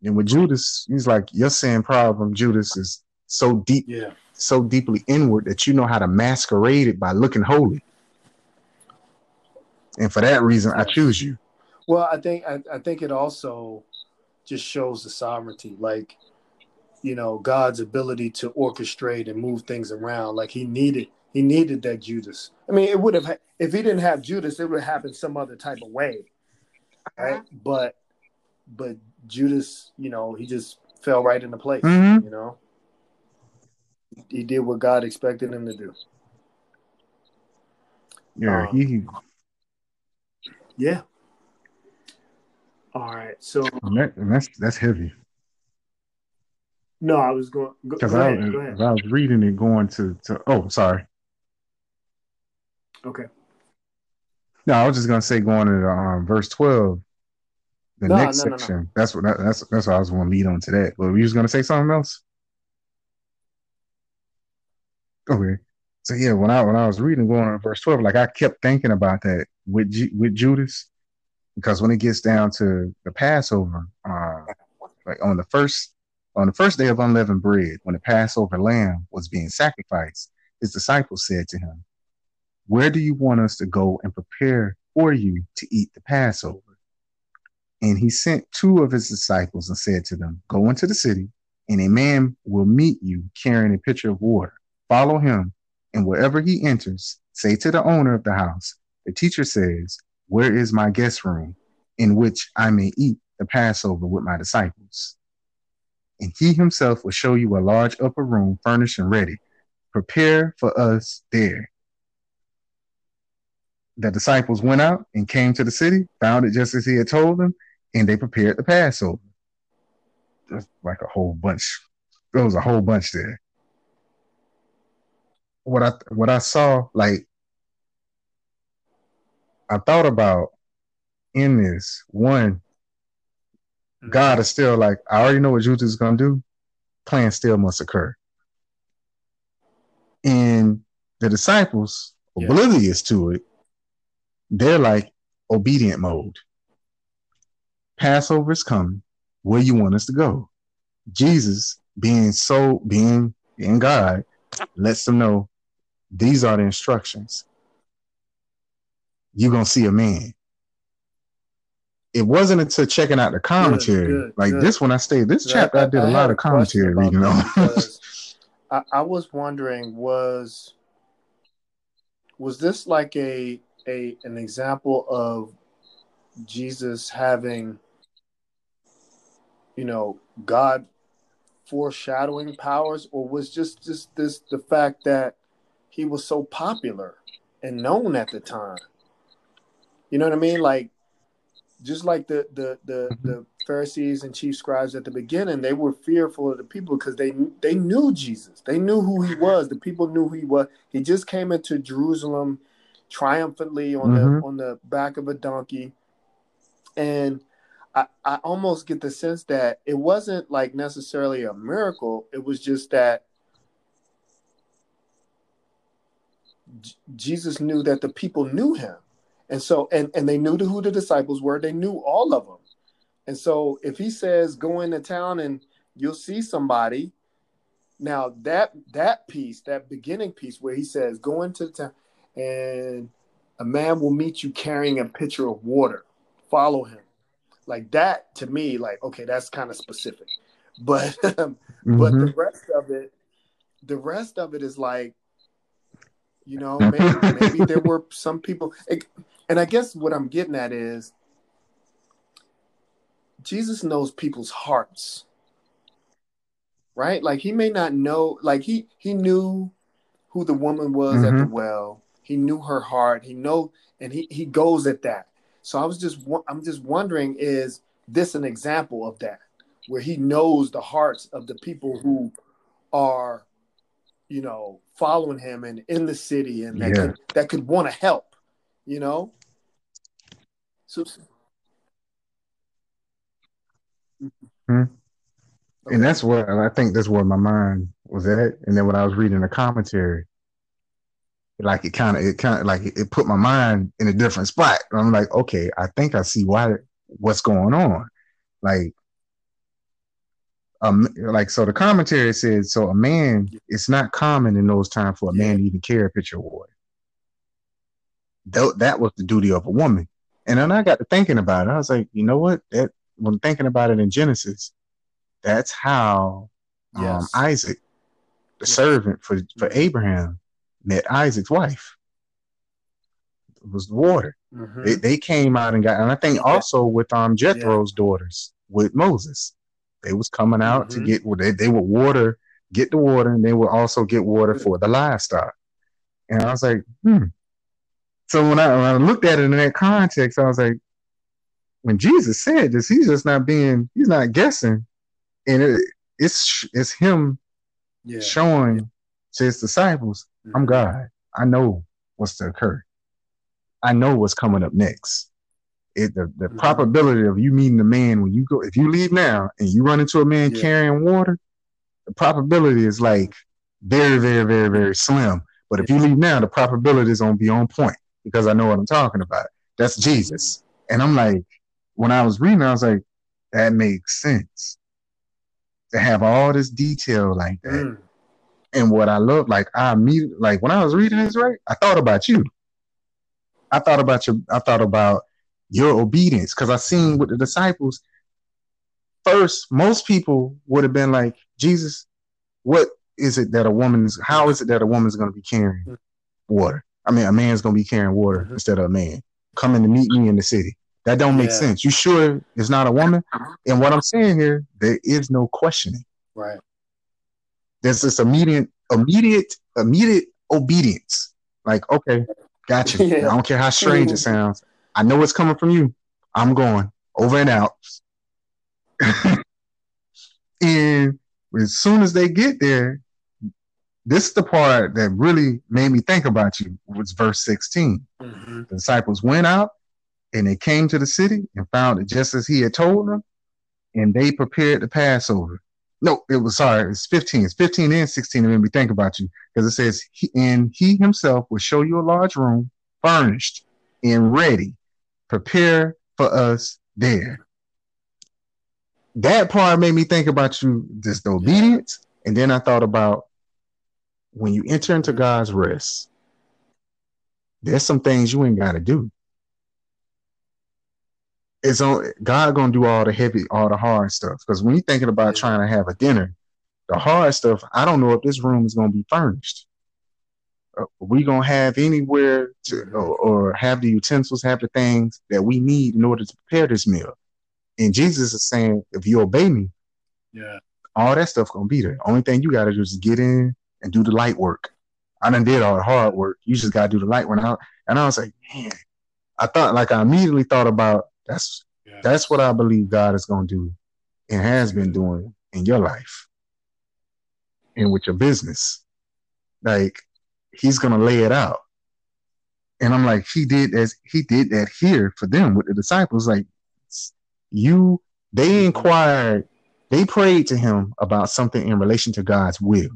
Speaker 1: And with Judas, he's like, your sin problem, Judas, is so deep,
Speaker 2: yeah.
Speaker 1: so deeply inward that you know how to masquerade it by looking holy. And for that reason, I choose you.
Speaker 2: Well, I think I, I think it also just shows the sovereignty, like you know God's ability to orchestrate and move things around. Like He needed He needed that Judas. I mean, it would have if He didn't have Judas, it would have happened some other type of way, right? But but Judas, you know, he just fell right into place.
Speaker 1: Mhm.
Speaker 2: You know, he did what God expected him to do.
Speaker 1: Yeah,
Speaker 2: Um,
Speaker 1: he,
Speaker 2: Yeah. All right. So
Speaker 1: that, that's that's heavy.
Speaker 2: no, I was going. Go, go
Speaker 1: Because I. I was reading it, going to to oh, sorry.
Speaker 2: Okay.
Speaker 1: No, I was just gonna say going to um, verse twelve, the
Speaker 2: No,
Speaker 1: next
Speaker 2: no, no, no.
Speaker 1: section. That's what that, that's that's what I was going to lead on to that. But we was gonna say something else. Okay, so yeah, when I when I was reading going on verse twelve, like I kept thinking about that with Ju- with Judas, because when it gets down to the Passover, uh, like on the first on the first day of unleavened bread, when the Passover lamb was being sacrificed, his disciples said to him, where do you want us to go and prepare for you to eat the Passover? And he sent two of his disciples and said to them, Go into the city, and a man will meet you carrying a pitcher of water. Follow him, and wherever he enters, say to the owner of the house, The teacher says, Where is my guest room, in which I may eat the Passover with my disciples? And he himself will show you a large upper room furnished and ready. Prepare for us there the disciples went out and came to the city, found it just as he had told them, and they prepared the Passover. That's like a whole bunch. There was a whole bunch there. What I what I saw, like I thought about in this one, mm-hmm. God is still like, I already know what Judas is gonna do. Plan still must occur. And the disciples,
Speaker 2: Yeah.
Speaker 1: oblivious to it, they're like obedient mode. Passover is coming. Where you want us to go? Jesus, being so being in God, lets them know these are the instructions. You're gonna see a man. It wasn't until checking out the commentary,
Speaker 2: good,
Speaker 1: like
Speaker 2: good.
Speaker 1: this one I stayed. This chapter I, did a lot of commentary reading on.
Speaker 2: that because I, I was wondering was was this like a a an example of Jesus having you know God foreshadowing powers or was just just this the fact that he was so popular and known at the time you know what I mean like just like the the the, the Pharisees and chief scribes at the beginning, they were fearful of the people because they they knew Jesus. They knew who he was. The people knew who he was. He just came into Jerusalem triumphantly on the
Speaker 1: Mhm.
Speaker 2: on the back of a donkey, and I, I almost get the sense that it wasn't like necessarily a miracle. It was just that J- Jesus knew that the people knew him. And so, and, and they knew who the disciples were. They knew all of them. And so, if he says, go into town and you'll see somebody, now that that piece, that beginning piece where he says, go into the town and a man will meet you carrying a pitcher of water, follow him. Like that to me, like, okay, that's kind of specific. But but
Speaker 1: Mhm.
Speaker 2: the rest of it, the rest of it is like, you know, maybe, maybe there were some people, and I guess what I'm getting at is Jesus knows people's hearts, right? Like he may not know, like he he knew who the woman was at the
Speaker 1: Mhm.
Speaker 2: well. he knew her heart. He know, and he he goes at that. So I was just I'm just wondering, is this an example of that, where he knows the hearts of the people who are, you know, following him and in the city and that yeah. could, that could want to help, you know. So.
Speaker 1: Hmm. Okay. And that's what I think. That's where my mind was at. And then when I was reading the commentary, like it kind of, it kind of like it put my mind in a different spot. I'm like, okay, I think I see why, what's going on. Like, um, like so the commentary said, so a man, it's not common in those times for a man to even carry a pitcher of water. That was the duty of a woman. And then I got to thinking about it. I was like, you know what? That when thinking about it in Genesis, that's how um. Isaac, the yes. servant for, for Abraham, met Isaac's wife. It was the water. Mm-hmm. They, they, came out and got, and I think also with um Jethro's yeah. daughters with Moses, they was coming out mm-hmm. to get they they would water, get the water, and they would also get water for the livestock. And I was like, hmm. So when I, when I looked at it in that context, I was like, when Jesus said this, he's just not being, he's not guessing, and it, it's it's him yeah. showing to his disciples, mm-hmm. I'm God. I know what's to occur. I know what's coming up next. It the, the mm-hmm. probability of you meeting a man when you go if you leave now and you run into a man yeah. carrying water, the probability is like very, very, very, very slim. But if you leave now, the probability is gonna be on point because I know what I'm talking about. That's Jesus. And I'm like, when I was reading, I was like, that makes sense to have all this detail like that. Mm. And what I love, like I immediately, like when I was reading this, right, I thought about you. I thought about your, I thought about your obedience because I seen with the disciples. First, most people would have been like, Jesus, what is it that a woman is? How is it that a woman's going to be carrying water? I mean, a man's to be carrying water mm-hmm. instead of a man coming to meet me in the city. That don't make yeah. sense. You sure it's not a woman? And what I'm saying here, there is no questioning.
Speaker 2: Right.
Speaker 1: There's this immediate, immediate, immediate obedience. Like, okay, gotcha. Yeah. I don't care how strange it sounds. I know it's coming from you. I'm going over and out. and as soon as they get there, this is the part that really made me think about you was verse 16. Mm-hmm. The disciples went out and they came to the city and found it just as he had told them, and they prepared the Passover. No, it was sorry, it's 15. It's 15 and 16 made me think about you because it says, he, and he himself will show you a large room, furnished and ready. Prepare for us there. That part made me think about you, just the obedience. And then I thought about when you enter into God's rest, there's some things you ain't got to do it's on God gonna do all the heavy, all the hard stuff. Because when you're thinking about trying to have a dinner, the hard stuff, I don't know if this room is gonna be furnished. Uh, we gonna have anywhere to or, or, have the utensils, have the things that we need in order to prepare this meal. And Jesus is saying, if you obey me,
Speaker 2: yeah,
Speaker 1: all that stuff gonna be there. Only thing you gotta do is get in and do the light work. I done did all the hard work. You just gotta do the light work. And I, and I was like, man, I thought like I immediately thought about that's yes. that's what I believe God is going to do and has been doing in your life and with your business. Like he's going to lay it out. And I'm like, he did as he did that here for them with the disciples. Like you, they mm-hmm. inquired, they prayed to him about something in relation to God's will.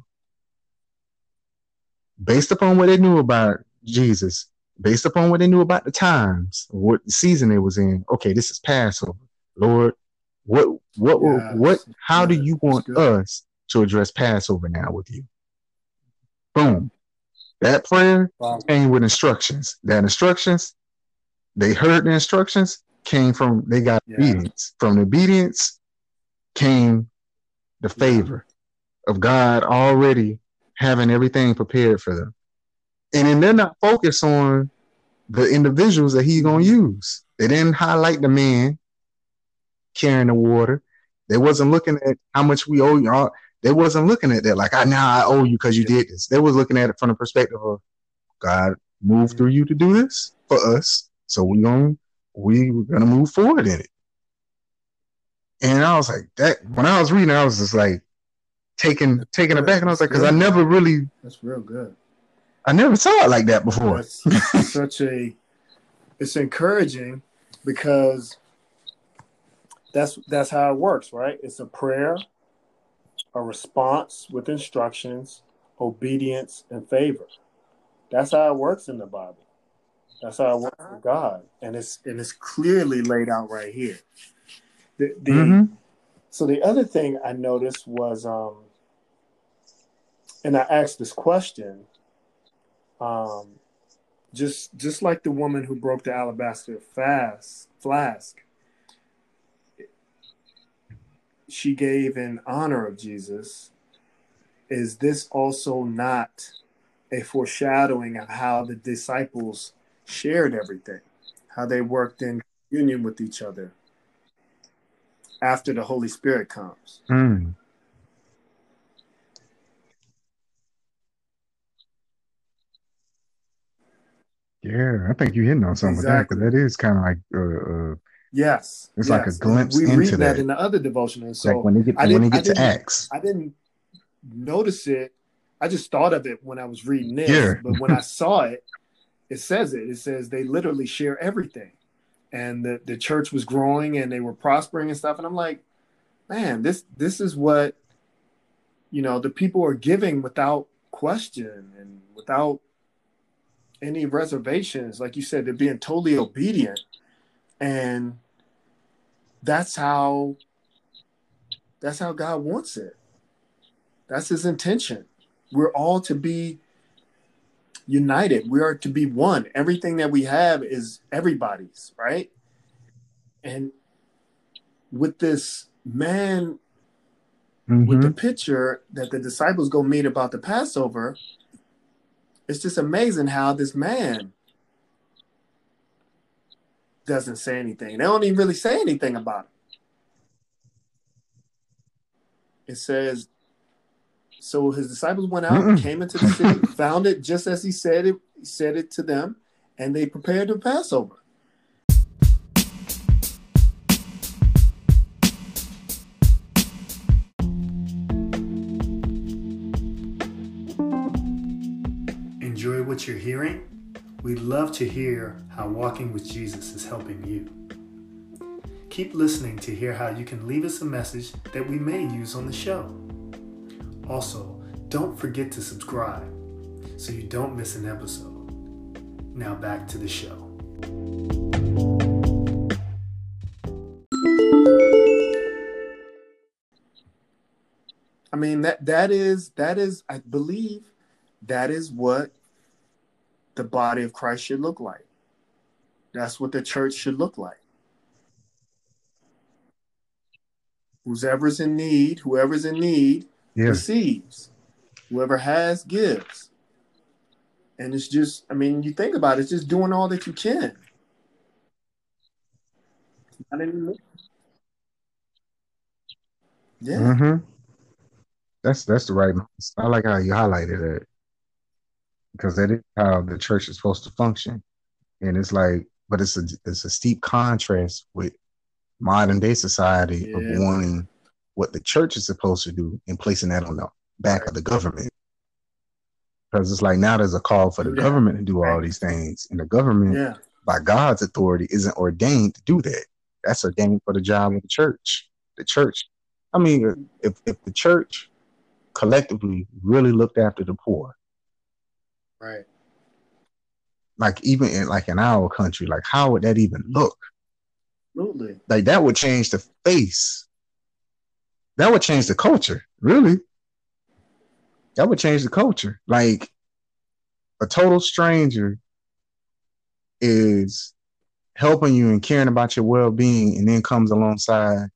Speaker 1: Based upon what they knew about Jesus, based upon what they knew about the times, what season it was in. Okay, this is Passover. Lord, what what yes. what how do you want us to address Passover now with you? Boom. That prayer wow. came with instructions. That instructions, they heard the instructions, came from they got yeah. obedience. From the obedience came the favor yeah. of God already having everything prepared for them and then they're not focused on the individuals that he's gonna use. They didn't highlight the man carrying the water. They wasn't looking at how much we owe you. They wasn't looking at that like, I now I owe you because you did this. They was looking at it from the perspective of God. moved through you to do this for us. So we going we we're gonna move forward in it. And I was like that when I was reading, I was just like taken taken aback, and I was like, because I never really
Speaker 2: That's real good.
Speaker 1: I never saw it like that before.
Speaker 2: That's such a it's encouraging because that's that's how it works, right? It's a prayer, a response with instructions, obedience, and favor. That's how it works in the Bible. That's how it works with God, and it's and it's clearly laid out right here. The, the
Speaker 1: Mhm.
Speaker 2: so the other thing I noticed was, um, and I asked this question, um, just just like the woman who broke the alabaster fast flask, she gave in honor of Jesus. Is this also not a foreshadowing of how the disciples shared everything, how they worked in union with each other after the Holy Spirit comes?
Speaker 1: Mm. Yeah, I think you're hitting on something
Speaker 2: Exactly.
Speaker 1: with that because that is kind of like uh, uh,
Speaker 2: Yes,
Speaker 1: It's like a glimpse
Speaker 2: We read
Speaker 1: into
Speaker 2: that
Speaker 1: that.
Speaker 2: in the other devotion, so
Speaker 1: like when they get
Speaker 2: I
Speaker 1: when they get to Acts.
Speaker 2: I didn't notice it. I just thought of it when I was reading this.
Speaker 1: Yeah.
Speaker 2: But when I saw it, it says it. It says they literally share everything. And the, the church was growing and they were prospering and stuff. And I'm like, man, this this is what you know, the people are giving without question and without any reservations. Like you said, they're being totally obedient. And that's how that's how God wants it. That's his intention. We're all to be united. We are to be one. Everything that we have is everybody's, right? And with this man with mm-hmm.
Speaker 1: the
Speaker 2: picture that the disciples go meet about the Passover, it's just amazing how this man doesn't say anything. They don't even really say anything about it. It says, so his disciples went out,
Speaker 1: Mm-mm.
Speaker 2: came into the city, found it just as he said it, said it to them, and they prepared the Passover. You're hearing? We'd love to hear how walking with Jesus is helping you. Keep listening to hear how you can leave us a message that we may use on the show. Also, don't forget to subscribe so you don't miss an episode. Now back to the show. I mean that that is that is I believe that is what the body of Christ should look like. That's what the church should look like. Whoever's in need, whoever's in need
Speaker 1: Yeah.
Speaker 2: receives. Whoever has gives. And it's just, I mean, you think about it, it's just doing all that you can. Not anymore. Yeah.
Speaker 1: hmm That's that's the right. I like how you highlighted that because that is how the church is supposed to function, and it's like, but it's a it's a steep contrast with modern day society
Speaker 2: Yeah.
Speaker 1: of wanting what the church is supposed to do and placing that on the back of the government. Because it's like now there's a call for the
Speaker 2: Yeah.
Speaker 1: government to do all these things, and the government,
Speaker 2: Yeah.
Speaker 1: by God's authority, isn't ordained to do that. That's ordained for the job of the church. The church, I mean, if if the church collectively really looked after the poor,
Speaker 2: Right.
Speaker 1: like even in like in our country, like how would that even look?
Speaker 2: Absolutely.
Speaker 1: Like that would change the face. That would change the culture, really. That would change the culture. Like a total stranger is helping you and caring about your well-being and then comes alongside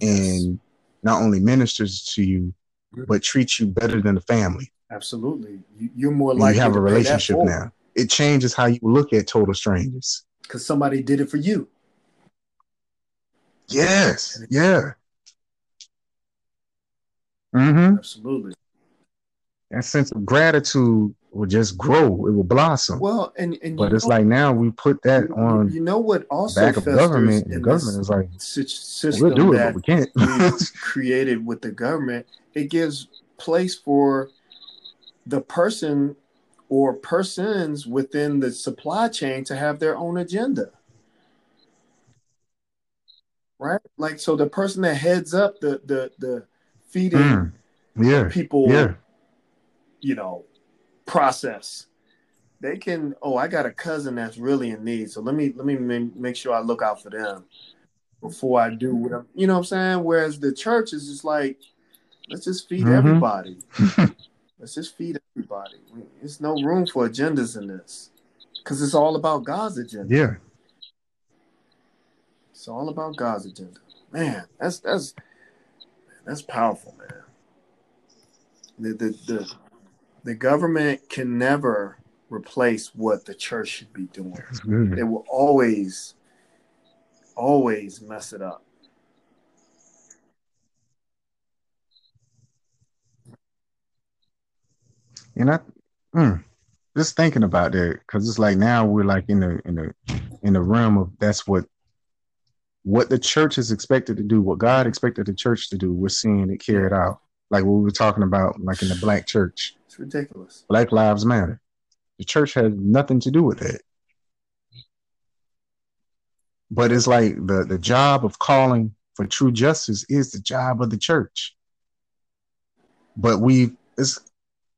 Speaker 1: and not only ministers to you mm-hmm. but treats you better than the family.
Speaker 2: Absolutely. You, you're more likely
Speaker 1: you have a relationship now. It changes how you look at total strangers.
Speaker 2: because somebody did it for you.
Speaker 1: Yes. Yeah. Mm-hmm.
Speaker 2: Absolutely.
Speaker 1: That sense of gratitude will just grow. It will blossom.
Speaker 2: Well, and, and
Speaker 1: but it's know, like now we put that on.
Speaker 2: You know what? Also,
Speaker 1: back of government. The government is like
Speaker 2: system we'll do it, but we can't. created with the government. It gives place for the person or persons within the supply chain to have their own agenda. Right? Like so the person that heads up the the the feeding mm,
Speaker 1: yeah,
Speaker 2: people
Speaker 1: yeah.
Speaker 2: you know process they can oh i got a cousin that's really in need so let me let me make sure i look out for them before i do what I'm, you know what i'm saying whereas the church is just like let's just feed mm-hmm. everybody let's just feed everybody. There's no room for agendas in this. Because it's all about god's agenda.
Speaker 1: Yeah.
Speaker 2: It's all about god's agenda. Man that's that's that's powerful man. The the, the the government can never replace what the church should be doing. Mm-hmm. It will always, always mess it up.
Speaker 1: And I, mm, just thinking about that, because it's like now we're like in the in the in the realm of that's what what the church is expected to do, what God expected the church to do. We're seeing it carried out, like what we were talking about, like in the black church.
Speaker 2: It's ridiculous.
Speaker 1: Black Lives Matter. The church has nothing to do with it. But it's like the, the job of calling for true justice is the job of the church. But we it's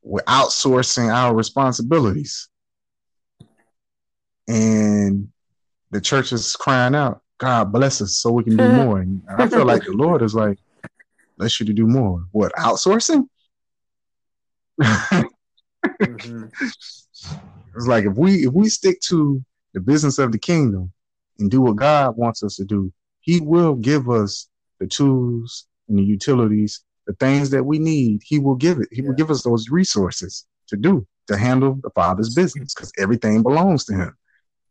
Speaker 1: we're outsourcing our responsibilities. And the church is crying out, God bless us so we can do more. And I feel like the Lord is like, let's you to do more. What, outsourcing? mm-hmm. It's like if we if we stick to the business of the kingdom and do what God wants us to do, He will give us the tools and the utilities, the things that we need. He will give it. He yeah. will give us those resources to do to handle the Father's business because everything belongs to Him.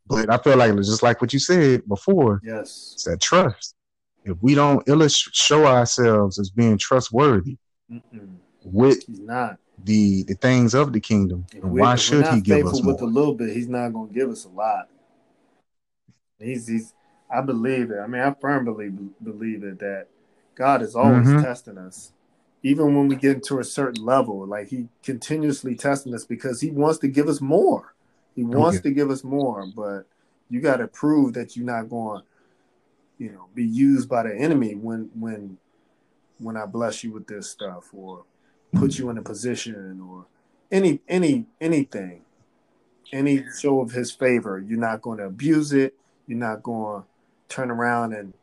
Speaker 1: But I feel like it was just like what you said before.
Speaker 2: Yes,
Speaker 1: it's that trust. If we don't illustrate, show ourselves as being trustworthy Mm-mm. with
Speaker 2: He's not
Speaker 1: the the things of the kingdom. Why should he give us
Speaker 2: more? with a little bit? He's not going to give us a lot. He's he's. I believe it. I mean, I firmly believe it that God is always mm-hmm. testing us, even when we get into a certain level. Like He continuously testing us because He wants to give us more. He wants okay. to give us more, but you got to prove that you're not going, you know, be used by the enemy when when when I bless you with this stuff or put you in a position or any any anything any show of his favor you're not going to abuse it you're not going to turn around and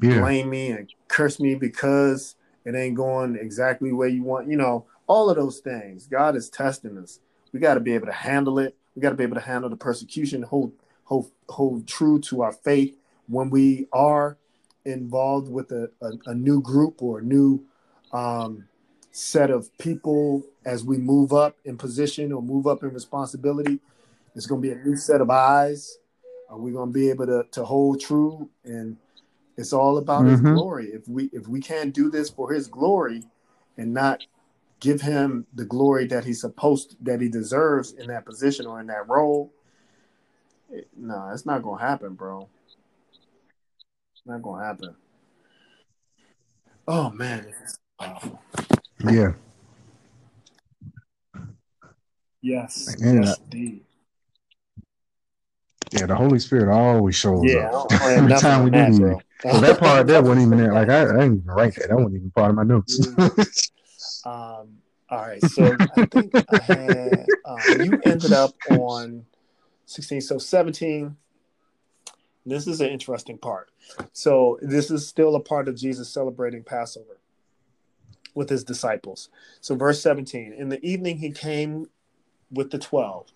Speaker 2: yeah. blame me and curse me because it ain't going exactly where you want you know all of those things god is testing us we got to be able to handle it we got to be able to handle the persecution hold hold hold true to our faith when we are involved with a, a, a new group or a new um, set of people as we move up in position or move up in responsibility. It's going to be a new set of eyes. Are we going to be able to, to hold true? And it's all about mm-hmm. His glory. If we if we can't do this for His glory, and not give Him the glory that He's supposed that He deserves in that position or in that role, it, no, it's not going to happen, bro. It's not going to happen. Oh man.
Speaker 1: Yeah.
Speaker 2: Yes. And, yes, indeed.
Speaker 1: Yeah, the Holy Spirit always shows yeah, up every time we do that, so that part that wasn't even there. Like I, I didn't even write that. That wasn't even part of my notes.
Speaker 2: um. All right. So I think I had um, you ended up on sixteen. So seventeen. This is an interesting part. So this is still a part of Jesus celebrating Passover with his disciples. So, verse 17 In the evening, he came with the twelve.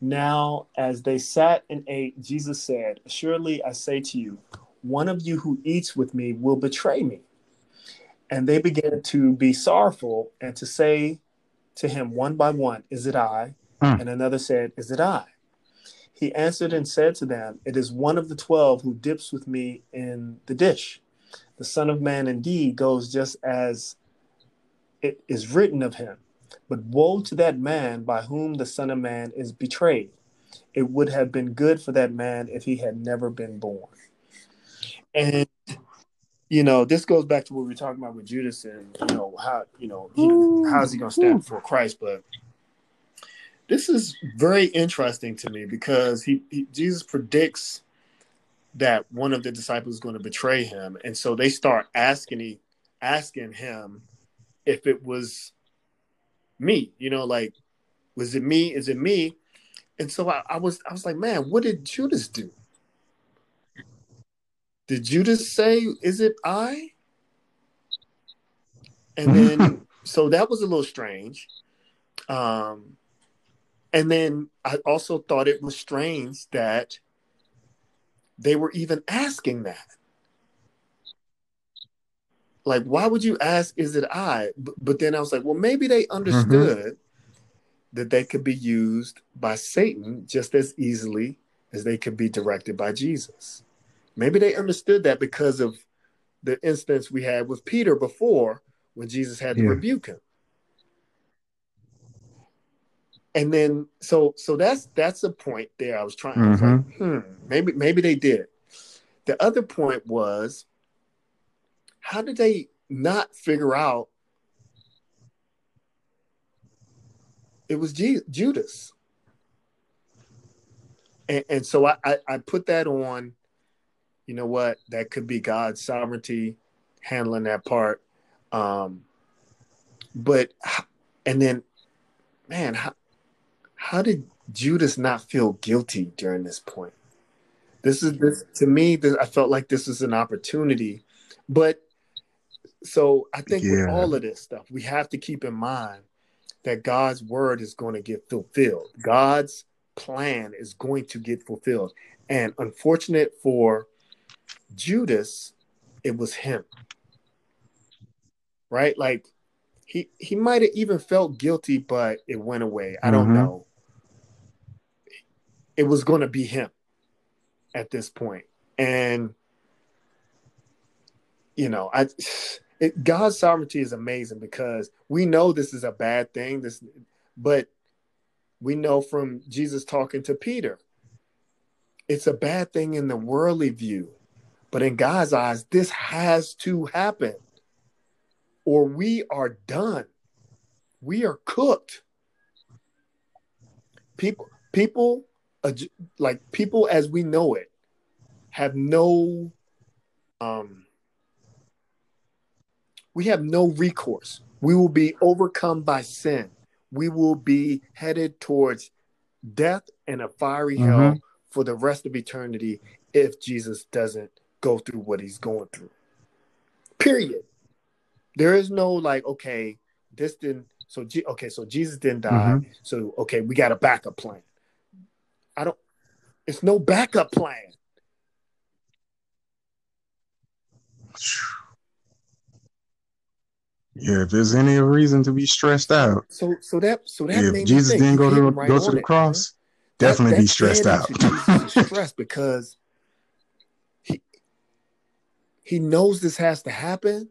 Speaker 2: Now, as they sat and ate, Jesus said, Assuredly, I say to you, one of you who eats with me will betray me. And they began to be sorrowful and to say to him one by one, Is it I? Mm. And another said, Is it I? He answered and said to them, It is one of the twelve who dips with me in the dish. The Son of Man indeed goes just as it is written of him, But woe to that man by whom the Son of Man is betrayed. It would have been good for that man if he had never been born. And you know, this goes back to what we were talking about with Judas and you know how you know how's he going to stand for Christ, but this is very interesting to me because he, he Jesus predicts that one of the disciples is going to betray him, and so they start asking he asking him if it was me, you know, like was it me? Is it me? And so I, I was I was like, man, what did Judas do? Did Judas say, "Is it I"? And then so that was a little strange. Um, and then I also thought it was strange that they were even asking that. Like, why would you ask, is it I? But, but then I was like, well, maybe they understood mm-hmm. that they could be used by Satan just as easily as they could be directed by Jesus. Maybe they understood that because of the instance we had with Peter before when Jesus had to yeah. rebuke him and then so so that's that's a point there. I was trying. Mm-hmm. I was like, mm-hmm. hmm, maybe maybe they did. The other point was, how did they not figure out it was G- Judas? And, and so I, I, I put that on. You know what? That could be God's sovereignty handling that part. Um, but and then, man, how, how did Judas not feel guilty during this point? This is this to me. This, I felt like this was an opportunity, but so I think yeah. with all of this stuff, we have to keep in mind that God's word is going to get fulfilled. God's plan is going to get fulfilled, and unfortunate for Judas, it was him. Right, like he he might have even felt guilty, but it went away. I don't mm-hmm. know it was going to be him at this point. And you know, I it, God's sovereignty is amazing because we know this is a bad thing. This, but we know from Jesus talking to Peter, it's a bad thing in the worldly view, but in God's eyes, this has to happen, or we are done. We are cooked. People, people like people as we know it have no um we have no recourse we will be overcome by sin we will be headed towards death and a fiery mm-hmm. hell for the rest of eternity if jesus doesn't go through what he's going through period there is no like okay this didn't so G- okay so jesus didn't die mm-hmm. so okay we got a backup plan I don't. It's no backup plan.
Speaker 1: Yeah, if there's any reason to be stressed out,
Speaker 2: so so that so that
Speaker 1: if Jesus didn't go to right go to the cross, it, definitely that, be stressed out.
Speaker 2: stressed because he knows this has to happen,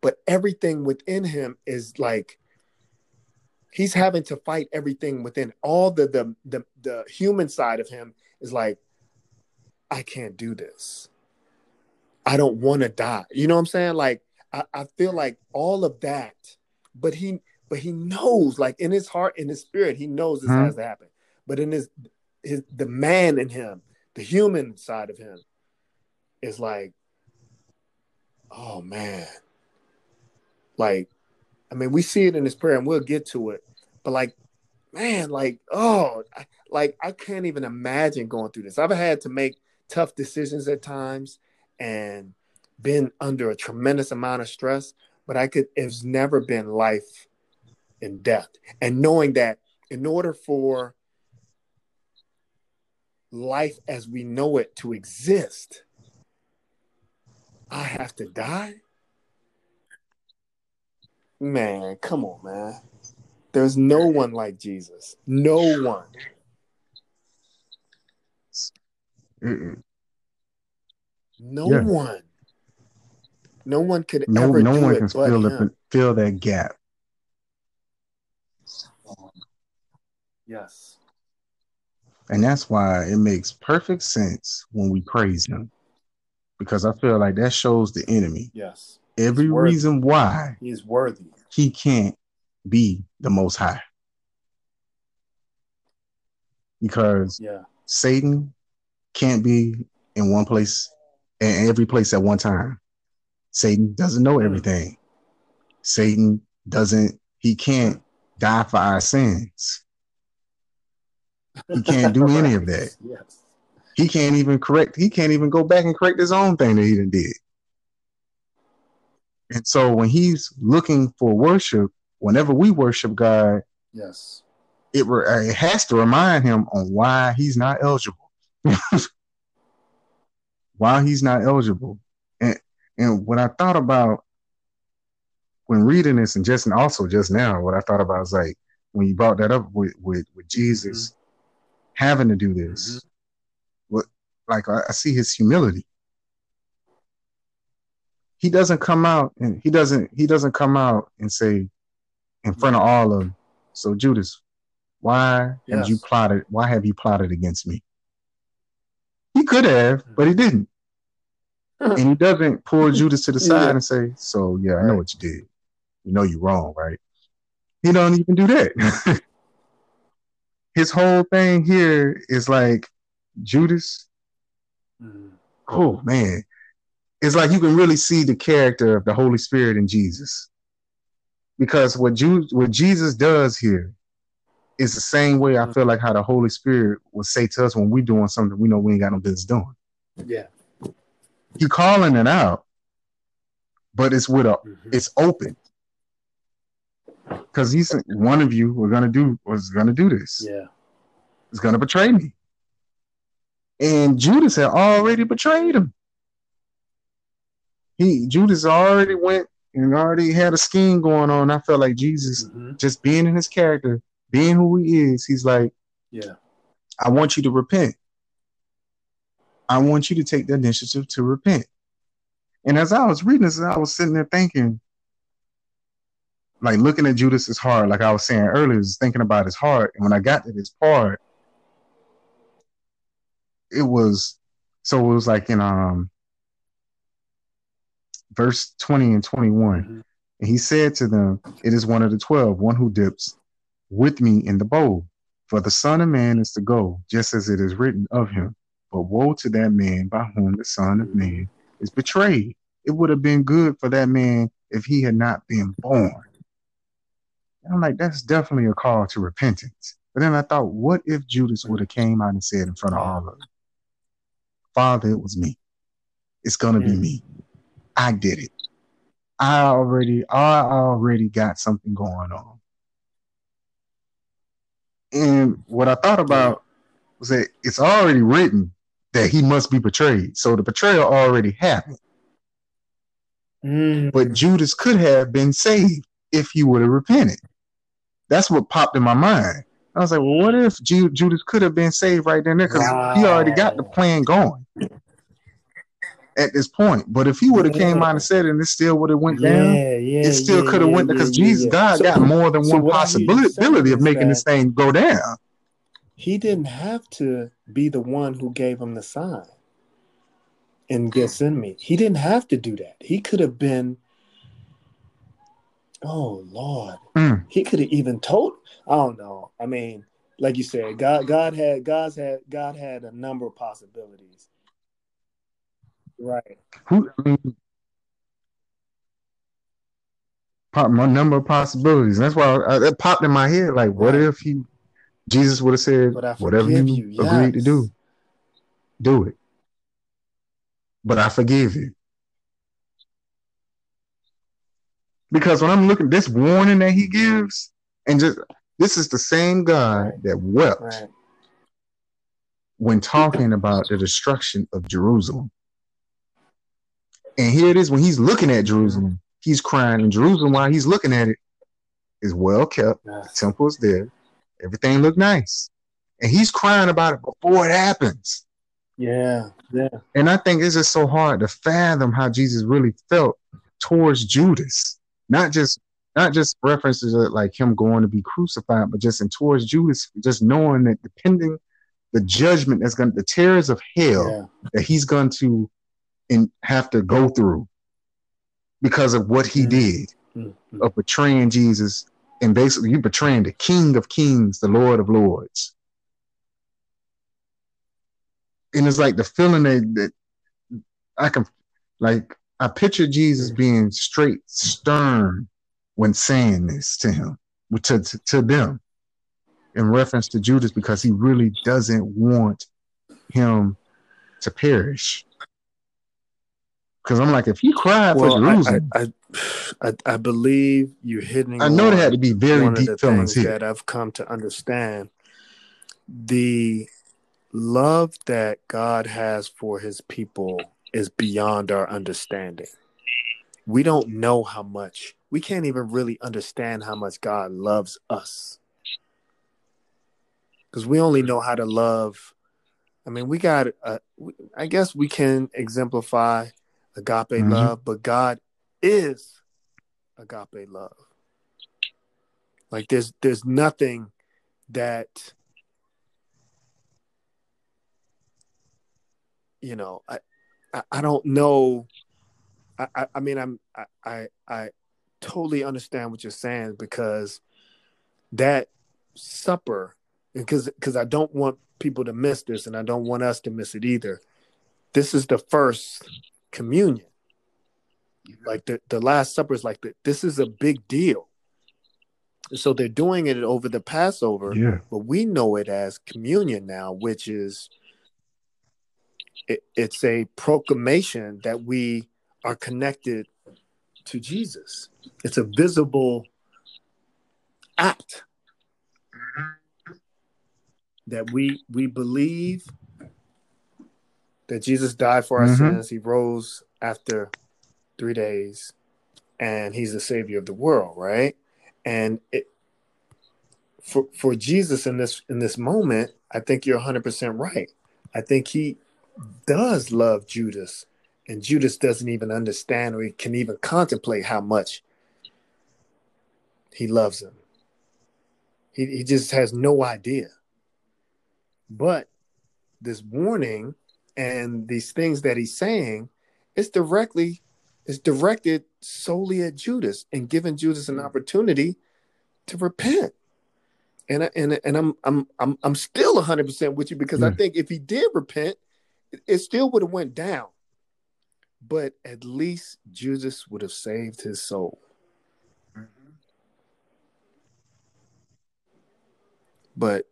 Speaker 2: but everything within him is like he's having to fight everything within. All the the the, the human side of him is like i can't do this. I don't want to die. You know what i'm saying? Like I, I feel like all of that but he but he knows like in his heart in his spirit he knows this hmm. has to happen. But in his his the man in him the human side of him is like oh man like I mean, we see it in this prayer, and we'll get to it. But like, man, like, oh, like I can't even imagine going through this. I've had to make tough decisions at times, and been under a tremendous amount of stress. But I could. It's never been life and death, and knowing that in order for life as we know it to exist, I have to die Man, come on, man. There's no one like Jesus. No one. Mm-mm. No yeah. one. No one could
Speaker 1: no,
Speaker 2: ever
Speaker 1: no one can fill, the, fill that gap.
Speaker 2: Yes.
Speaker 1: And that's why it makes perfect sense when we praise him. Because I feel like that shows the enemy
Speaker 2: Yes.
Speaker 1: every reason why
Speaker 2: He is worthy.
Speaker 1: he can't be the most high. Because
Speaker 2: Yeah.
Speaker 1: Satan can't be in one place and every place at one time. Satan doesn't know
Speaker 2: Hmm.
Speaker 1: everything. Satan doesn't, he can't die for our sins. He can't do any of that.
Speaker 2: Yes.
Speaker 1: He can't even correct, he can't even go back and correct his own thing that he done did. And so when he's looking for worship, whenever we worship God,
Speaker 2: Yes.
Speaker 1: it, re- uh, it has to remind him on why he's not eligible. why he's not eligible. And and what I thought about when reading this and just and also just now, what I thought about is like when you brought that up with with, with Jesus mm-hmm. having to do this, what like I, I see his humility. He doesn't come out and he doesn't he doesn't come out and say in front of all of them, so Judas, why have you plotted why have you plotted against me? He could have, hmm. but he didn't. And he doesn't pull Judas to the side
Speaker 2: Yeah.
Speaker 1: and say, So yeah, I know what you did. You know you're wrong, right? He don't even do that. His whole thing here is like Judas,
Speaker 2: Mhm.
Speaker 1: oh man. It's like you can really see the character of the Holy Spirit in Jesus. Because what Ju- what Jesus does here is the same way I feel like how the Holy Spirit will say to us when we're doing something we know we ain't got no business doing.
Speaker 2: Yeah.
Speaker 1: He calling it out, but it's with a
Speaker 2: Mhm.
Speaker 1: it's open. Because he's one of you were gonna do was gonna do this.
Speaker 2: Yeah.
Speaker 1: Is gonna betray me. And Judas had already betrayed him. He Judas already went and already had a scheme going on. I felt like Jesus
Speaker 2: Mhm.
Speaker 1: just being in his character, being who he is, he's like,
Speaker 2: Yeah.
Speaker 1: I want you to repent. I want you to take the initiative to repent. And as I was reading this, I was sitting there thinking, like looking at Judas's heart, like I was saying earlier, was thinking about his heart. And when I got to this part, it was so it was like in um verse 20 and 21.
Speaker 2: Mhm.
Speaker 1: And he said to them, It is one of the twelve, one who dips with me in the bowl. For the Son of Man is to go, just as it is written of him. But woe to that man by whom the Son of Man is betrayed. It would have been good for that man if he had not been born. And I'm like, that's definitely a call to repentance. But then I thought, what if Judas would have came out and said in front of all of them, Father, it was me. It's gonna be
Speaker 2: Mm.
Speaker 1: me. I did it. I already, I already got something going on. And what I thought about was that it's already written that he must be betrayed. So the betrayal already happened.
Speaker 2: Mhm.
Speaker 1: But Judas could have been saved if he would have repented. That's what popped in my mind. I was like, well, what if Ju- Judas could have been saved right then there? Because he already got the plan going at this point. But if he would have came
Speaker 2: Yeah.
Speaker 1: out and said it and it still would have went
Speaker 2: yeah,
Speaker 1: down,
Speaker 2: yeah,
Speaker 1: it still could have went because Jesus. God
Speaker 2: So-
Speaker 1: got more than
Speaker 2: so
Speaker 1: one
Speaker 2: what I hear you
Speaker 1: possibility of making this thing go down.
Speaker 2: He didn't have to be the one who gave him the sign in Gethsemane. He didn't have to do that. He could have been. Oh Lord,
Speaker 1: Mm.
Speaker 2: he could have even told. I don't know. I mean, like you said, God, God had, God's had, God had a number of possibilities. Right.
Speaker 1: Who, I mean, pop my number of possibilities. That's why I, that popped in my head. Like, what if he, Jesus would have said, whatever you,
Speaker 2: you.
Speaker 1: agreed to do, do it. But I forgive you. Because when I'm looking at this warning that he gives, and just this is the same
Speaker 2: guy
Speaker 1: that wept
Speaker 2: Right.
Speaker 1: when talking about the destruction of Jerusalem. And here it is when he's looking at Jerusalem, he's crying, and Jerusalem, while he's looking at it, is well kept. The temple is there. Everything looked nice. And he's crying about it before it happens.
Speaker 2: Yeah. Yeah.
Speaker 1: And I think it's just so hard to fathom how Jesus really felt towards Judas. Not just not just references like him going to be crucified, but just in towards Judas, just knowing that depending the judgment that's going to the terrors of hell yeah. that he's going to and have to go through because of what he mm-hmm. did mm-hmm. of betraying Jesus and basically you betraying the King of Kings, the Lord of Lords. And it's like the feeling that, that I can like I picture Jesus being straight stern when saying this to him, to, to, to them, in reference to Judas, because he really doesn't want him to perish. Because I'm like, if he cried well, for Jerusalem,
Speaker 2: I, I, I, I, believe you're hitting.
Speaker 1: I know there had to be very deep feelings here.
Speaker 2: that I've come to understand. The love that God has for His people is beyond our understanding. We don't know how much we can't even really understand how much God loves us. Because we only know how to love. I mean, we got, uh, I guess we can exemplify agape mm-hmm. love, but God is agape love. Like there's there's nothing that you know I I, I don't know I, I, I mean I'm I, I I totally understand what you're saying because that supper because because I don't want people to miss this and I don't want us to miss it either. This is the first communion. Like the, the last supper is like the, this is a big deal. So they're doing it over the Passover,
Speaker 1: yeah.
Speaker 2: but we know it as communion now, which is it, it's a proclamation that we are connected to Jesus. It's a visible act that we we believe that Jesus died for our mm-hmm. sins. He rose after three days, and he's the savior of the world, right? And it, for for Jesus in this in this moment, I think you're 100 percent right. I think he does love Judas and Judas doesn't even understand or he can even contemplate how much he loves him. He, he just has no idea. But this warning and these things that he's saying, it's directly, it's directed solely at Judas and giving Judas an opportunity to repent. And I, and and I'm I'm I'm I'm still 100 percent with you because I mm. think if he did repent, it, still would have went down but at least Judas would have saved his soul. Mm-hmm. But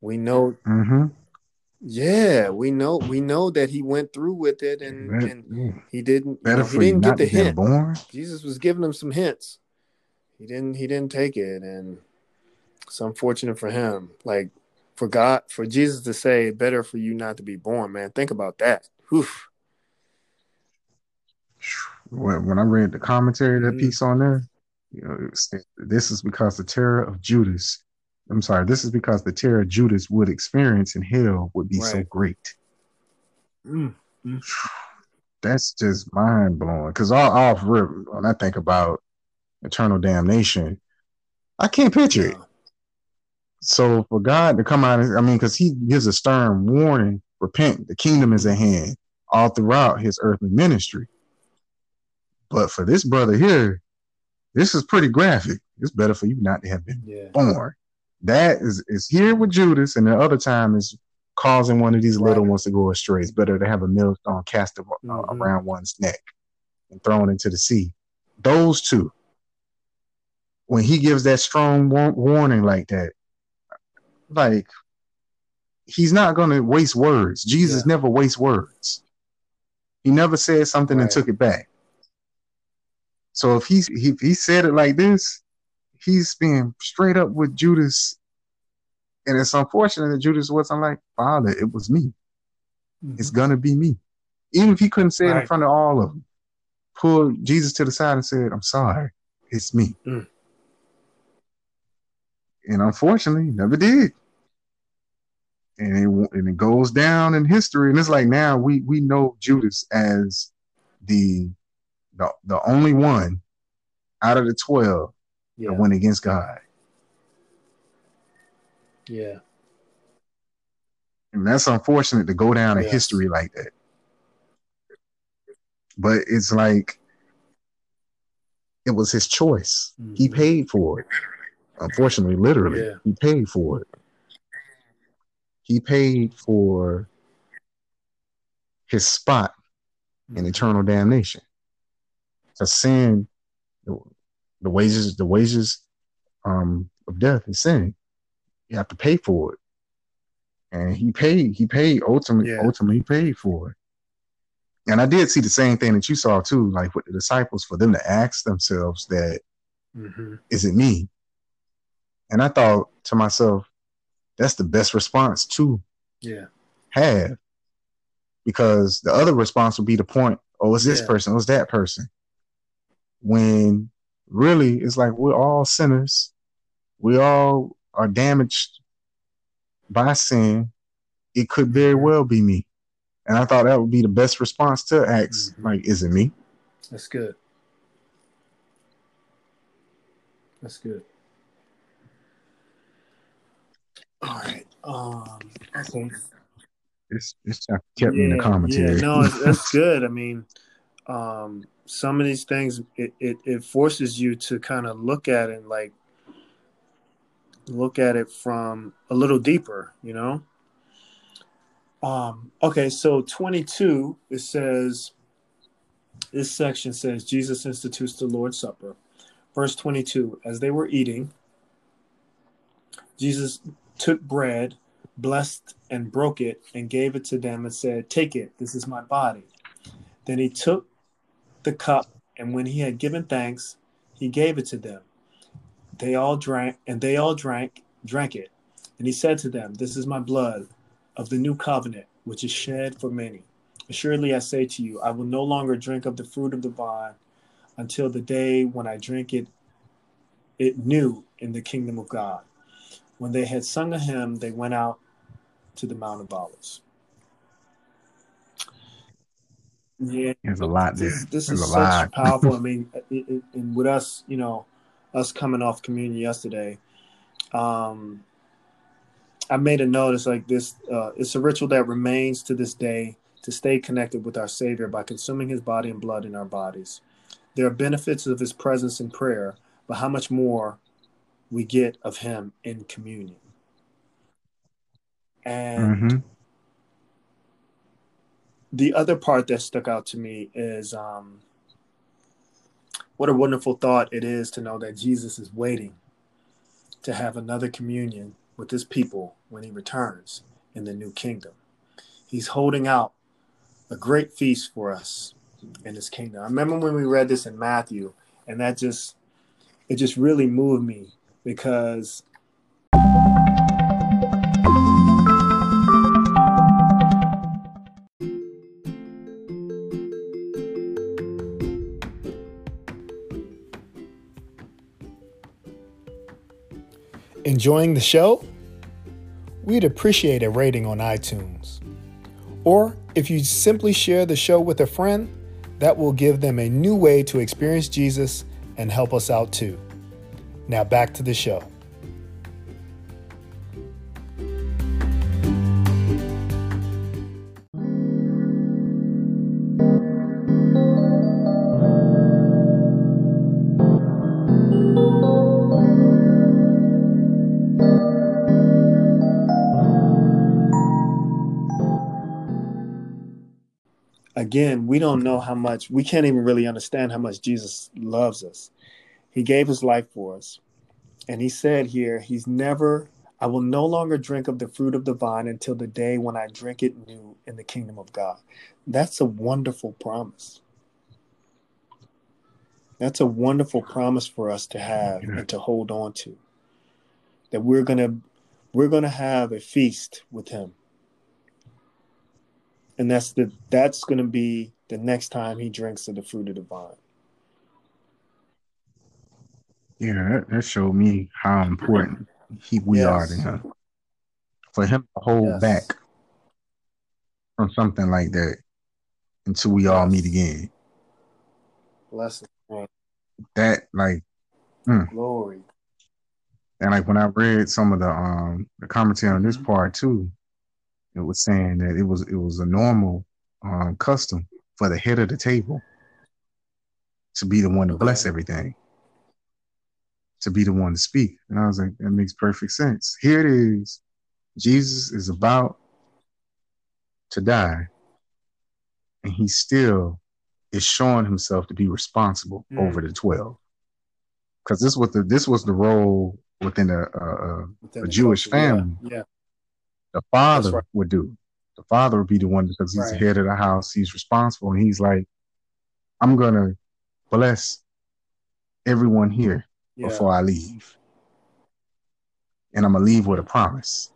Speaker 2: we know,
Speaker 1: mm-hmm.
Speaker 2: yeah, we know, we know that he went through with it, and, Better, and he didn't.
Speaker 1: Better
Speaker 2: you know,
Speaker 1: he didn't get the hint. Born.
Speaker 2: Jesus was giving him some hints. He didn't. He didn't take it, and it's unfortunate for him. Like for God, for Jesus to say, "Better for you not to be born," man. Think about that. Whew
Speaker 1: when, I read the commentary that mm-hmm. piece on there, you know, this is because the terror of Judas. I'm sorry, this is because the terror Judas would experience in hell would be right. so great.
Speaker 2: Mm-hmm.
Speaker 1: That's just mind blowing. Because all, all when I think about eternal damnation, I can't picture yeah. it. So for God to come out, I mean, because He gives a stern warning: repent, the kingdom is at hand. All throughout His earthly ministry, but for this brother here, this is pretty graphic. It's better for you not to have been
Speaker 2: yeah.
Speaker 1: born. That is is here with Judas, and the other time is causing one of these right. little ones to go astray. It's better to have a millstone cast mm-hmm. around one's neck and thrown into the sea. Those two, when he gives that strong war- warning like that, like he's not going to waste words. Jesus yeah. never wastes words. He never said something right. and took it back. So if he's he, he said it like this, he's being straight up with Judas. And it's unfortunate that Judas wasn't like, Father, it was me. Mm-hmm. It's gonna be me. Even if he couldn't say right. it in front of all of them, pulled Jesus to the side and said, I'm sorry, it's me. Mm. And unfortunately, never did. And it, and it goes down in history. And it's like now we we know Judas as the the, the only one out of the 12
Speaker 2: Yeah.
Speaker 1: that went against God.
Speaker 2: Yeah.
Speaker 1: And that's unfortunate to go down in history like that. But it's like it was his choice. He
Speaker 2: Mhm.
Speaker 1: paid for it. Unfortunately, literally,
Speaker 2: Yeah.
Speaker 1: he paid for it. He paid for his spot in
Speaker 2: Mhm.
Speaker 1: eternal damnation. To sin, the, wages, the wages um, of death is sin. You have to pay for it. And he paid, he paid ultimately,
Speaker 2: Yeah.
Speaker 1: ultimately he paid for it. And I did see the same thing that you saw too, like with the disciples, for them to ask themselves that,
Speaker 2: Mhm.
Speaker 1: is it me? And I thought to myself, that's the best response to
Speaker 2: Yeah.
Speaker 1: have. Because the other response would be the point, oh, it's this
Speaker 2: Yeah.
Speaker 1: person, oh, it's that person. When really it's like we're all sinners. We all are damaged by sin. It could very well be me. And I thought that would be the best response to ask,
Speaker 2: Mhm.
Speaker 1: like, is it me?
Speaker 2: That's good. That's good. All right. Um. Okay.
Speaker 1: This chapter kept me in the commentary.
Speaker 2: Yeah, no, it's, that's good. I mean, um, some of these things it, it, it forces you to kind of look at it like look at it from a little deeper, you know. Um, okay, so 22 it says this section says Jesus institutes the Lord's Supper. Verse 22 As they were eating, Jesus took bread, blessed and broke it, and gave it to them and said, Take it, this is my body. Then he took the cup, and when he had given thanks, he gave it to them. They all drank, and they all drank, drank it. And he said to them, This is my blood of the new covenant, which is shed for many. Assuredly, I say to you, I will no longer drink of the fruit of the vine until the day when I drink it, it new in the kingdom of God. When they had sung a hymn, they went out to the Mount of Olives. Yeah,
Speaker 1: There's a lot there.
Speaker 2: this, this is
Speaker 1: a
Speaker 2: such
Speaker 1: lot.
Speaker 2: powerful. I mean, it, it, and with us, you know, us coming off communion yesterday, um, I made a note. It's like this. Uh, it's a ritual that remains to this day to stay connected with our Savior by consuming His body and blood in our bodies. There are benefits of His presence in prayer, but how much more we get of Him in communion. And
Speaker 1: hmm
Speaker 2: the other part that stuck out to me is um, what a wonderful thought it is to know that Jesus is waiting to have another communion with his people when he returns in the new kingdom. He's holding out a great feast for us in his kingdom. I remember when we read this in Matthew, and that just it just really moved me because Enjoying the show? We'd appreciate a rating on iTunes. Or if you simply share the show with a friend, that will give them a new way to experience Jesus and help us out too. Now back to the show. Again, we don't know how much, we can't even really understand how much Jesus loves us. He gave his life for us. And he said here, He's never, I will no longer drink of the fruit of the vine until the day when I drink it new in the kingdom of God. That's a wonderful promise. That's a wonderful promise for us to have and to hold on to. That we're gonna we're gonna have a feast with him. And that's the that's gonna be the next time he drinks of the fruit of the vine.
Speaker 1: Yeah, that, that showed me how important he we are to him. For him to hold
Speaker 2: Yes.
Speaker 1: back from something like that until we all meet again.
Speaker 2: Blessing.
Speaker 1: That Like
Speaker 2: mm. glory.
Speaker 1: And like when I read some of the um the commentary on this mm-hmm. part too, it was saying that it was it was a normal um custom for the head of the table to be the one to bless everything, to be the one to speak. And I was like, that makes perfect sense. Here it is. Jesus is about to die, and he still is showing himself to be responsible mm. over the twelve. Because this was the this was the role within a, a, within a Jewish culture, family.
Speaker 2: Yeah. yeah.
Speaker 1: The father right. would do. The father would be the one because he's right. the head of the house. He's responsible, and he's like, "I'm gonna bless everyone here yeah. before I leave. And I'm gonna leave with a promise.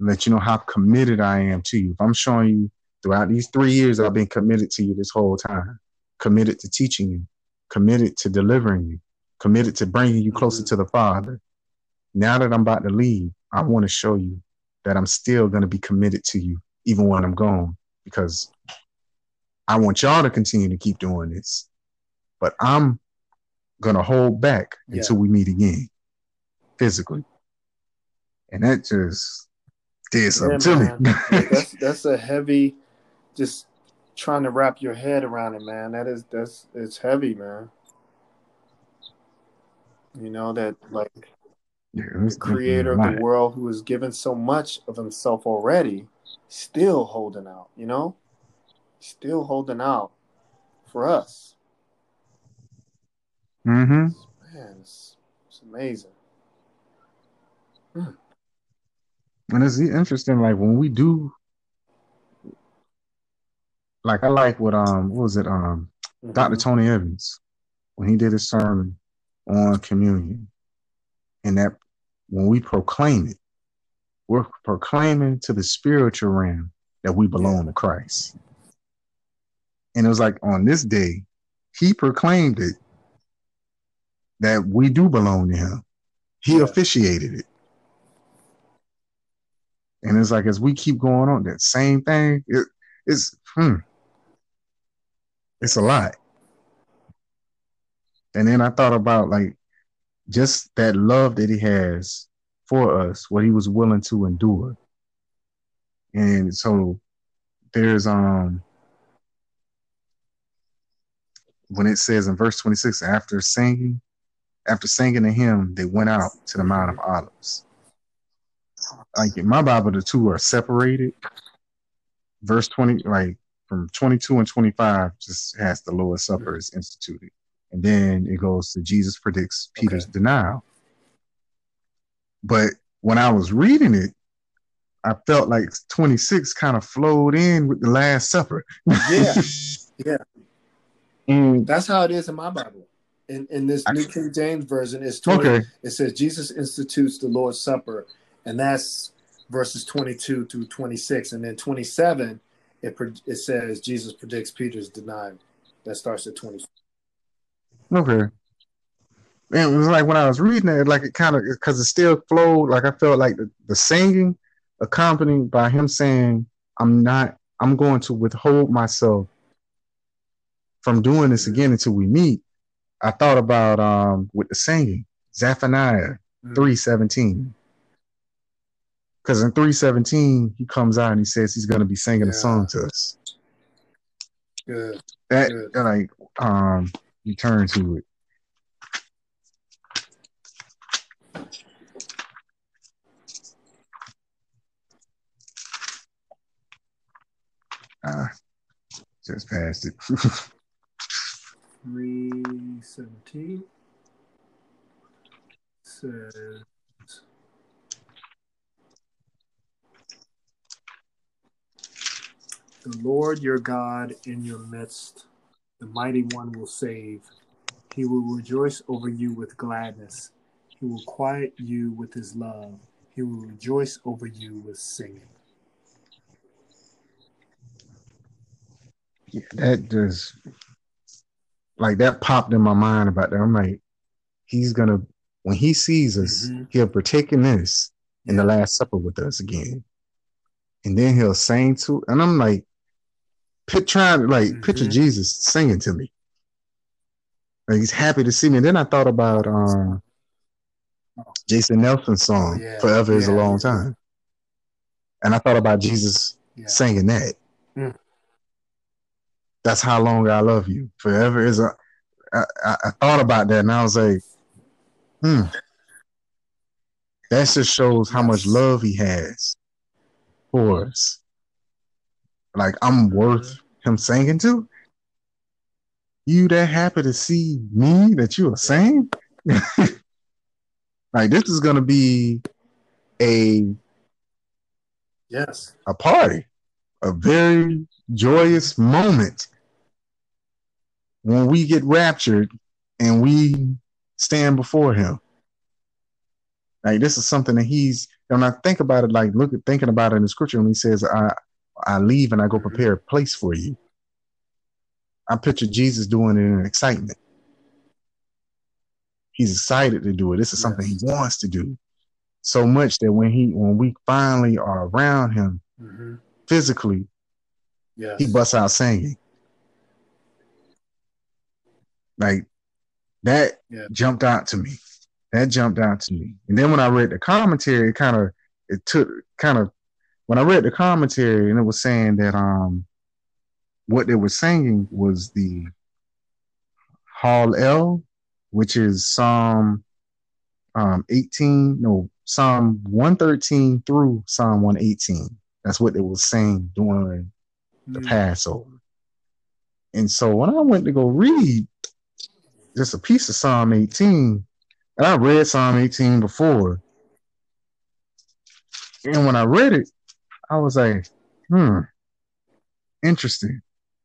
Speaker 1: Let you know how committed I am to you. If I'm showing you throughout these three years, I've been committed to you this whole time, committed to teaching you, committed to delivering you, committed to bringing you closer mm-hmm. to the Father. Now that I'm about to leave, I want to show you that I'm still going to be committed to you, even when I'm gone, because I want y'all to continue to keep doing this, but I'm gonna hold back yeah. until we meet again, physically. And that just did something yeah, to
Speaker 2: me. that's that's a heavy, just trying to wrap your head around it, man. That is that's it's heavy, man. You know that like yeah, the creator of the world who has given so much of himself already, still holding out. You know still holding out for us.
Speaker 1: Mm-hmm.
Speaker 2: Man, it's, it's amazing.
Speaker 1: Mm. And it's interesting, like when we do, like I like what um, what was it um, mm-hmm. Dr. Tony Evans when he did his sermon on communion, and that when we proclaim it, we're proclaiming to the spiritual realm that we belong to Christ. And it was like on this day, he proclaimed it that we do belong to him. He officiated it. And it's like as we keep going on, that same thing, it, it's hmm, it's a lot. And then I thought about like just that love that he has for us, what he was willing to endure. And so there's um when it says in verse 26, after singing, after singing a hymn, they went out to the Mount of Olives. Like in my Bible, the two are separated. Verse 20, like from 22 and 25, just has the Lord's Supper is instituted. And then it goes to Jesus predicts Peter's okay. denial. But when I was reading it, I felt like 26 kind of flowed in with the Last Supper.
Speaker 2: yeah. Yeah. Mm. That's how it is in my Bible. In in this New King James version, it's 20, okay. It says Jesus institutes the Lord's Supper, and that's verses twenty two through twenty six, and then twenty seven, it it says Jesus predicts Peter's denial. That starts at twenty.
Speaker 1: Okay. And it was like when I was reading it, like it kind of because it still flowed. Like I felt like the, the singing accompanied by him saying, "I'm not. I'm going to withhold myself from doing this again until we meet, I thought about um with the singing, Zephaniah mm. 317. Because in 317, he comes out and he says he's gonna be singing yeah. a song to us.
Speaker 2: Good.
Speaker 1: That Good. like um you turn to it. Ah, just passed it.
Speaker 2: 317 says The Lord your God in your midst, the mighty one will save. He will rejoice over you with gladness. He will quiet you with his love. He will rejoice over you with singing.
Speaker 1: Yeah, that just like that popped in my mind about that. I'm like, he's gonna when he sees us, mm-hmm. he'll partake in this in the Last Supper with us again, and then he'll sing to. And I'm like, pit, trying to like mm-hmm. picture Jesus singing to me. Like he's happy to see me. And then I thought about um, Jason Nelson's song,
Speaker 2: yeah.
Speaker 1: Forever is a Long Time. And I thought about Jesus
Speaker 2: Yeah.
Speaker 1: singing that.
Speaker 2: Mm.
Speaker 1: That's how long I love you. Forever is a. I, I, I thought about that and I was like, hmm. That just shows how much love he has for us. Like I'm worth him singing to. You that happy to see me that you are saying? like this is gonna be a
Speaker 2: Yes.
Speaker 1: a party, a very joyous moment when we get raptured and we stand before him. Like this is something that he's when I think about it, like look at thinking about it in the scripture when he says, I I leave and I go prepare a place for you. I picture Jesus doing it in excitement. He's excited to do it. This is something he wants to do. So much that when he when we finally are around him
Speaker 2: hmm
Speaker 1: physically,
Speaker 2: Yes.
Speaker 1: he busts out singing. Like that
Speaker 2: Yeah.
Speaker 1: jumped out to me. That jumped out to me. And then when I read the commentary, it kind of it took kind of when I read the commentary and it was saying that um what they were singing was the Hallel, which is Psalm um 18, no, Psalm 113 through Psalm 118. That's what they were saying during the
Speaker 2: Mm.
Speaker 1: Passover. And so when I went to go read just a piece of Psalm 18, and I read Psalm 18 before, and when I read it, I was like, hmm, interesting.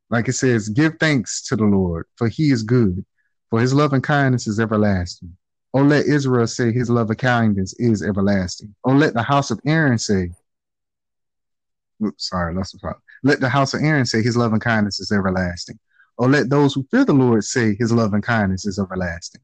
Speaker 1: Like it says, give thanks to the Lord, for he is good, for his love and kindness is everlasting. Oh, let Israel say his love and kindness is everlasting. Oh, let the house of Aaron say, oops, sorry, lost the thought. Let the house of Aaron say his love and kindness is everlasting. Or let those who fear the Lord say his love and kindness is everlasting.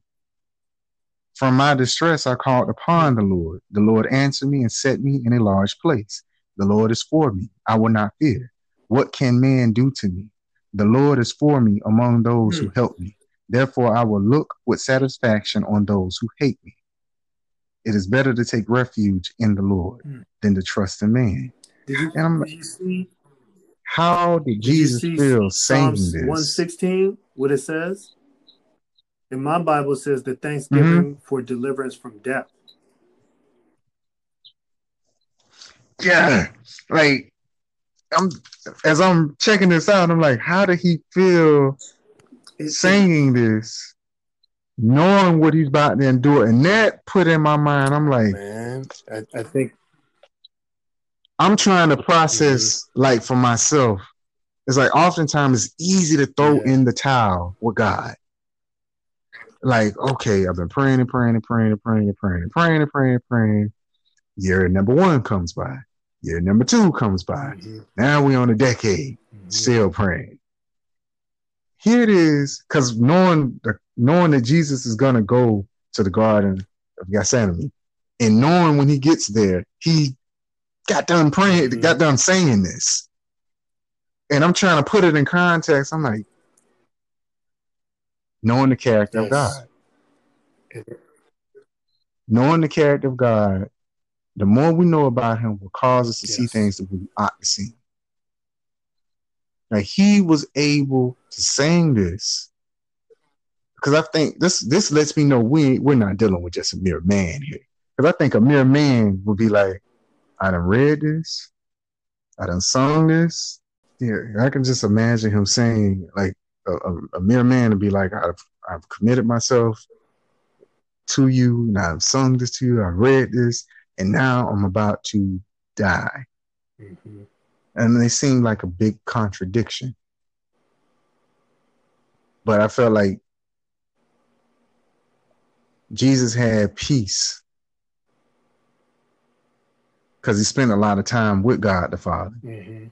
Speaker 1: From my distress I called upon the Lord. The Lord answered me and set me in a large place. The Lord is for me. I will not fear. What can man do to me? The Lord is for me among those who help me. Therefore I will look with satisfaction on those who hate me. It is better to take refuge in the Lord
Speaker 2: Hmm.
Speaker 1: than to trust in man.
Speaker 2: Did you,
Speaker 1: And I'm-
Speaker 2: did you see?
Speaker 1: How did
Speaker 2: Did
Speaker 1: Jesus feel saying
Speaker 2: Psalms
Speaker 1: this?
Speaker 2: one sixteen? What it says? In my Bible, says the thanksgiving
Speaker 1: Mm-hmm.
Speaker 2: for deliverance from death.
Speaker 1: yeah, like I'm as I'm checking this out, I'm like, how did he feel
Speaker 2: It-
Speaker 1: singing this, knowing what he's about to endure? And that put in my mind, I'm like,
Speaker 2: man, I, I think
Speaker 1: I'm trying to process like for myself. It's like oftentimes it's easy to throw
Speaker 2: Yeah.
Speaker 1: in the towel with God. Like, okay, I've been praying and praying and praying and praying and praying and praying and praying and praying. Year number one comes by. Year number two comes by.
Speaker 2: Mhm,
Speaker 1: Now we on a decade,
Speaker 2: mhm.
Speaker 1: still praying. Here it is, because knowing the, knowing that Jesus is gonna go to the Garden of Gethsemane, and knowing when he gets there, he got done praying,
Speaker 2: Mhm.
Speaker 1: got done saying this. And I'm trying to put it in context. I'm like, knowing the character of
Speaker 2: Yes.
Speaker 1: God, knowing the character of God, the more we know about him will cause us to see things that we ought to see. Like he was able to sing this. Because I think this this lets me know we we're not dealing with just a mere man here. Because I think a mere man would be like, I done read this, I done sung this. Yeah, I can just imagine him saying like a, a, a mere man to be like, I've I've committed myself to you, and I've sung this to you, I've read this, and now I'm about to die.
Speaker 2: Mhm.
Speaker 1: And they seem like a big contradiction. But I felt like Jesus had peace because he spent a lot of time with God the Father.
Speaker 2: Mhm.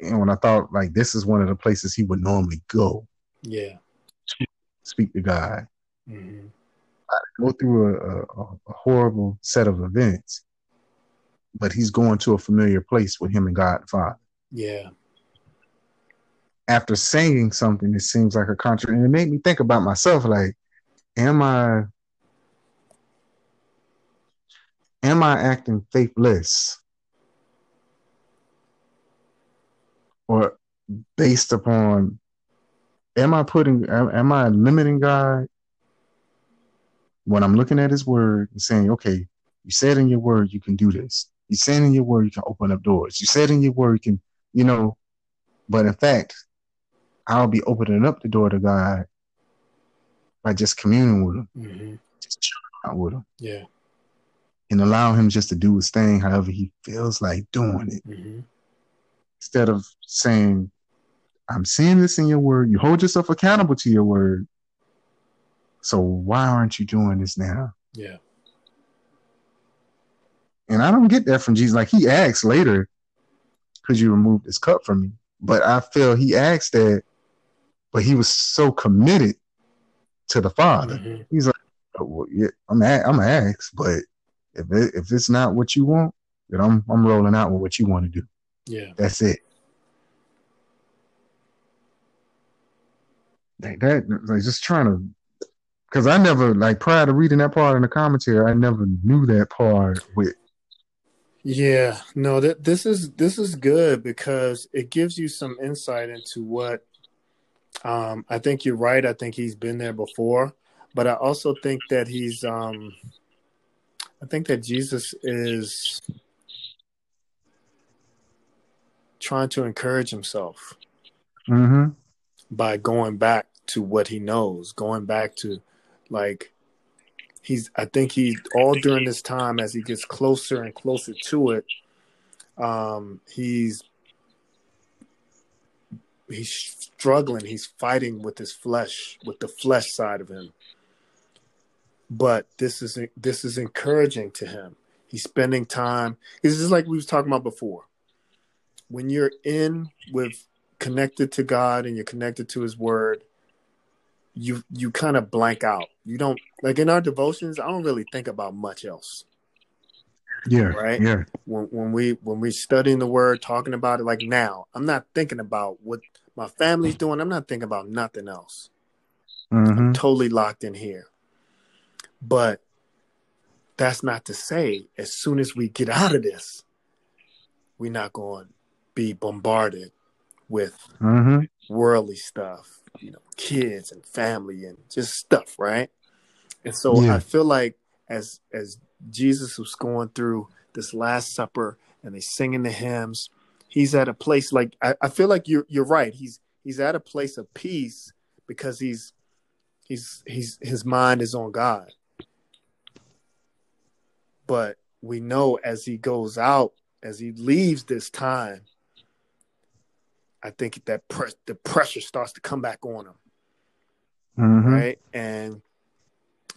Speaker 1: And when I thought like this is one of the places he would normally go,
Speaker 2: Yeah.
Speaker 1: speak to God,
Speaker 2: Mhm.
Speaker 1: go through a, a, a horrible set of events, but he's going to a familiar place with him and God the Father.
Speaker 2: Yeah.
Speaker 1: after saying something that seems like a contradiction, and it made me think about myself. Like, am I am I acting faithless? Or based upon am I putting am, am I limiting God when I'm looking at his word and saying, okay, you said in your word you can do this. You said in your word you can open up doors. You said in your word you can, you know, but in fact, I'll be opening up the door to God by just communing with him,
Speaker 2: Mm-hmm.
Speaker 1: just chilling out with him,
Speaker 2: Yeah.
Speaker 1: And allow him just to do his thing however he feels like doing it.
Speaker 2: Mm-hmm.
Speaker 1: Instead of saying, I'm seeing this in your word. You hold yourself accountable to your word. So why aren't you doing this now?
Speaker 2: Yeah.
Speaker 1: And I don't get that from Jesus. Like he asks later, could you remove this cup from me? But I feel he asked that, but he was so committed to the Father.
Speaker 2: Mhm.
Speaker 1: He's like, oh, well, yeah, I'm a- I'm gonna ask, but if it, if it's not what you want, then I'm I'm rolling out with what you want to do.
Speaker 2: Yeah.
Speaker 1: That's it. Like that, like just trying to, because I never like prior to reading that part in the commentary, I never knew that part with.
Speaker 2: Yeah, no, that this is this is good because it gives you some insight into what um I think you're right. I think he's been there before, but I also think that he's um I think that Jesus is trying to encourage himself
Speaker 1: Mm-hmm.
Speaker 2: by going back to what he knows, going back to like he's I think he all during this time as he gets closer and closer to it, um, he's he's struggling, he's fighting with his flesh, with the flesh side of him. But this is this is encouraging to him. He's spending time. This is like we was talking about before. When you're in with connected to God and you're connected to His Word, you you kind of blank out. You don't like in our devotions. I don't really think about much else.
Speaker 1: Yeah.
Speaker 2: Right.
Speaker 1: Yeah.
Speaker 2: When when we when we studying the Word, talking about it, like now, I'm not thinking about what my family's doing. I'm not thinking about nothing else.
Speaker 1: Mm-hmm.
Speaker 2: I'm totally locked in here. But that's not to say as soon as we get out of this, we're not going to be bombarded with
Speaker 1: Mm-hmm.
Speaker 2: worldly stuff, you know, kids and family and just stuff, right? And so
Speaker 1: Yeah.
Speaker 2: I feel like as as Jesus was going through this last supper and they singing the hymns, he's at a place like I, I feel like you're you're right. He's he's at a place of peace because he's he's he's his mind is on God. But we know as he goes out, as he leaves this time, I think that the pressure starts to come back on him,
Speaker 1: Mm-hmm.
Speaker 2: right? And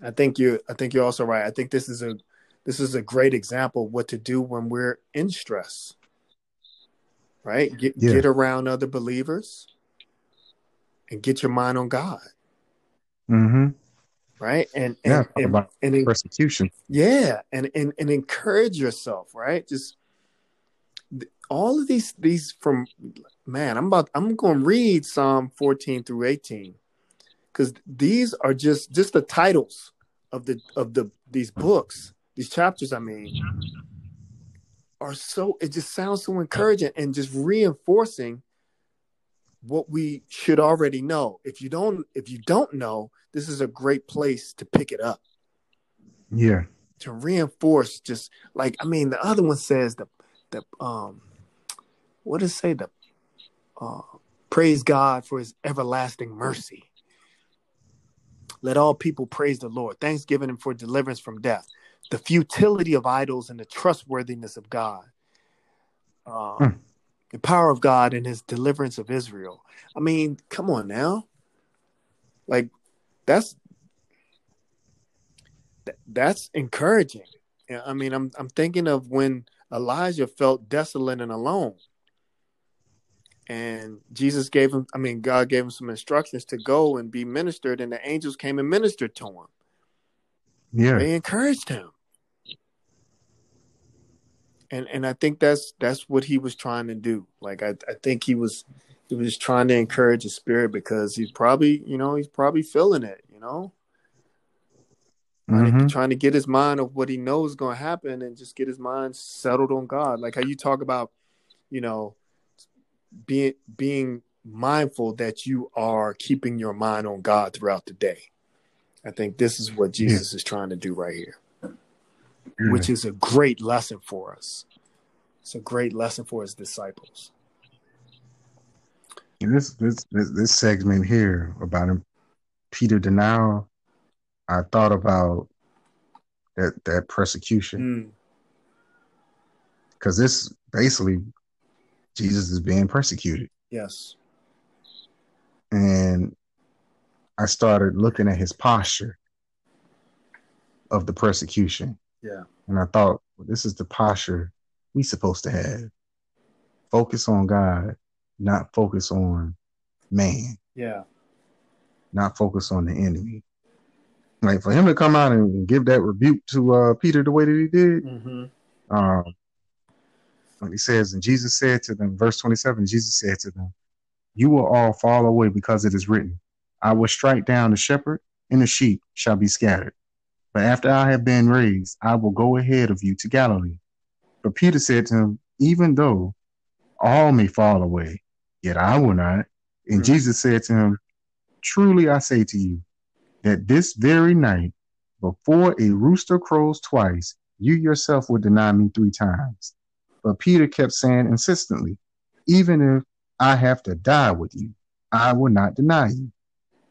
Speaker 2: I think you, I think you're also right. I think this is a, this is a great example of what to do when we're in stress, right? Get
Speaker 1: Yeah.
Speaker 2: get around other believers, and get your mind on God,
Speaker 1: Mm-hmm.
Speaker 2: Right? And
Speaker 1: Yeah.
Speaker 2: and and, and,
Speaker 1: persecution.
Speaker 2: yeah, and, and and encourage yourself, right? Just all of these these from man, I'm about I'm going to read Psalm 14 through 18 cuz these are just just the titles of the of the these mm-hmm. books, these chapters I mean are so it just sounds so encouraging and just reinforcing what we should already know. If you don't if you don't know, this is a great place to pick it up
Speaker 1: Yeah.
Speaker 2: to reinforce just like I mean the other one says the the um what does it say the uh praise God for his everlasting mercy. Let all people praise the Lord. Thanksgiving him for deliverance from death. The futility of idols and the trustworthiness of God.
Speaker 1: Hmm.
Speaker 2: The power of God and his deliverance of Israel. I mean, come on now. Like that's that's encouraging. I mean, I'm I'm thinking of when Elijah felt desolate and alone, and Jesus gave him. I mean, God gave him some instructions to go and be ministered, and the angels came and ministered to him.
Speaker 1: Yeah.
Speaker 2: They encouraged him, and and I think that's that's what he was trying to do. Like I I think he was he was trying to encourage his spirit because he's probably, you know, he's probably feeling it, you know, mm-hmm. trying to get his mind of what he knows is going to happen and just get his mind settled on God. Like how you talk about, you know, being being mindful that you are keeping your mind on God throughout the day. I think this is what Jesus yeah. is trying to do right here, yeah. which is a great lesson for us. It's a great lesson for his disciples.
Speaker 1: this this this, this segment here about him, Peter denial, I thought about that that persecution because mm. this basically Jesus is being persecuted.
Speaker 2: Yes,
Speaker 1: and I started looking at his posture of the persecution.
Speaker 2: Yeah,
Speaker 1: and I thought well, this is the posture we supposed to have. Focus on God, not focus on man.
Speaker 2: Yeah.
Speaker 1: Not focus on the enemy. Like for him to come out and give that rebuke to uh, Peter the way that he did, mm-hmm. um, when he says, and Jesus said to them, verse 27, Jesus said to them, You will all fall away because it is written, I will strike down the shepherd, and the sheep shall be scattered. But after I have been raised, I will go ahead of you to Galilee. But Peter said to him, Even though all may fall away, yet I will not. And mm-hmm. Jesus said to him, Truly I say to you, that this very night, before a rooster crows twice, you yourself will deny me three times. But Peter kept saying insistently, Even if I have to die with you, I will not deny you.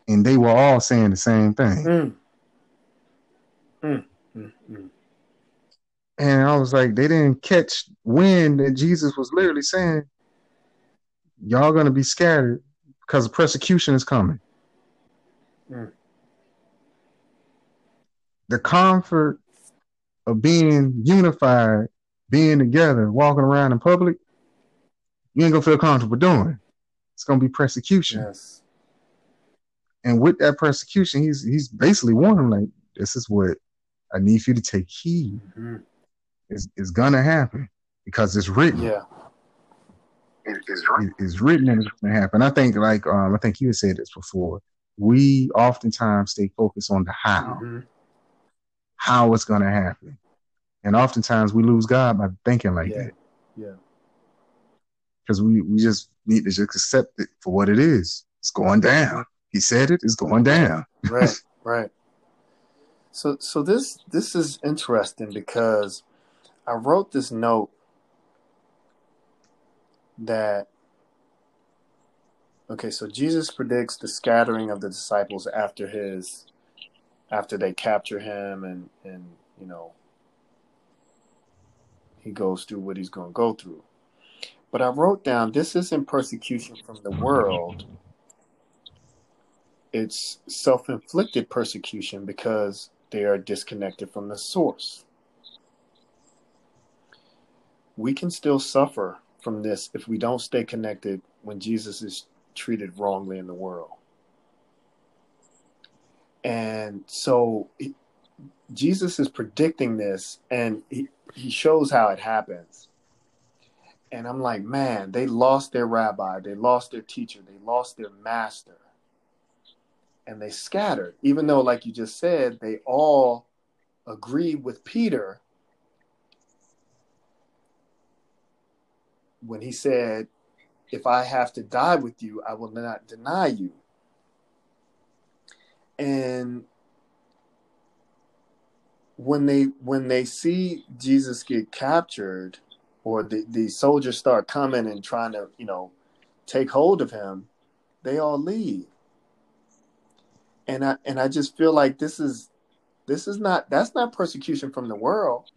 Speaker 1: And they were all saying the same thing. Mm. Mm, mm, mm. And I was like, they didn't catch wind that Jesus was literally saying, Y'all gonna be scattered because the persecution is coming. The comfort of being unified, being together, walking around in public, you ain't gonna feel comfortable doing. It's gonna be persecution.
Speaker 2: Yes.
Speaker 1: And with that persecution, he's he's basically warning like, this is what I need for you to take heed. Mm-hmm is, is gonna happen because it's written.
Speaker 2: Yeah.
Speaker 1: It's, written. It, it's written and it's gonna happen. I think like um I think you said this before. We oftentimes stay focused on the how. Mm-hmm. How it's gonna happen. And oftentimes we lose God by thinking like
Speaker 2: yeah.
Speaker 1: that.
Speaker 2: Yeah.
Speaker 1: Because we, we just need to just accept it for what it is. It's going down. He said it, it's going down.
Speaker 2: right, right. So so this this is interesting because I wrote this note that okay, so Jesus predicts the scattering of the disciples after his after they capture him and and you know he goes through what he's going to go through. But I wrote down this isn't persecution from the world. It's self-inflicted persecution because they are disconnected from the source we can still suffer from this if we don't stay connected when Jesus is treated wrongly in the world. And so Jesus is predicting this and he, he shows how it happens. And I'm like, man, they lost their rabbi, they lost their teacher, they lost their master. And they scattered, even though, like you just said, they all agreed with Peter when he said, If I have to die with you, I will not deny you. And when they when they see Jesus get captured or the, the soldiers start coming and trying to, you know, take hold of him, they all leave. And I and I just feel like this is this is not that's not persecution from the world.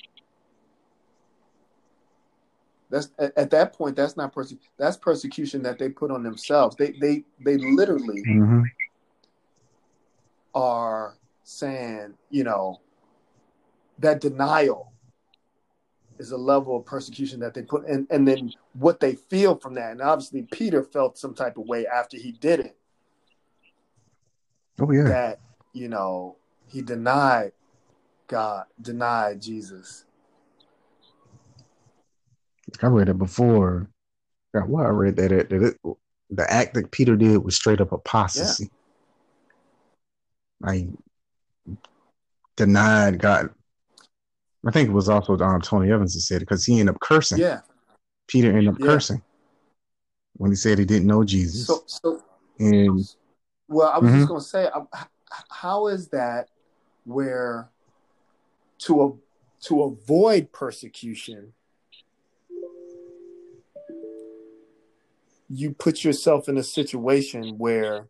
Speaker 2: That's at, at that point. That's not perse- That's persecution that they put on themselves. They they they literally mm-hmm. are saying, you know, that denial is a level of persecution that they put and and then what they feel from that and obviously peter felt some type of way after he did it
Speaker 1: oh yeah
Speaker 2: that you know he denied god denied jesus
Speaker 1: I read it before. God, why I read that? That it, the act that Peter did was straight up apostasy. Yeah. Like denied God. I think it was also um, Tony Evans that said it because he ended up cursing.
Speaker 2: Yeah.
Speaker 1: Peter ended up yeah. cursing when he said he didn't know Jesus.
Speaker 2: So, so
Speaker 1: and
Speaker 2: well, I was mm-hmm. just going to say, um, how is that where to to avoid persecution, you put yourself in a situation where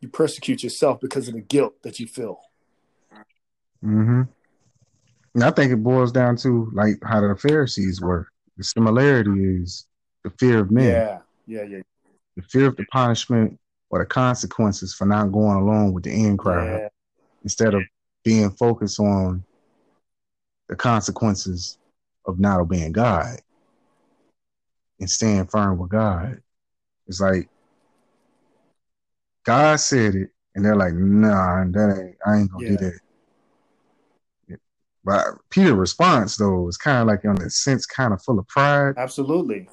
Speaker 2: you persecute yourself because of the guilt that you feel.
Speaker 1: Mm-hmm. And I think it boils down to like how the Pharisees were. The similarity is the fear of men.
Speaker 2: Yeah, yeah, yeah.
Speaker 1: The fear of the punishment or the consequences for not going along with the in crowd yeah. instead of being focused on the consequences of not obeying God and staying firm with God. It's like God said it, and they're like, "Nah, that ain't. I ain't gonna yeah. do that." But Peter's response though is kind of like in a sense, kind of full of pride.
Speaker 2: Absolutely.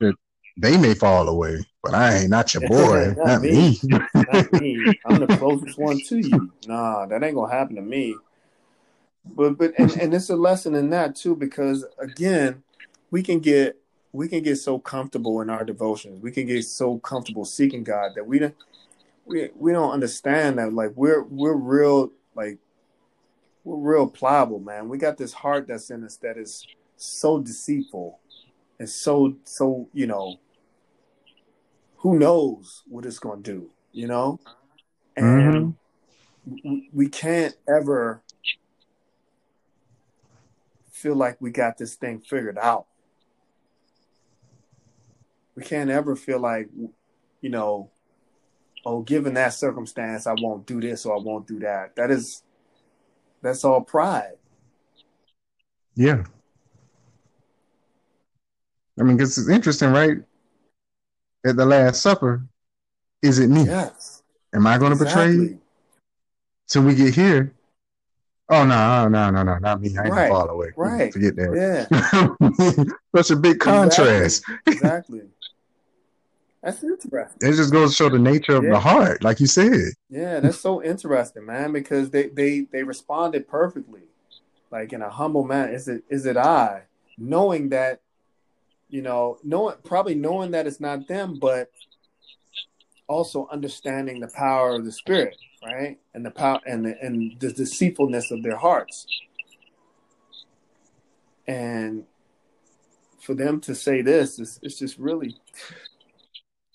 Speaker 1: That they may fall away, but I ain't not your boy. not, not, me.
Speaker 2: me. not me. I'm the closest one to you. Nah, that ain't gonna happen to me. But but and, and it's a lesson in that too, because again, we can get we can get so comfortable in our devotions. We can get so comfortable seeking God that we don't we we don't understand that like we're we're real like we're real pliable, man. We got this heart that's in us that is so deceitful and so so you know who knows what it's going to do you know and mm-hmm. we can't ever feel like we got this thing figured out we can't ever feel like you know oh given that circumstance i won't do this or i won't do that that is that's all pride.
Speaker 1: Yeah. I mean, because it's interesting, right? At the Last Supper, is it me?
Speaker 2: Yes.
Speaker 1: Am I going to exactly. betray you? Till we get here. Oh no, no, no, no, not me. I ain't right. fall away.
Speaker 2: Right.
Speaker 1: Forget that. Yeah. Such a big contrast.
Speaker 2: Exactly. exactly. That's interesting.
Speaker 1: It just goes to show the nature of yeah. the heart, like you said.
Speaker 2: Yeah, that's so interesting, man, because they they they responded perfectly, like in a humble manner. Is it is it I? Knowing that, you know, knowing probably knowing that it's not them, but also understanding the power of the spirit, right, and the power and the and the deceitfulness of their hearts, and for them to say this, it's, it's just really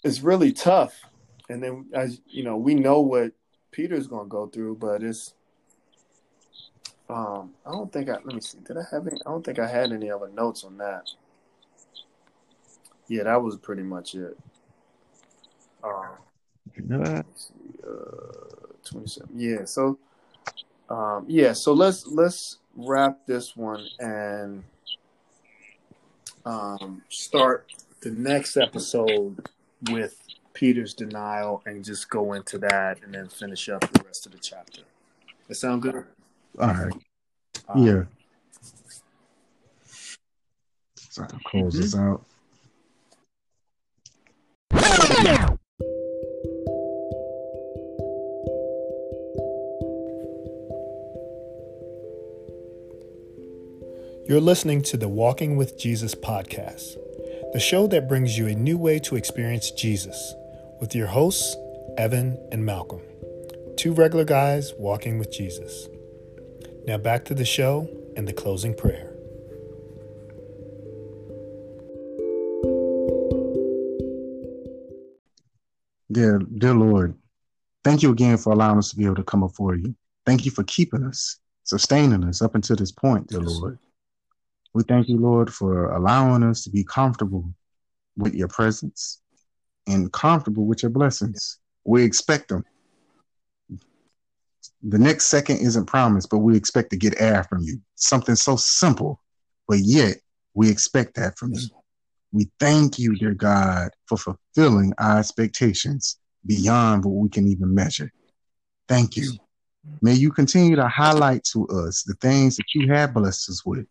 Speaker 2: it's really tough. And then as you know, we know what Peter's gonna go through, but it's um I don't think I let me see. Did I have any I don't think I had any other notes on that. Yeah, that was pretty much it. Um see, uh, 27. Yeah, so um yeah, so let's let's wrap this one and um start the next episode with Peter's denial and just go into that and then finish up the rest of the chapter. That sound good?
Speaker 1: All right. Um, yeah. So I'll close mm-hmm. this out.
Speaker 2: You're listening to the Walking with Jesus podcast the show that brings you a new way to experience Jesus, with your hosts, Evan and Malcolm, two regular guys walking with Jesus. Now back to the show and the closing prayer.
Speaker 1: Dear, dear Lord, thank you again for allowing us to be able to come before you. Thank you for keeping us, sustaining us up until this point, dear Lord. We thank you, Lord, for allowing us to be comfortable with your presence and comfortable with your blessings. We expect them. The next second isn't promised, but we expect to get air from you. Something so simple, but yet we expect that from you. We thank you, dear God, for fulfilling our expectations beyond what we can even measure. Thank you. May you continue to highlight to us the things that you have blessed us with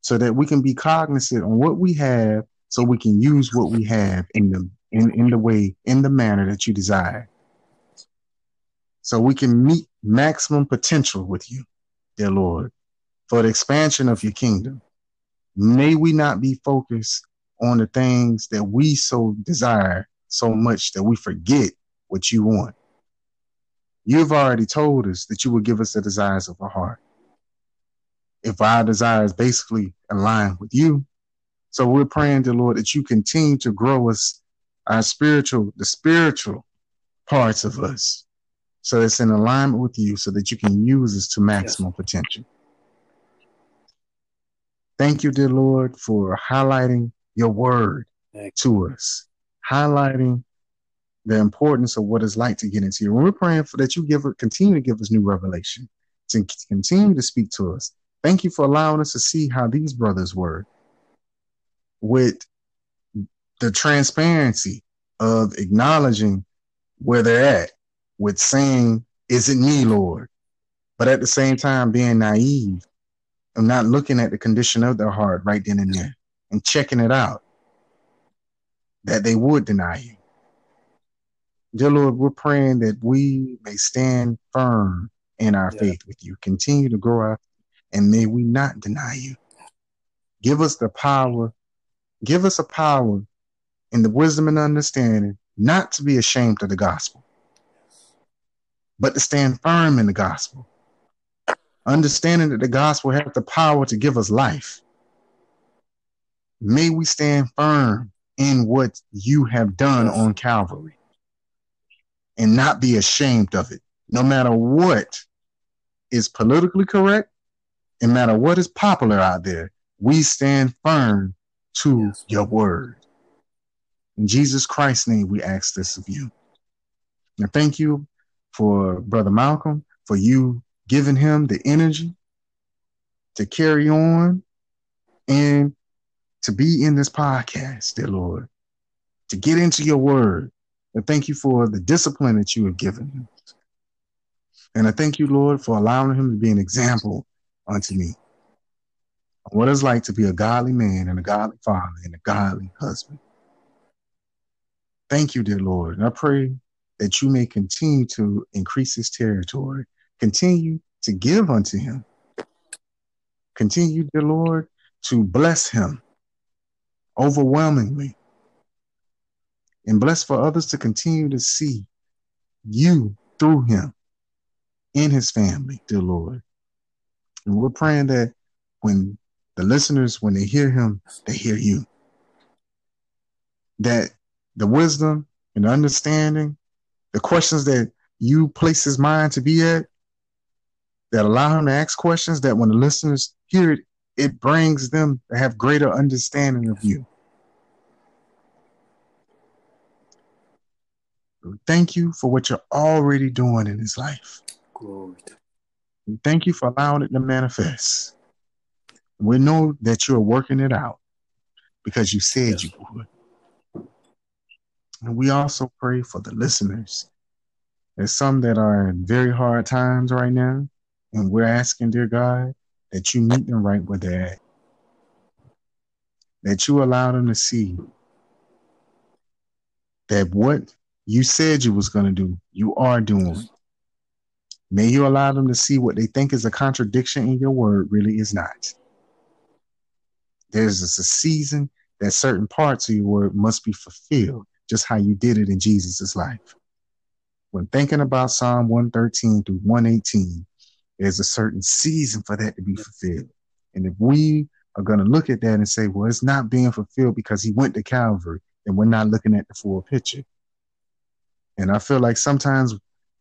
Speaker 1: so that we can be cognizant on what we have so we can use what we have in the in, in the way in the manner that you desire so we can meet maximum potential with you dear lord for the expansion of your kingdom may we not be focused on the things that we so desire so much that we forget what you want you've already told us that you will give us the desires of our heart if our desires basically align with you. So we're praying to Lord that you continue to grow us, our spiritual, the spiritual parts of us. So it's in alignment with you so that you can use us to maximum yes. potential. Thank you, dear Lord, for highlighting your word to us, highlighting the importance of what it's like to get into you. When we're praying for that, you give continue to give us new revelation, to continue to speak to us, Thank you for allowing us to see how these brothers were with the transparency of acknowledging where they're at, with saying, Is it me, Lord? But at the same time, being naive and not looking at the condition of their heart right then and there and checking it out that they would deny you. Dear Lord, we're praying that we may stand firm in our yeah. faith with you, continue to grow our and may we not deny you. Give us the power, give us a power and the wisdom and understanding not to be ashamed of the gospel, but to stand firm in the gospel. Understanding that the gospel has the power to give us life. May we stand firm in what you have done on Calvary and not be ashamed of it, no matter what is politically correct no matter what is popular out there, we stand firm to yes. your word. In Jesus Christ's name, we ask this of you. And thank you for Brother Malcolm, for you giving him the energy to carry on and to be in this podcast, dear Lord, to get into your word. And thank you for the discipline that you have given him. And I thank you, Lord, for allowing him to be an example unto me. What it's like to be a godly man and a godly father and a godly husband. Thank you, dear Lord. And I pray that you may continue to increase his territory, continue to give unto him. Continue, dear Lord, to bless him overwhelmingly. And bless for others to continue to see you through him in his family, dear Lord. And we're praying that when the listeners, when they hear him, they hear you. That the wisdom and understanding, the questions that you place his mind to be at, that allow him to ask questions that when the listeners hear it, it brings them to have greater understanding of you. Thank you for what you're already doing in his life. Glory. Thank you for allowing it to manifest. We know that you're working it out because you said yes. you would. And we also pray for the listeners. There's some that are in very hard times right now, and we're asking, dear God, that you meet them right where they're at. That you allow them to see that what you said you was going to do, you are doing. May you allow them to see what they think is a contradiction in your word really is not. There's a season that certain parts of your word must be fulfilled, just how you did it in Jesus' life. When thinking about Psalm 113 through 118, there's a certain season for that to be fulfilled. And if we are going to look at that and say, well, it's not being fulfilled because he went to Calvary, then we're not looking at the full picture. And I feel like sometimes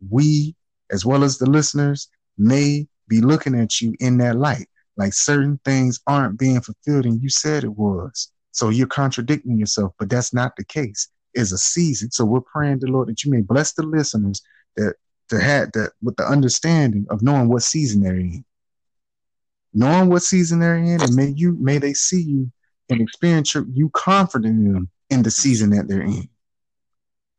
Speaker 1: we as well as the listeners may be looking at you in that light. Like certain things aren't being fulfilled and you said it was. So you're contradicting yourself, but that's not the case. It's a season. So we're praying the Lord that you may bless the listeners that to have that with the understanding of knowing what season they're in. Knowing what season they're in, and may you may they see you and experience your, you confident them in the season that they're in.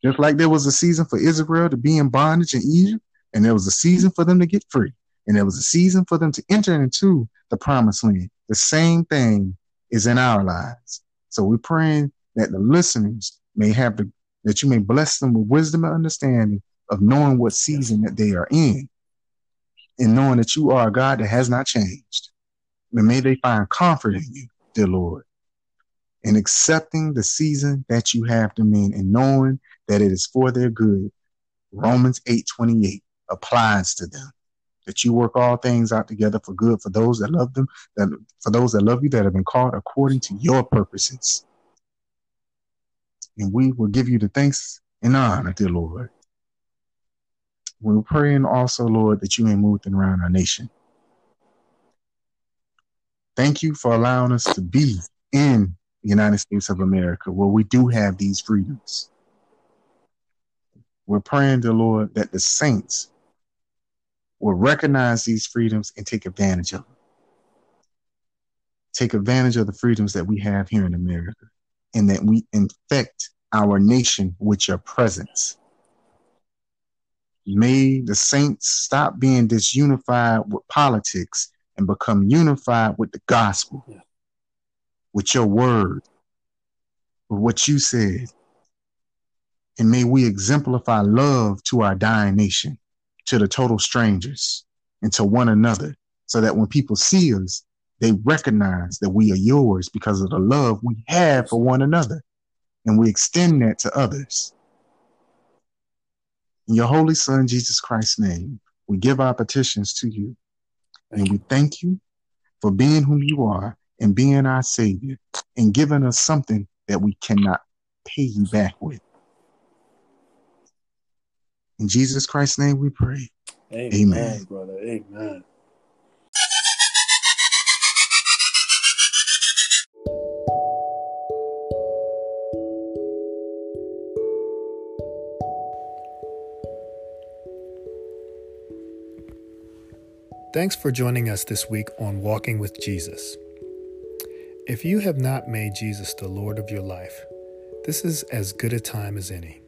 Speaker 1: Just like there was a season for Israel to be in bondage in Egypt, and there was a season for them to get free. And there was a season for them to enter into the promised land. the same thing is in our lives. So we're praying that the listeners may have the, that you may bless them with wisdom and understanding of knowing what season that they are in and knowing that you are a God that has not changed. And may they find comfort in you, dear Lord, in accepting the season that you have them in and knowing that it is for their good. Romans 8 28 applies to them. That you work all things out together for good for those that love them, that for those that love you that have been called according to your purposes. And we will give you the thanks and honor, dear Lord. We're praying also, Lord, that you may move around our nation. Thank you for allowing us to be in the United States of America where we do have these freedoms. We're praying, dear Lord, that the saints will recognize these freedoms and take advantage of them. Take advantage of the freedoms that we have here in America and that we infect our nation with your presence. May the saints stop being disunified with politics and become unified with the gospel, yeah. with your word, with what you said. And may we exemplify love to our dying nation to the total strangers and to one another so that when people see us, they recognize that we are yours because of the love we have for one another. And we extend that to others. In your holy son, Jesus Christ's name, we give our petitions to you. And we thank you for being who you are and being our savior and giving us something that we cannot pay you back with. In Jesus Christ's name we pray.
Speaker 2: Amen, Amen. brother. Amen. Thanks for joining us this week on Walking with Jesus. If you have not made Jesus the Lord of your life, this is as good a time as any.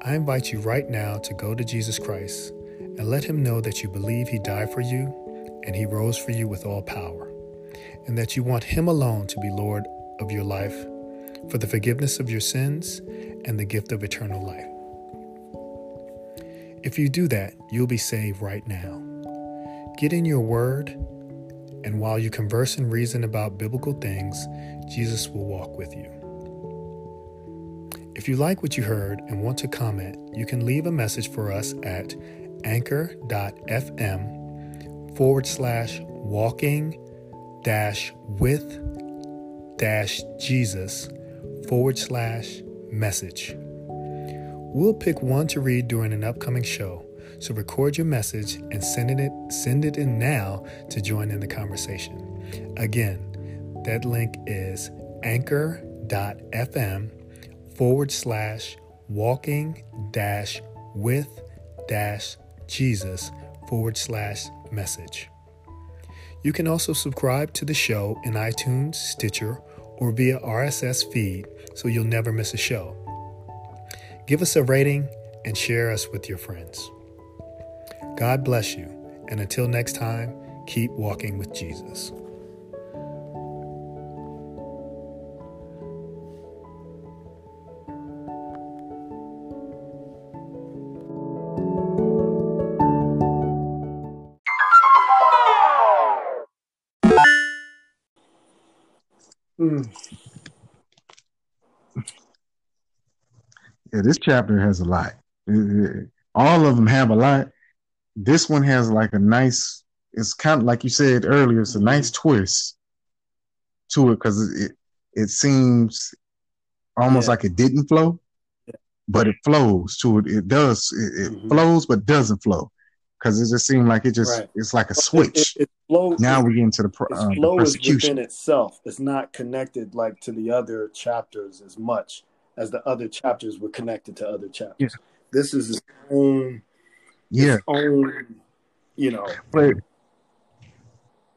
Speaker 2: I invite you right now to go to Jesus Christ and let him know that you believe he died for you and he rose for you with all power, and that you want him alone to be Lord of your life for the forgiveness of your sins and the gift of eternal life. If you do that, you'll be saved right now. Get in your word, and while you converse and reason about biblical things, Jesus will walk with you. If you like what you heard and want to comment, you can leave a message for us at anchor.fm forward slash walking dash with dash Jesus forward slash message. We'll pick one to read during an upcoming show, so record your message and send it, send it in now to join in the conversation. Again, that link is anchor.fm forward slash walking dash with dash Jesus forward slash message. You can also subscribe to the show in iTunes, Stitcher, or via RSS feed so you'll never miss a show. Give us a rating and share us with your friends. God bless you, and until next time, keep walking with Jesus.
Speaker 1: Mm. Yeah, this chapter has a lot. All of them have a lot. This one has like a nice. It's kind of like you said earlier. It's a mm-hmm. nice twist to it because it it seems almost yeah. like it didn't flow, but it flows to it. It does. It, it mm-hmm. flows, but doesn't flow because it just seemed like it just right. it's like a switch. It, it, flows. Now we get into the, um, the persecution
Speaker 2: within itself. It's not connected like to the other chapters as much as the other chapters were connected to other chapters. Yeah. This is its own.
Speaker 1: Yeah.
Speaker 2: Its own. You know. But,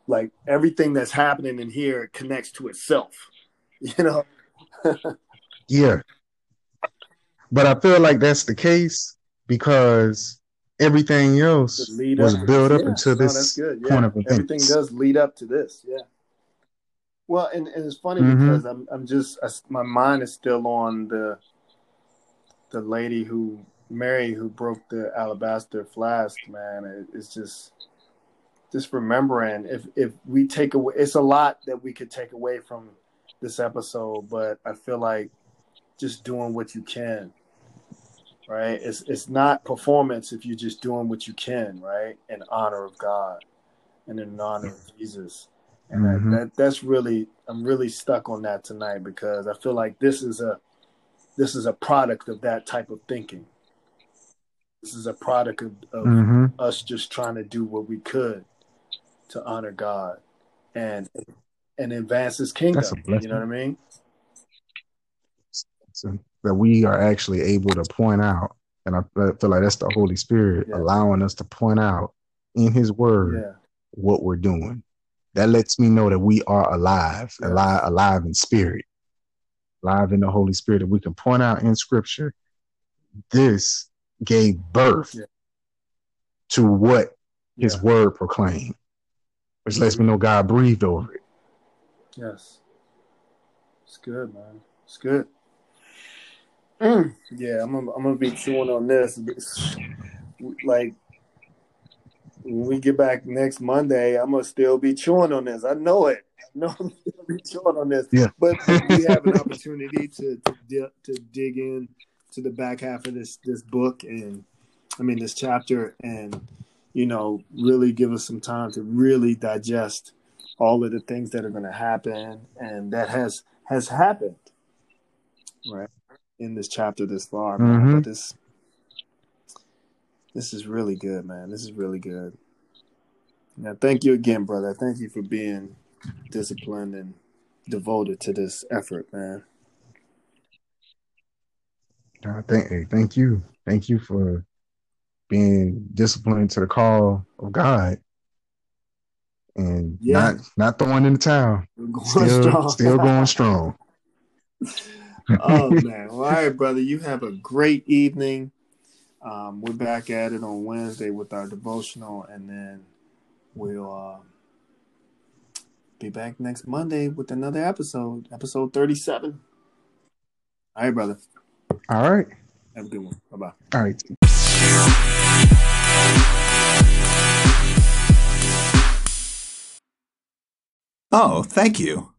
Speaker 2: like everything that's happening in here connects to itself. You know.
Speaker 1: yeah. But I feel like that's the case because everything else was built up yeah. into this no, point of events.
Speaker 2: Everything does lead up to this. Yeah. Well, and, and it's funny mm-hmm. because I'm I'm just I, my mind is still on the the lady who Mary who broke the alabaster flask. Man, it, it's just just remembering if if we take away, it's a lot that we could take away from this episode, but I feel like just doing what you can, right? It's it's not performance if you're just doing what you can, right? In honor of God and in honor of Jesus. And mm-hmm. that, that that's really I'm really stuck on that tonight because I feel like this is a this is a product of that type of thinking. This is a product of, of mm-hmm. us just trying to do what we could to honor God and and advance His kingdom. You know what I mean?
Speaker 1: So that we are actually able to point out, and I feel like that's the Holy Spirit yeah. allowing us to point out in His Word yeah. what we're doing. That lets me know that we are alive, yeah. alive, alive in spirit, alive in the Holy Spirit. That we can point out in Scripture, this gave birth to what His Word proclaimed which lets me know God breathed over it.
Speaker 2: Yes. It's good, man. It's good. Mm. Yeah, I'm gonna, I'm gonna be chewing on this. Like when we get back next Monday, I'm gonna still be chewing on this. I know it. I know I'm still be chewing on this.
Speaker 1: Yeah.
Speaker 2: But we have an opportunity to to, to dig in to the back half of this this book and I mean this chapter and you know, really give us some time to really digest all of the things that are going to happen and that has has happened right in this chapter this far mm-hmm. but this this is really good man. This is really good. Now thank you again brother. Thank you for being disciplined and devoted to this effort man
Speaker 1: uh, thank, thank you thank you for being disciplined to the call of God and yeah. not not throwing in the towel. Still, strong. still going strong.
Speaker 2: oh man. Well, all right, brother. You have a great evening. Um, we're back at it on Wednesday with our devotional, and then we'll uh, be back next Monday with another episode, episode 37. All right, brother.
Speaker 1: All right.
Speaker 2: Have a good one. Bye bye.
Speaker 1: All right.
Speaker 3: Oh, thank you.